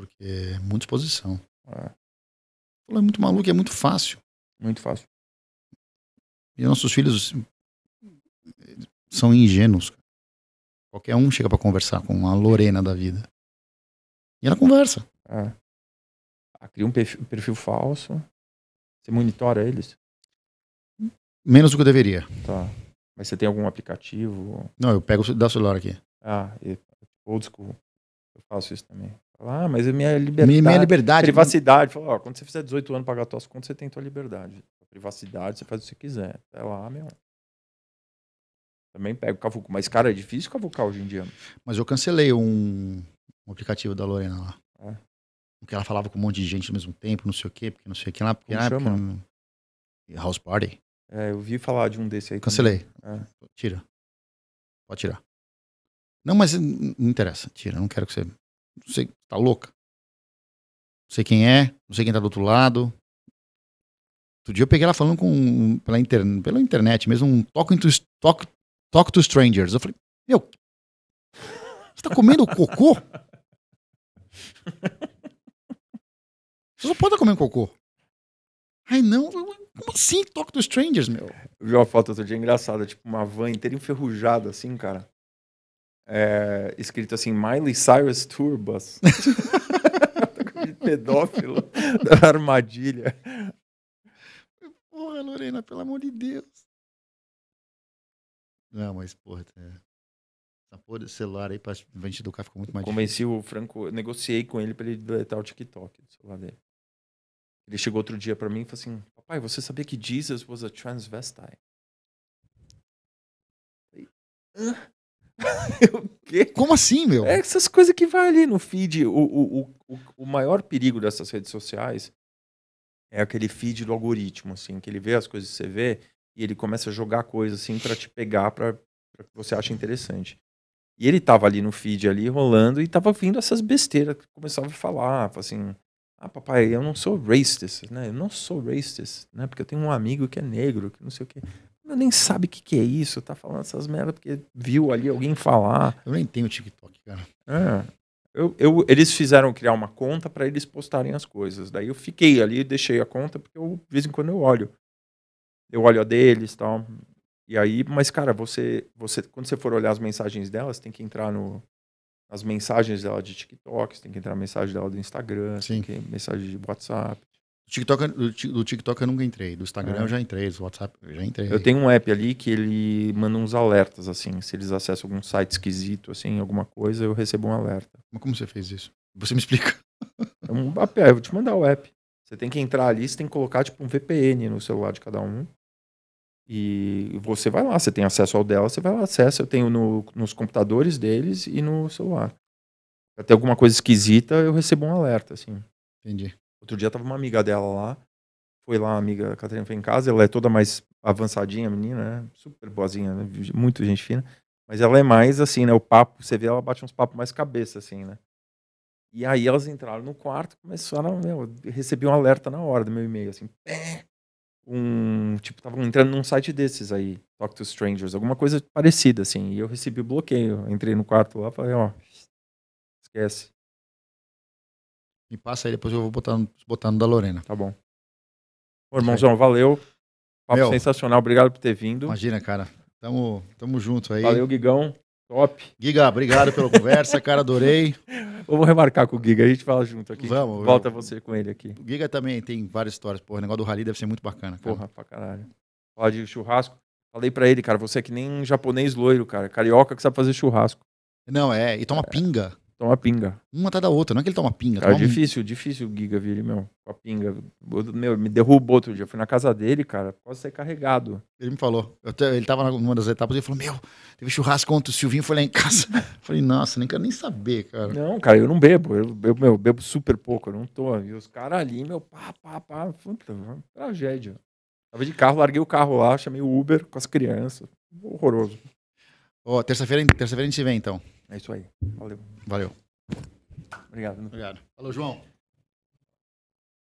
Porque é muita exposição. É. É muito maluco, é muito fácil. Muito fácil. E nossos filhos são ingênuos. Qualquer um chega para conversar com a Lorena da vida. E ela conversa. É. Ah, cria um perfil, perfil, falso. Você monitora eles? Menos do que eu deveria. Tá. Mas você tem algum aplicativo? Não, eu pego da celular aqui. Ah, e, old school. Eu faço isso também. Ah, mas a minha liberdade. Minha liberdade. Privacidade. Fala, ó, quando você fizer 18 anos pagar suas contas, você tem tua liberdade. Privacidade, você faz o que você quiser. Até lá, meu. Também pego o cavuco. Mas, cara, é difícil cavucar hoje em dia. Mas eu cancelei um, um aplicativo da Lorena lá. É. Porque ela falava com um monte de gente ao mesmo tempo, não sei o quê, porque não sei o que lá. Porque, Como chama? Porque, House Party. É, eu vi falar de um desse aí. Cancelei. É. Tira. Pode tirar. Não, mas não interessa. Tira. Não quero que você não sei, tá louca? Não sei quem é, não sei quem tá do outro lado. Outro dia eu peguei ela falando com, pela, inter, pela internet mesmo, um talk, into, talk, talk to strangers. Eu falei, meu, você tá comendo cocô? Você só pode estar comendo cocô. Ai, não, como assim talk to strangers, meu? Eu vi uma foto outro dia engraçada, tipo uma van inteira enferrujada, assim, cara é, escrito assim, Miley Cyrus Tour Bus. pedófilo da armadilha. Porra, Lorena, pelo amor de Deus. Não, mas, porra, é... essa porra desse celular aí pra gente educar ficou muito mais Convenci difícil. o Franco, negociei com ele pra ele deletar o TikTok do celular dele. Ele chegou outro dia pra mim e falou assim: Papai, você sabia que Jesus was a transvestite? Hã? Como assim, meu? É essas coisas que vai ali no feed. O, o, o, o maior perigo dessas redes sociais é aquele feed do algoritmo, assim, que ele vê as coisas que você vê e ele começa a jogar coisas assim para te pegar para que você ache interessante. E ele tava ali no feed ali rolando e tava vindo essas besteiras que começava a falar, assim, ah, papai, eu não sou racist, né? Eu não sou racist, né? Porque eu tenho um amigo que é negro, que não sei o quê nem sabe o que, que é isso, tá falando essas merdas porque viu ali alguém falar. Eu nem tenho TikTok, cara. É. Eu, eu, eles fizeram criar uma conta para eles postarem as coisas. Daí eu fiquei ali, deixei a conta, porque eu, de vez em quando eu olho. Eu olho a deles e tal. E aí, mas cara, você, você, quando você for olhar as mensagens delas, tem que entrar no, as mensagens dela de TikTok, tem que entrar na mensagem dela do Instagram, Sim. tem que, mensagem de WhatsApp. TikTok, do, Ti- do TikTok eu nunca entrei. Do Instagram É. eu já entrei. Do WhatsApp eu já entrei. Eu tenho um app ali que ele manda uns alertas, assim. Se eles acessam algum site esquisito, assim, alguma coisa, eu recebo um alerta. Mas como você fez isso? Você me explica. É um app, eu vou te mandar o app. Você tem que entrar ali, você tem que colocar tipo um VPN no celular de cada um. E você vai lá, você tem acesso ao dela, você vai lá, acessa. Eu tenho no- nos computadores deles e no celular. Se tem alguma coisa esquisita, eu recebo um alerta, assim. Entendi. Outro dia tava uma amiga dela lá. Foi lá, a amiga a Catarina foi em casa. Ela é toda mais avançadinha, menina, né? Super boazinha, né? Muito gente fina. Mas ela é mais assim, né? O papo, você vê, ela bate uns papos mais cabeça, assim, né? E aí elas entraram no quarto, começaram, meu, eu recebi um alerta na hora do meu e-mail, assim, pé! Um, tipo, estavam entrando num site desses aí, Talk to Strangers, alguma coisa parecida, assim, e eu recebi o bloqueio. Entrei no quarto lá, falei, ó, esquece, Me passa aí, depois eu vou botar no, botar no da Lorena. tá bom. Ô, irmãozão, valeu. Papo Meu. sensacional, obrigado por ter vindo. Imagina, cara. Tamo, tamo junto aí. Valeu, Gigão. Top. Giga, obrigado pela conversa, cara. Adorei. Vamos remarcar com o Giga, a gente fala junto aqui. Vamos. Volta eu- você com ele aqui. O Giga também tem várias histórias. Porra, o negócio do rally deve ser muito bacana. Cara. Porra, pra caralho. Falar de churrasco. Falei pra ele, cara, você é que nem um japonês loiro, cara. Carioca que sabe fazer churrasco. Não, é. E toma pinga. Toma pinga. Uma atrás da outra. Não é que ele toma pinga. Cara, toma um- difícil, difícil o Giga vir, meu, com a pinga. Meu, me derrubou outro dia. Fui na casa dele, cara, quase sair carregado. Ele me falou. Eu ele tava numa das etapas e ele falou: Meu, teve churrasco ontem, o Silvinho foi lá em casa. Eu falei, nossa, nem quero nem saber, cara. Não, cara, eu não bebo. Eu, eu, meu, bebo super pouco, eu não tô. E os caras ali, meu, pá, pá, pá. Puta, tragédia. Tava de carro, larguei o carro lá, chamei o Uber com as crianças. Horroroso. Ó, terça-feira terça a gente se vê então. É isso aí. Valeu. Valeu. Obrigado. Obrigado. Falou, João.